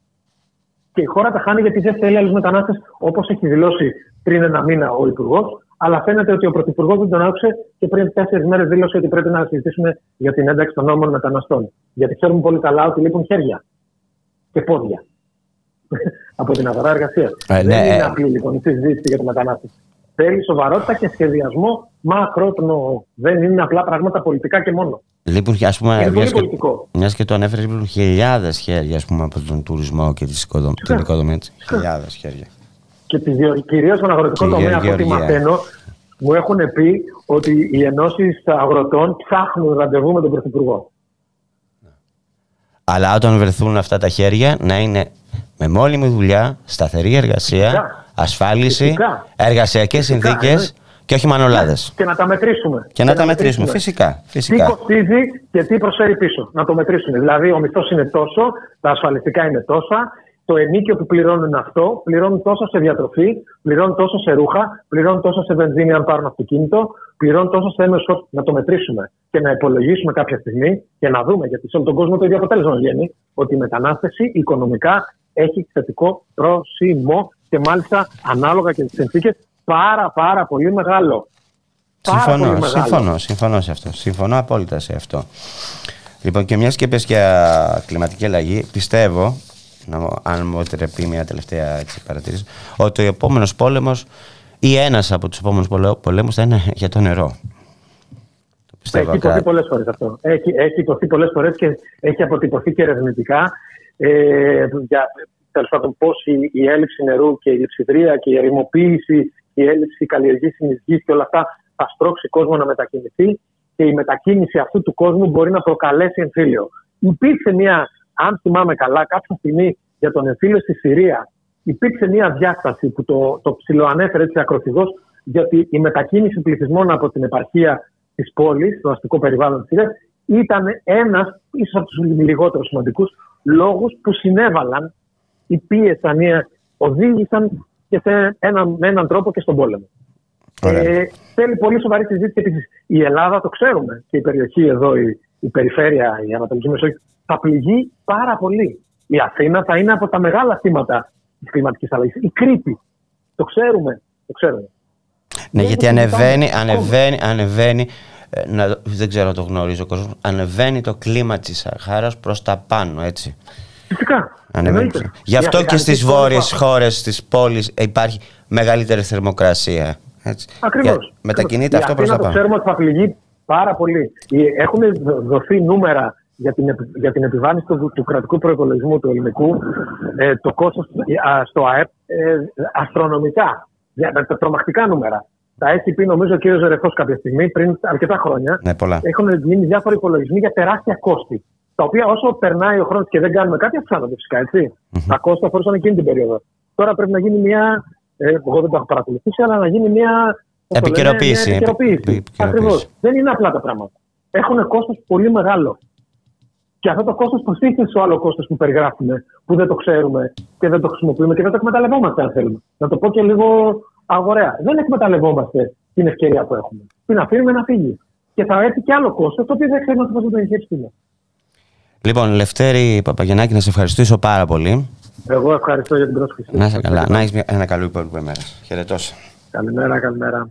Και η χώρα τα χάνει γιατί δεν θέλει άλλους μετανάστες, όπως έχει δηλώσει πριν ένα μήνα ο Υπουργός. Αλλά φαίνεται ότι ο Πρωθυπουργός δεν τον άκουσε και πριν τέσσερις μέρες δήλωσε ότι πρέπει να συζητήσουμε για την ένταξη των νόμων μεταναστών. Γιατί ξέρουμε πολύ καλά ότι λείπουν χέρια και πόδια από την αγορά εργασίας. Ε, δεν ναι, είναι ε. απλή λοιπόν η συζήτηση για τη μετανάστευση. Θέλει σοβαρότητα και σχεδιασμό μακρόπνο. Δεν είναι απλά πράγματα πολιτικά και μόνο. Λείπουν, ας πούμε, Είναι πολύ μιας και, πολιτικό. μιας και το ανέφερες, λείπουν χιλιάδες χέρια ας πούμε, από τον τουρισμό και τις οικοδο- την οικοδομή. έτσι. Χιλιάδες χέρια. Και κυρίως στον αγροτικό Και τομέα, από ό,τι γεωργία. μαθαίνω, μου έχουν πει ότι οι ενώσεις αγροτών ψάχνουν ραντεβού με τον Πρωθυπουργό. Αλλά όταν βρεθούν αυτά τα χέρια να είναι με μόνιμη δουλειά, σταθερή εργασία, Φυσικά. ασφάλιση, Φυσικά. εργασιακές Φυσικά, συνθήκες εννοείται. και όχι μανολάδες. Και να τα μετρήσουμε. Και να τα μετρήσουμε. Φυσικά. Τι φυσικά. κοστίζει και τι προσφέρει πίσω. Να το μετρήσουμε. Δηλαδή, ο μισθός είναι τόσο, τα ασφαλιστικά είναι τόσα, το ενίκιο που πληρώνουν είναι αυτό, πληρώνουν τόσο σε διατροφή, πληρώνουν τόσο σε ρούχα, πληρώνουν τόσο σε βενζίνη αν πάρουν αυτοκίνητο, πληρώνουν τόσο σε έμεσο. Να το μετρήσουμε και να υπολογίσουμε κάποια στιγμή και να δούμε, γιατί σε όλο τον κόσμο το ίδιο αποτέλεσμα βγαίνει, ότι η μετανάστευση οικονομικά έχει θετικό πρόσημο και μάλιστα ανάλογα και τις συνθήκες πάρα πάρα πολύ μεγάλο. Πάρα πολύ Συμφωνώ, μεγάλο. συμφωνώ, συμφωνώ σε αυτό. Συμφωνώ απόλυτα σε αυτό. Λοιπόν, και μιας και πες για κλιματική αλλαγή, πιστεύω, να, μου- αν μου επιτρέπει μια τελευταία έτσι, παρατήρηση, ότι ο επόμενος πόλεμος ή ένας από τους επόμενους πολέμους θα είναι για το νερό. Το πιστεύω. Έχει υποθεί ακρά- πολλές φορές αυτό. Έχει, έχει υποθεί πολλές φορές και έχει αποτυπωθεί και ερευνητικά ε, για τέλος πάντων πώς η, η έλλειψη νερού και η λειψιδρία και η ερημοποίηση, η έλλειψη καλλιεργήσιμη γη και όλα αυτά θα στρώξει κόσμο να μετακινηθεί και η μετακίνηση αυτού του κόσμου μπορεί να προκαλέσει εμφύλιο. Υπήρξε μια, αν θυμάμαι καλά, κάποια στιγμή για τον εμφύλιο στη Συρία, υπήρξε μια διάσταση που το, το ψιλοανέφερε έτσι ακροθυγός, γιατί η μετακίνηση πληθυσμών από την επαρχία της πόλης, το αστικό περιβάλλον της Συρίας, ήταν ένας, ίσως από τους λιγότερους σημαντικούς λόγους που συνέβαλαν, υπήρεσαν, ή οδήγησαν και σε ένα, με έναν τρόπο και στον πόλεμο. Ε, θέλει πολύ σοβαρή συζήτηση επίσης. Η Ελλάδα, το ξέρουμε, και η περιοχή εδώ, η, η περιφέρεια, η Ανατολική Μεσόγειο, θα πληγεί πάρα πολύ. Η Αθήνα θα είναι από τα μεγάλα θύματα της κλιματικής αλλαγής. Η Κρήτη. Το ξέρουμε. Το ξέρουμε. Ναι, γιατί το ανεβαίνει, συζητάμε ανεβαίνει, ανεβαίνει, ε, να, δεν ξέρω αν το γνωρίζει ο κόσμος, ανεβαίνει το κλίμα της Σαχάρας προς τα πάνω, έτσι. Φυσικά. Ανεβαίνει. Εννοείται. Γι' Η αυτό και Αφρικανική στις σκόρπα. βόρειες χώρες της πόλης υπάρχει μεγαλύτερη θερμοκρασία. Έτσι. Ακριβώς. Για- Μετακινείται αυτό προς τα Το πάνω. ξέρουμε ότι θα πληγεί πάρα πολύ. Οι- Έχουν δο- δοθεί νούμερα για την, επι- για την επιβάρυνση του, του κρατικού προπολογισμού του ελληνικού ε, το κόστος ε, α, στο ΑΕΠ ε, αστρονομικά. Για, τα, τα τρομακτικά νούμερα. Τα έχει πει νομίζω ο κ. Ζερεφός κάποια στιγμή πριν αρκετά χρόνια. Ναι, πολλά. Έχουν γίνει διάφοροι υπολογισμοί για τεράστια κόστη. Τα οποία όσο περνάει ο χρόνος και δεν κάνουμε κάτι, αυξάνονται φυσικά. Έτσι. Τα κόστη αφορούσαν εκείνη την περίοδο. Τώρα πρέπει να γίνει μια. Ε, εγώ δεν το έχω παρακολουθήσει, αλλά να γίνει μια. πώς το λένε, Επικαιροποίηση. Μια επικαιροποίηση. Επι- επικαιροποίηση. Ακριβώς. Δεν είναι απλά τα πράγματα. Έχουν κόστος πολύ μεγάλο. Και αυτό το κόστος προστίθεται στο άλλο κόστος που περιγράφουμε, που δεν το ξέρουμε και δεν το χρησιμοποιούμε και δεν το εκμεταλλευόμαστε, αν θέλουμε. Να το πω και λίγο αγοραία. Δεν εκμεταλλευόμαστε την ευκαιρία που έχουμε. Την αφήνουμε να φύγει. Και θα έρθει και άλλο κόστος, το οποίο δεν ξέρουμε πώς θα το εγχειριστούμε. Λοιπόν, Λευτέρη Παπαγεννάκη, να σε ευχαριστήσω πάρα πολύ. Εγώ ευχαριστώ για την πρόσκληση. Να είσαι καλά. Να έχεις ένα καλό υπόλοιπο ημέρα. Χαιρετώ. Καλημέρα, καλημέρα.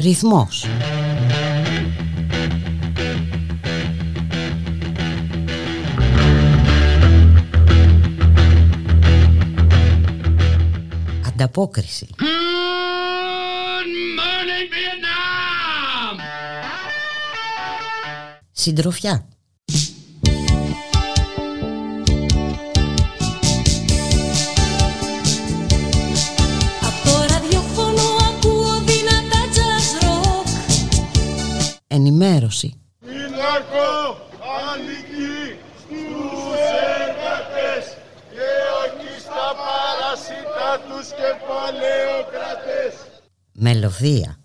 Ρυθμός. Ανταπόκριση. Συντροφιά. Μελωδία.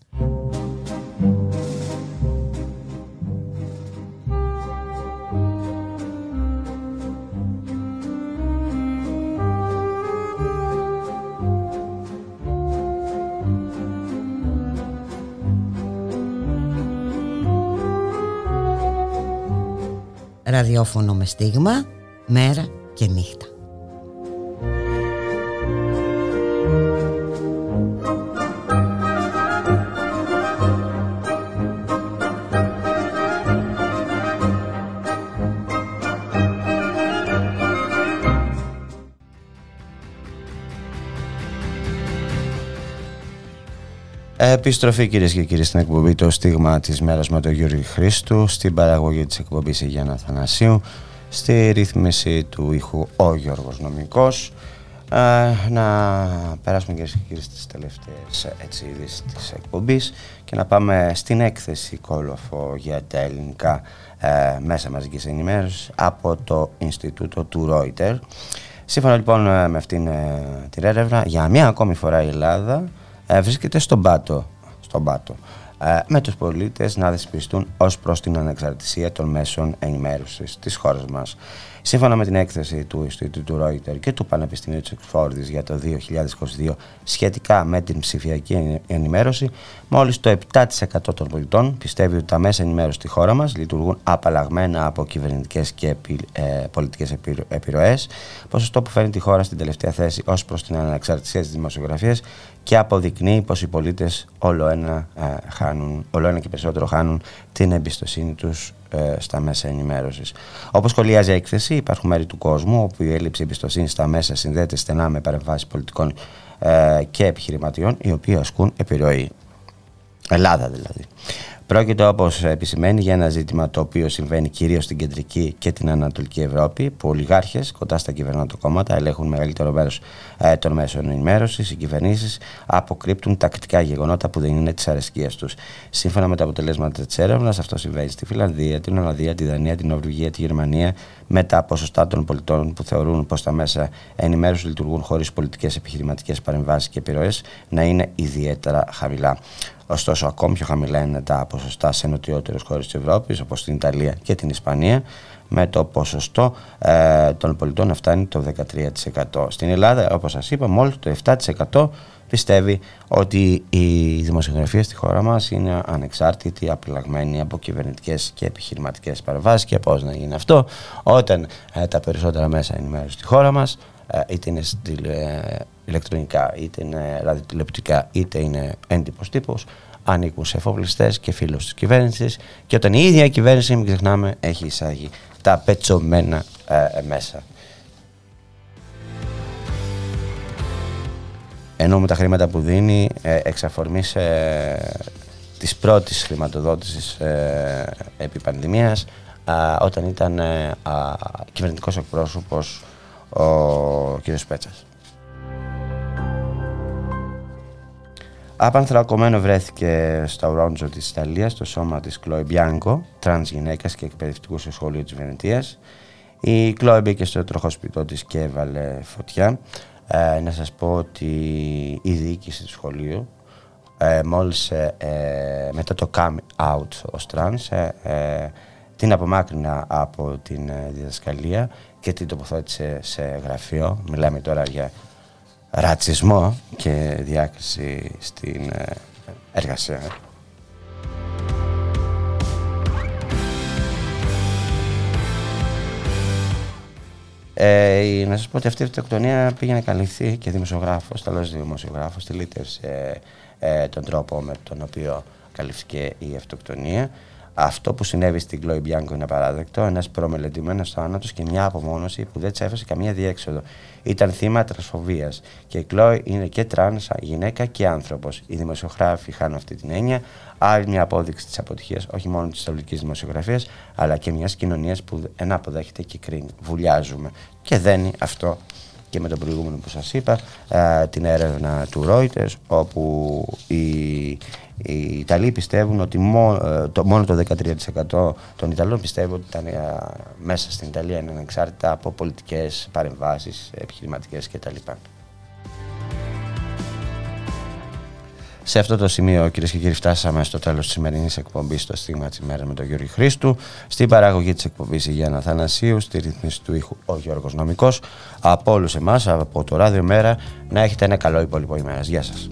Ραδιόφωνο με στίγμα, μέρα και νύχτα. Επιστροφή κυρίες και κύριοι στην εκπομπή Το Στίγμα της Μέρας με τον Γιώργη Χρήστου, στην παραγωγή της εκπομπής η Γιάννα Θανασίου, στη ρύθμιση του ήχου ο Γιώργος Νομικός. Ε, να περάσουμε κυρίες και κύριοι στις τελευταίες έτσι, ειδήσεις της εκπομπής και να πάμε στην έκθεση κόλοφο για τα ελληνικά ε, μέσα μαζικής ενημέρωσης από το Ινστιτούτο του Reuters. Σύμφωνα λοιπόν ε, με αυτήν ε, την έρευνα, για μία ακόμη φορά η Ελλάδα ε, βρίσκεται στον πάτο, στον πάτο ε, με τους πολίτες να δεσπιστούν ως προς την ανεξαρτησία των μέσων ενημέρωσης της χώρας μας. Σύμφωνα με την έκθεση του Ινστιτούτου Reuters και του Πανεπιστημίου της Εξφόρδης για το 2022 σχετικά με την ψηφιακή ενημέρωση, μόλις το 7% των πολιτών πιστεύει ότι τα μέσα ενημέρωσης στη χώρα μας λειτουργούν απαλλαγμένα από κυβερνητικές και επι, ε, πολιτικές επιρροές, ποσοστό που φέρνει τη χώρα στην τελευταία θέση ως προς την ανεξαρτησία της δημοσιογραφίας και αποδεικνύει πως οι πολίτες όλο ένα, ε, χάνουν, όλο ένα και περισσότερο χάνουν την εμπιστοσύνη τους ε, στα μέσα ενημέρωσης. Όπως σχολιάζει η έκθεση, υπάρχουν μέρη του κόσμου όπου η έλλειψη εμπιστοσύνης στα μέσα συνδέεται στενά με παρεμβάσεις πολιτικών ε, και επιχειρηματιών οι οποίοι ασκούν επιρροή. Ελλάδα δηλαδή. Πρόκειται όπως επισημαίνει για ένα ζήτημα το οποίο συμβαίνει κυρίως στην κεντρική και την ανατολική Ευρώπη, που ολιγάρχε κοντά στα κυβερνώτα κόμματα ελέγχουν μεγαλύτερο μέρος ε, των μέσων ενημέρωσης. Οι κυβερνήσεις αποκρύπτουν τακτικά γεγονότα που δεν είναι της αρεσκίας τους. Σύμφωνα με τα αποτελέσματα της έρευνας, αυτό συμβαίνει στη Φιλανδία, την Ολλανδία, τη Δανία, την Νορβηγία, τη Γερμανία, με τα ποσοστά των πολιτών που θεωρούν πως τα μέσα ενημέρωσης λειτουργούν χωρίς πολιτικές επιχειρηματικές παρεμβάσεις και επιρροές να είναι ιδιαίτερα χαμηλά. Ωστόσο, ακόμη πιο χαμηλά είναι τα ποσοστά σε νοτιότερες χώρες της Ευρώπης, όπως την Ιταλία και την Ισπανία, με το ποσοστό ε, των πολιτών να φτάνει το 13%. Στην Ελλάδα, όπως σας είπα, μόλις το 7% πιστεύει ότι η δημοσιογραφία στη χώρα μας είναι ανεξάρτητη, απειλαγμένη από κυβερνητικές και επιχειρηματικές παρεμβάσεις. Και πώς να γίνει αυτό, όταν ε, τα περισσότερα μέσα ενημέρωση στη χώρα μας ε, είτε είναι στυλ, ε, ηλεκτρονικά, είτε είναι ραδιοτηλεοπτικά, είτε είναι έντυπος τύπος, ανήκουν σε εφοπλιστές και φίλους της κυβέρνησης και όταν η ίδια η κυβέρνηση, μην ξεχνάμε, έχει εισάγει τα πετσομένα ε, μέσα. ενώ με τα χρήματα που δίνει ε, εξ αφορμής ε, της πρώτης χρηματοδότησης ε, επί πανδημίας α, όταν ήταν ε, α, κυβερνητικός εκπρόσωπος ο κ. Πέτσας. Απανθρακωμένο βρέθηκε στο Ορόντζο της Ιταλίας το σώμα της Κλόι Μπιάνκο, τρανς γυναίκας και εκπαιδευτικού στο σχολείο της Βενετίας. Η Κλόι μπήκε στο τροχόσπιτό της και έβαλε φωτιά. Ε, να σας πω ότι η διοίκηση του σχολείου ε, μόλις ε, ε, μετά το come out ως trans ε, ε, την απομάκρυναν από την ε, διδασκαλία και την τοποθέτησε σε γραφείο. Μιλάμε τώρα για ρατσισμό και διάκριση στην ε, εργασία. Ε, να σας πω ότι αυτή η αυτοκτονία πήγε να καλυφθεί και δημοσιογράφος, τέλος δημοσιογράφος, τελείτερσε ε, τον τρόπο με τον οποίο καλυφθήκε η αυτοκτονία. Αυτό που συνέβη στην Κλόι Μπιάνκο είναι απαράδεκτο. Ένας προμελετημένος θάνατος και μια απομόνωση που δεν τη έφερε καμία διέξοδο. Ήταν θύμα τρανσφοβίας. Και η Κλόι είναι και τρανς, γυναίκα και άνθρωπος. Οι δημοσιογράφοι χάνουν αυτή την έννοια. Άλλη μια απόδειξη της αποτυχίας όχι μόνο της ελληνικής δημοσιογραφίας, αλλά και μιας κοινωνίας που δεν αποδέχεται και κρίνει. Βουλιάζουμε. Και δένει αυτό και με τον προηγούμενο που σας είπα, ε, την έρευνα του Reuters, όπου οι, οι Ιταλοί πιστεύουν ότι μό- ε, το, μόνο το 13% των Ιταλών πιστεύουν ότι τα νέα μέσα στην Ιταλία είναι ανεξάρτητα από πολιτικές παρεμβάσεις, επιχειρηματικές κτλ. Σε αυτό το σημείο, κυρίες και κύριοι, φτάσαμε στο τέλος της σημερινής εκπομπής στο Στίγμα της ημέρας με τον Γιώργο Χρήστου. Στην παραγωγή της εκπομπής η Γιάννα Θανασίου, στη ρύθμιση του ήχου ο Γιώργος Νομικός. Από όλους εμάς, από το ράδιο Μέρα, να έχετε ένα καλό υπόλοιπο ημέρας. Γεια σας.